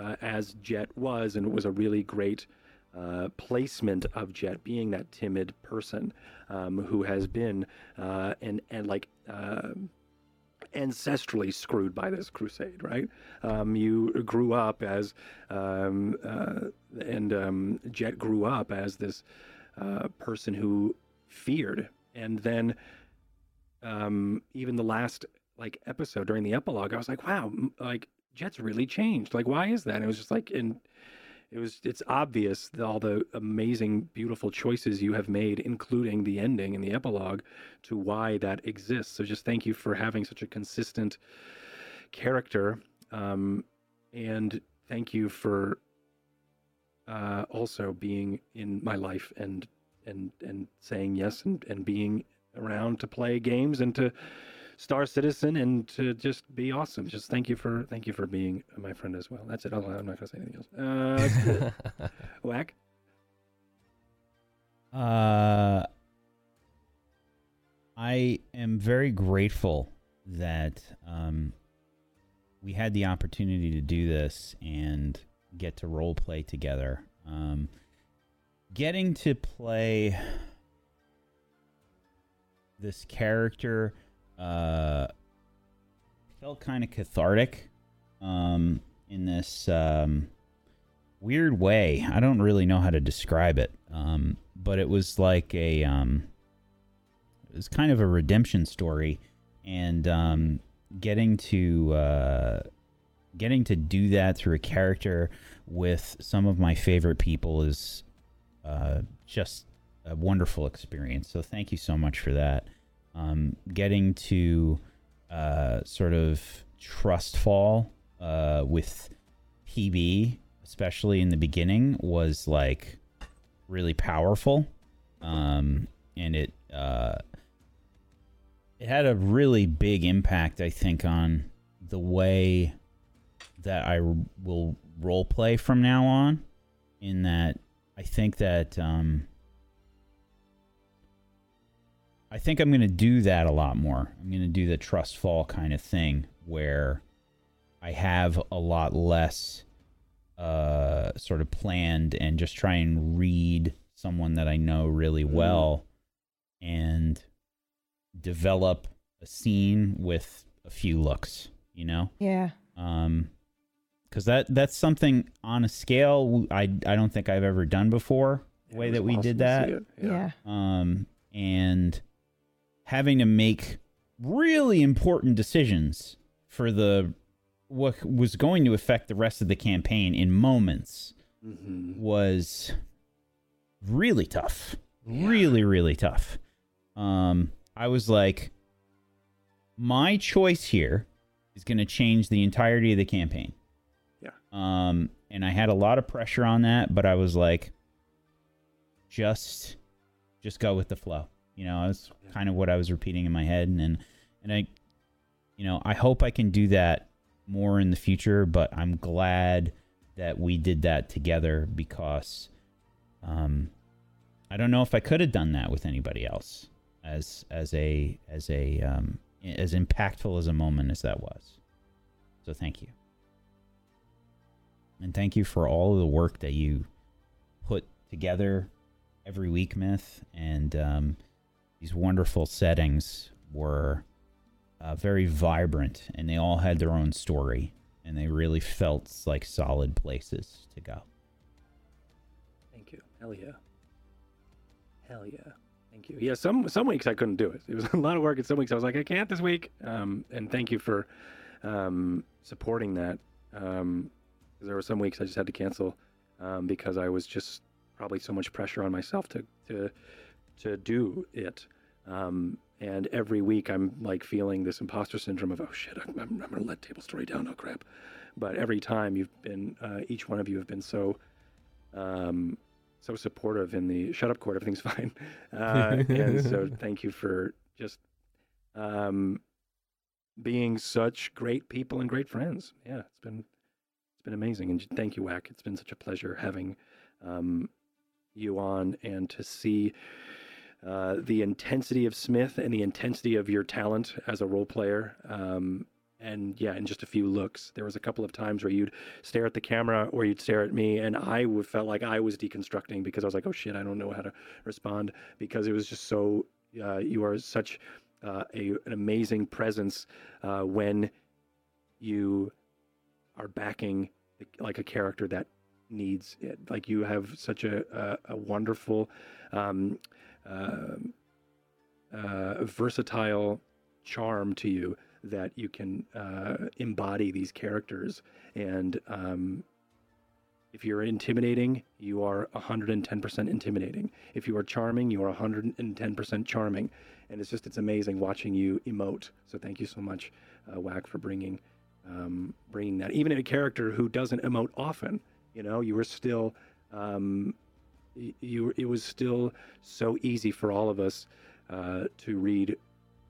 uh, as Jet was, and it was a really great uh, placement of Jet being that timid person um, who has been uh, and and like. Uh, ancestrally screwed by this crusade, right? Um, you grew up as, um, uh, and um, Jet grew up as this uh, person who feared, and then um, even the last like episode during the epilogue, I was like, wow, like Jet's really changed. Like, why is that? And it was just like, and it was, it's obvious that all the amazing, beautiful choices you have made, including the ending and the epilogue, to why that exists. So just thank you for having such a consistent character, um, and thank you for uh, also being in my life and and and saying yes and, and being around to play games and to Star Citizen and to just be awesome. Just thank you for thank you for being my friend as well. That's it. I'm not gonna say anything else. Uh. <laughs> Whack. Uh, I am very grateful that um, we had the opportunity to do this and get to role play together. Um, getting to play this character uh, felt kind of cathartic um, in this um, weird way. I don't really know how to describe it, um, but it was like a um, it was kind of a redemption story, and um, getting to uh, getting to do that through a character with some of my favorite people is uh, just a wonderful experience. So thank you so much for that. Um, getting to uh, sort of trust fall uh, with PB, especially in the beginning, was like really powerful, um, and it uh, it had a really big impact, I think, on the way that I will role play from now on. In that, I think that um, I think I'm going to do that a lot more. I'm going to do the trust fall kind of thing where I have a lot less uh, sort of planned and just try and read someone that I know really well and develop a scene with a few looks, you know? yeah. Um, because that that's something on a scale I I don't think I've ever done before. The It way that we awesome did that, see it. Yeah. um, and having to make really important decisions for the what was going to affect the rest of the campaign in moments Mhm. was really tough. Really, really tough. Um, I was like, my choice here is going to change the entirety of the campaign. Yeah. Um, and I had a lot of pressure on that, but I was like, just, just go with the flow. You know, that's kind of what I was repeating in my head, and and, and I, you know, I hope I can do that more in the future. But I'm glad that we did that together because, um, I don't know if I could have done that with anybody else as as a as a um, as impactful as a moment as that was. So thank you, and thank you for all of the work that you put together every week, Myth, and um, these wonderful settings were uh, very vibrant, and they all had their own story, and they really felt like solid places to go. Thank you. Hell yeah. Hell yeah. Thank you. Yeah, some some weeks I couldn't do it. It was <laughs> a lot of work, and some weeks I was like, I can't this week. Um, and thank you for um, supporting that. Um, there were some weeks I just had to cancel um, because I was just probably so much pressure on myself to to to do it. Um, and every week I'm like feeling this imposter syndrome of oh shit I'm, I'm, I'm gonna let Tablestory down oh crap. But every time you've been uh, each one of you have been so um, so supportive in the shut up Cord everything's <laughs> fine uh, and so <laughs> thank you for just um, being such great people and great friends yeah it's been it's been amazing and thank you Wack it's been such a pleasure having um, you on and to see uh, the intensity of Smith and the intensity of your talent as a role player um, and yeah in just a few looks. There was a couple of times where you'd stare at the camera or you'd stare at me and i would felt like i was deconstructing because i was like oh shit i don't know how to respond because it was just so uh, you are such uh, a, an amazing presence uh, when you are backing like a character that needs it. Like you have such a, a, a wonderful um, versatile charm to you that you can uh, embody these characters. And um, if you're intimidating, you are 110% intimidating. If you are charming, you are 110% charming. And it's just, it's amazing watching you emote. So thank you so much, uh, Whack, for bringing, um, bringing that. Even in a character who doesn't emote often, you know, you were still, um, you, it was still so easy for all of us uh, to read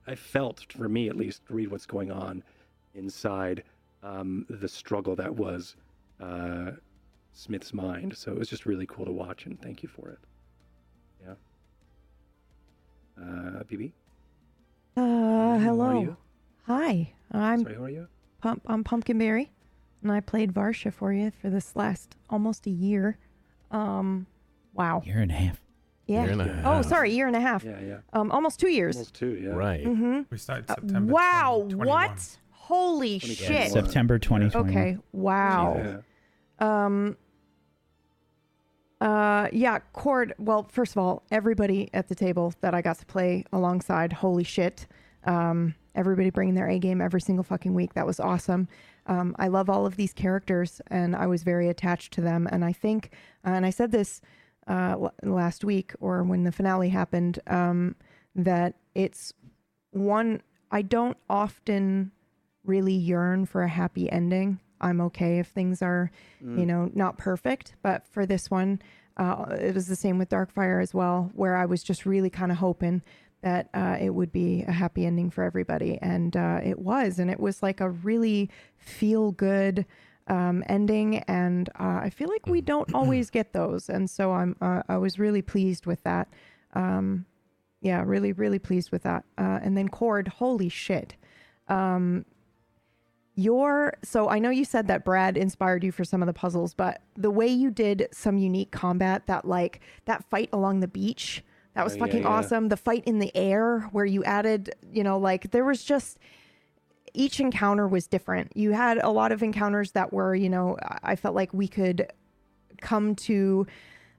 I felt, for me at least, read what's going on inside um, the struggle that was uh, Smith's mind. So it was just really cool to watch, and thank you for it. Yeah. Uh, BB? Uh, How are hello. you? Hi. I'm Sorry, who are you? Pump. I'm Pumpkinberry, and I played Varsha for you for this last almost a year. Um, wow. Year and a half. Yeah. Year and a Oh, sorry, year and a half. Yeah, yeah. Um, almost two years. Almost two, yeah. Right. Mm-hmm. We started Uh, September. wow. 2021. What? Holy shit. September 2021. Okay. Wow. Yeah. Um. Uh, yeah, Cord. Well, first of all, everybody at the table that I got to play alongside, holy shit. Um, everybody bringing their A game every single fucking week. That was awesome. Um, I love all of these characters, and I was very attached to them. And I think, uh, and I said this uh, l- last week or when the finale happened, um, that it's one. I don't often really yearn for a happy ending. I'm okay if things are, you know, not perfect. But for this one, uh, it was the same with Darkfire as well, where I was just really kind of hoping that uh, it would be a happy ending for everybody, and uh, it was, and it was like a really feel good um, ending, and uh, I feel like we don't <clears throat> always get those, and so I'm uh, I was really pleased with that. Um, yeah, really, really pleased with that. Uh, and then Cord, holy shit. Um, your so I know you said that Brad inspired you for some of the puzzles, but the way you did some unique combat, that like that fight along the beach, that was Oh, yeah, fucking yeah. awesome. The fight in the air where you added, you know, like there was just each encounter was different. You had a lot of encounters that were, you know, I felt like we could come to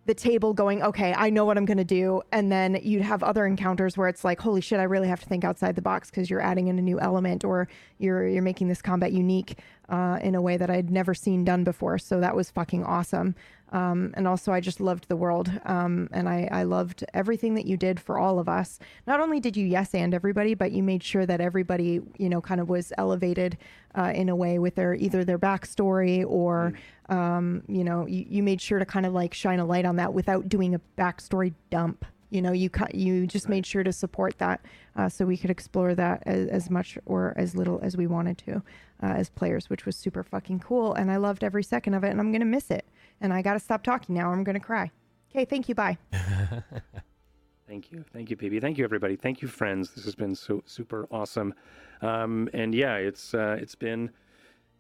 the table going, okay, I know what I'm going to do. And then you'd have other encounters where it's like, holy shit, I really have to think outside the box because you're adding in a new element or you're, you're making this combat unique uh, in a way that I'd never seen done before. So that was fucking awesome. Um, and also, I just loved the world. Um, and I, I loved everything that you did for all of us. Not only did you yes and everybody, but you made sure that everybody, you know, kind of was elevated uh, in a way with their either their backstory or, mm. um, you know, you, you made sure to kind of like shine a light on that without doing a backstory dump. You know, you you just made sure to support that uh, so we could explore that as, as, much or as little as we wanted to uh, as players, which was super fucking cool. And I loved every second of it, and I'm gonna miss it and I got to stop talking now. I'm going to cry. Okay, thank you. Bye. <laughs> thank you. Thank you, PB. Thank you, everybody. Thank you, friends. This has been so super awesome. Um, and yeah, it's uh, it's been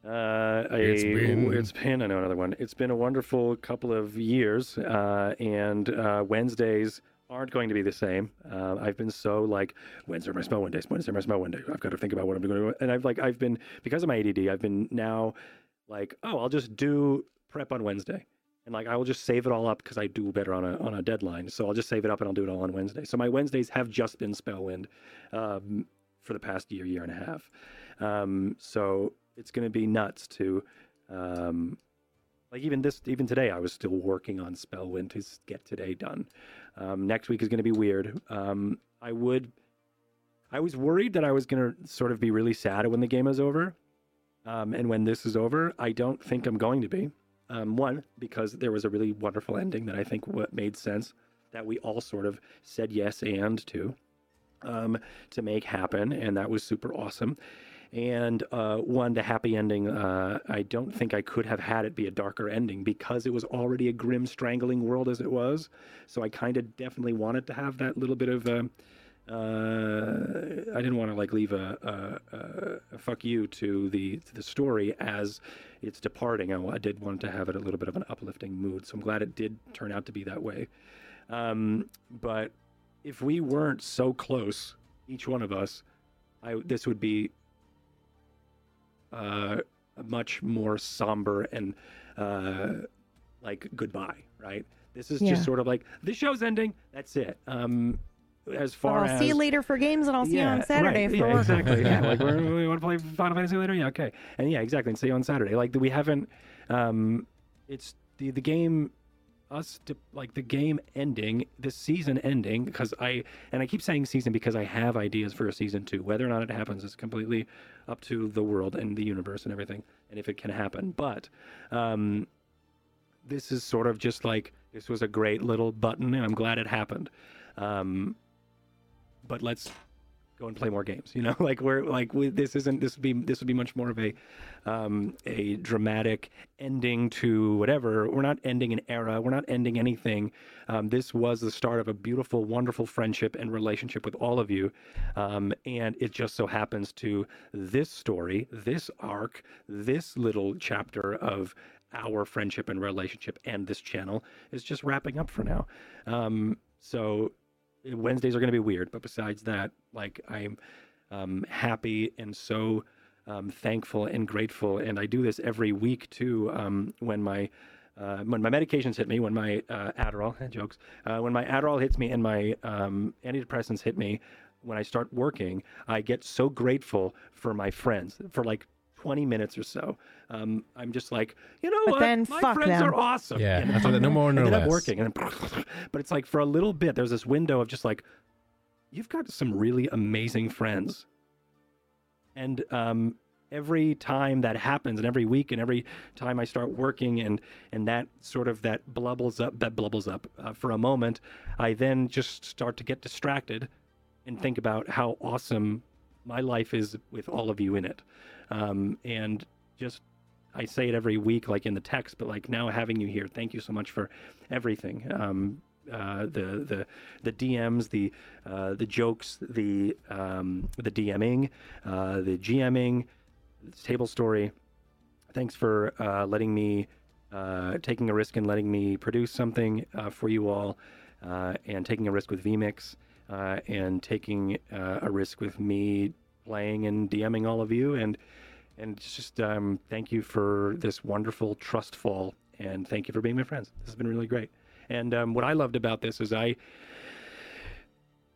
uh, a, it's been it's been I know another one. It's been a wonderful couple of years, uh, and uh, Wednesdays aren't going to be the same. Uh, I've been so like, when's my smell day? When's my smell day? I've got to think about what I'm going to do. And I've like, I've been because of my ADD, I've been now like, oh, I'll just do prep on Wednesday and like I will just save it all up because I do better on a on a deadline. So I'll just save it up and I'll do it all on Wednesday. So my Wednesdays have just been Spellwind um, for the past year, year and a half. Um, so it's going to be nuts to um, like even this even today I was still working on Spellwind to get today done. Um, next week is going to be weird. Um, I would. I was worried that I was going to sort of be really sad when the game is over. Um, and when this is over, I don't think I'm going to be. Um, one, because there was a really wonderful ending that I think what made sense that we all sort of said yes and to um, to make happen, and that was super awesome. And uh, one, the happy ending, uh, I don't think I could have had it be a darker ending because it was already a grim, strangling world as it was. So I kind of definitely wanted to have that little bit of. Uh, uh, I didn't want to like leave a, a, a, a, fuck you to the to the story as it's departing. I, I, did want to have it a little bit of an uplifting mood, so I'm glad it did turn out to be that way. Um, but if we weren't so close, each one of us, I, this would be uh, much more somber and uh, like goodbye, right? This is yeah. just sort of like the show's ending. That's it. Um, as far well, I'll as see you later for games, and I'll see yeah, you on Saturday right, for yeah, exactly. yeah, like <laughs> we want to play Final Fantasy later. Yeah, okay. And yeah, exactly. And see you on Saturday. Like we haven't. Um, it's the the game. Us to, like the game ending, this season ending, because I and I keep saying season because I have ideas for a season two. Whether or not it happens is completely up to the world and the universe and everything, and if it can happen. But um, this is sort of just like this was a great little button, and I'm glad it happened. Um, but let's go and play more games. You know, <laughs> like we're like we, this isn't this would be this would be much more of a um, a dramatic ending to whatever. We're not ending an era. We're not ending anything. Um, this was the start of a beautiful, wonderful friendship and relationship with all of you, um, and it just so happens to this story, this arc, this little chapter of our friendship and relationship and this channel is just wrapping up for now. Um, so Wednesdays are going to be weird, but besides that, like I'm um, happy and so um, thankful and grateful, and I do this every week too. Um, when my uh, when my medications hit me, when my uh, Adderall <laughs> jokes, uh, when my Adderall hits me and my um, antidepressants hit me, when I start working, I get so grateful for my friends for like 20 minutes or so. Um, I'm just like, you know but what? Then My fuck friends them. are awesome. Yeah, and after that, no <laughs> more, no and less. I'm working, and <laughs> then, but it's like for a little bit, there's this window of just like, you've got some really amazing friends, and um, every time that happens, and every week, and every time I start working, and and that sort of that blubbles up, that blubbles up uh, for a moment, I then just start to get distracted, and think about how awesome my life is with all of you in it um, and just I say it every week, like in the text, but like now having you here, thank you so much for everything. Um, uh, the the the DMs, the uh, the jokes, the um, the DMing, uh, the GMing, Tablestory. Thanks for uh, letting me uh, taking a risk and letting me produce something uh, for you all, and taking a risk with vMix, and taking a risk with me playing and DMing all of you, and and just um, thank you for this wonderful trust fall, and thank you for being my friends. This has been really great. And um, what I loved about this is I.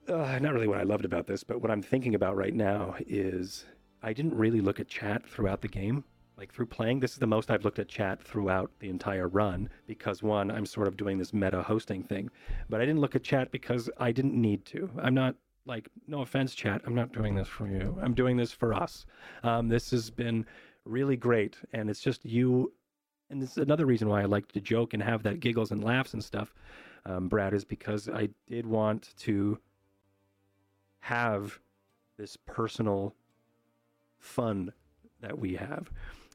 Uh, not really what I loved about this, but what I'm thinking about right now is I didn't really look at chat throughout the game. Like through playing, this is the most I've looked at chat throughout the entire run because one, I'm sort of doing this meta hosting thing, but I didn't look at chat because I didn't need to. I'm not like, no offense, chat, I'm not doing this for you. I'm doing this for us. Um, this has been really great, and it's just you. And this is another reason why I like to joke and have that giggles and laughs and stuff, um, Brad, is because I did want to have this personal fun that we have.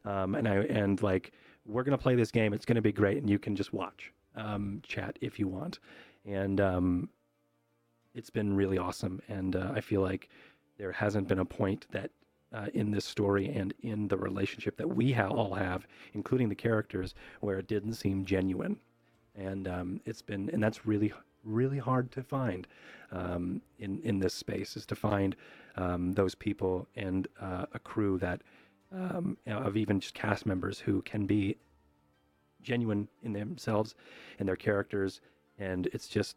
Um, and I and like we're gonna play this game. It's gonna be great, and you can just watch, um, chat if you want. And um, it's been really awesome. And uh, I feel like there hasn't been a point that uh, in this story and in the relationship that we ha- all have, including the characters, where it didn't seem genuine. And um, it's been, and that's really, really hard to find um, in in this space is to find um, those people and uh, a crew that um, of even just cast members who can be genuine in themselves and their characters, and it's just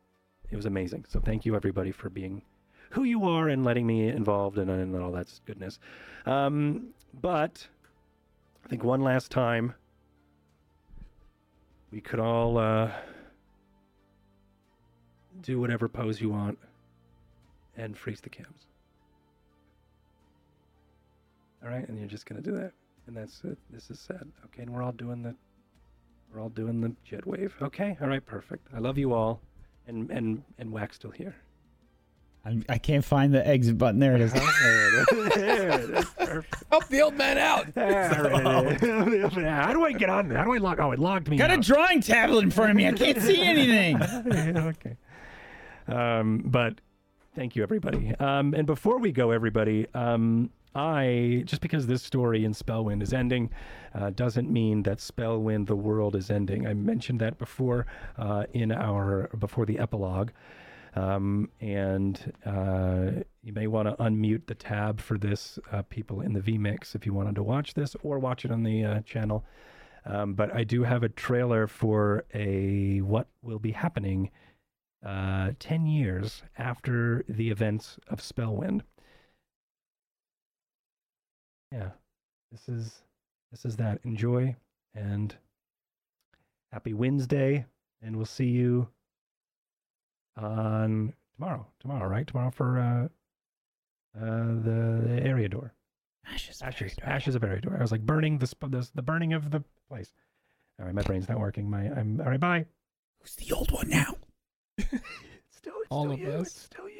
it was amazing. So thank you everybody for being who you are and letting me involved and, and all that goodness. Um, but I think one last time we could all uh, do whatever pose you want and freeze the cams. All right, and you're just gonna do that, and that's it. This is sad. Okay, and we're all doing the, we're all doing the jet wave. Okay, all right, perfect. I love you all, and and and Wax still here. I'm, I can't find the exit button. There it is. there it is. <laughs> There it is. Perfect. Help the old man out. There it is. <laughs> How do I get on? There? How do I log? Oh, it logged me. Got a drawing tablet in front of me. I can't see <laughs> anything. okay. Um, but thank you, everybody. Um, and before we go, everybody, um, I just because this story in Spellwind is ending uh, doesn't mean that Spellwind the world is ending. I mentioned that before uh, in our before the epilogue. Um, and uh, you may want to unmute the tab for this, uh, people in the vMix, if you wanted to watch this or watch it on the uh, channel. Um, but I do have a trailer for a what will be happening uh, 10 years after the events of Spellwind. Yeah, this is this is that. Enjoy and happy Wednesday, and we'll see you on tomorrow. Tomorrow, right? Tomorrow for uh, uh, the, the area door. Ashes. Ashes, ashes of area door. I was like burning the, sp- the the burning of the place. All right, my brain's not working. My I'm all right. Bye. Who's the old one now? <laughs> Still All still of you. us. It's still you.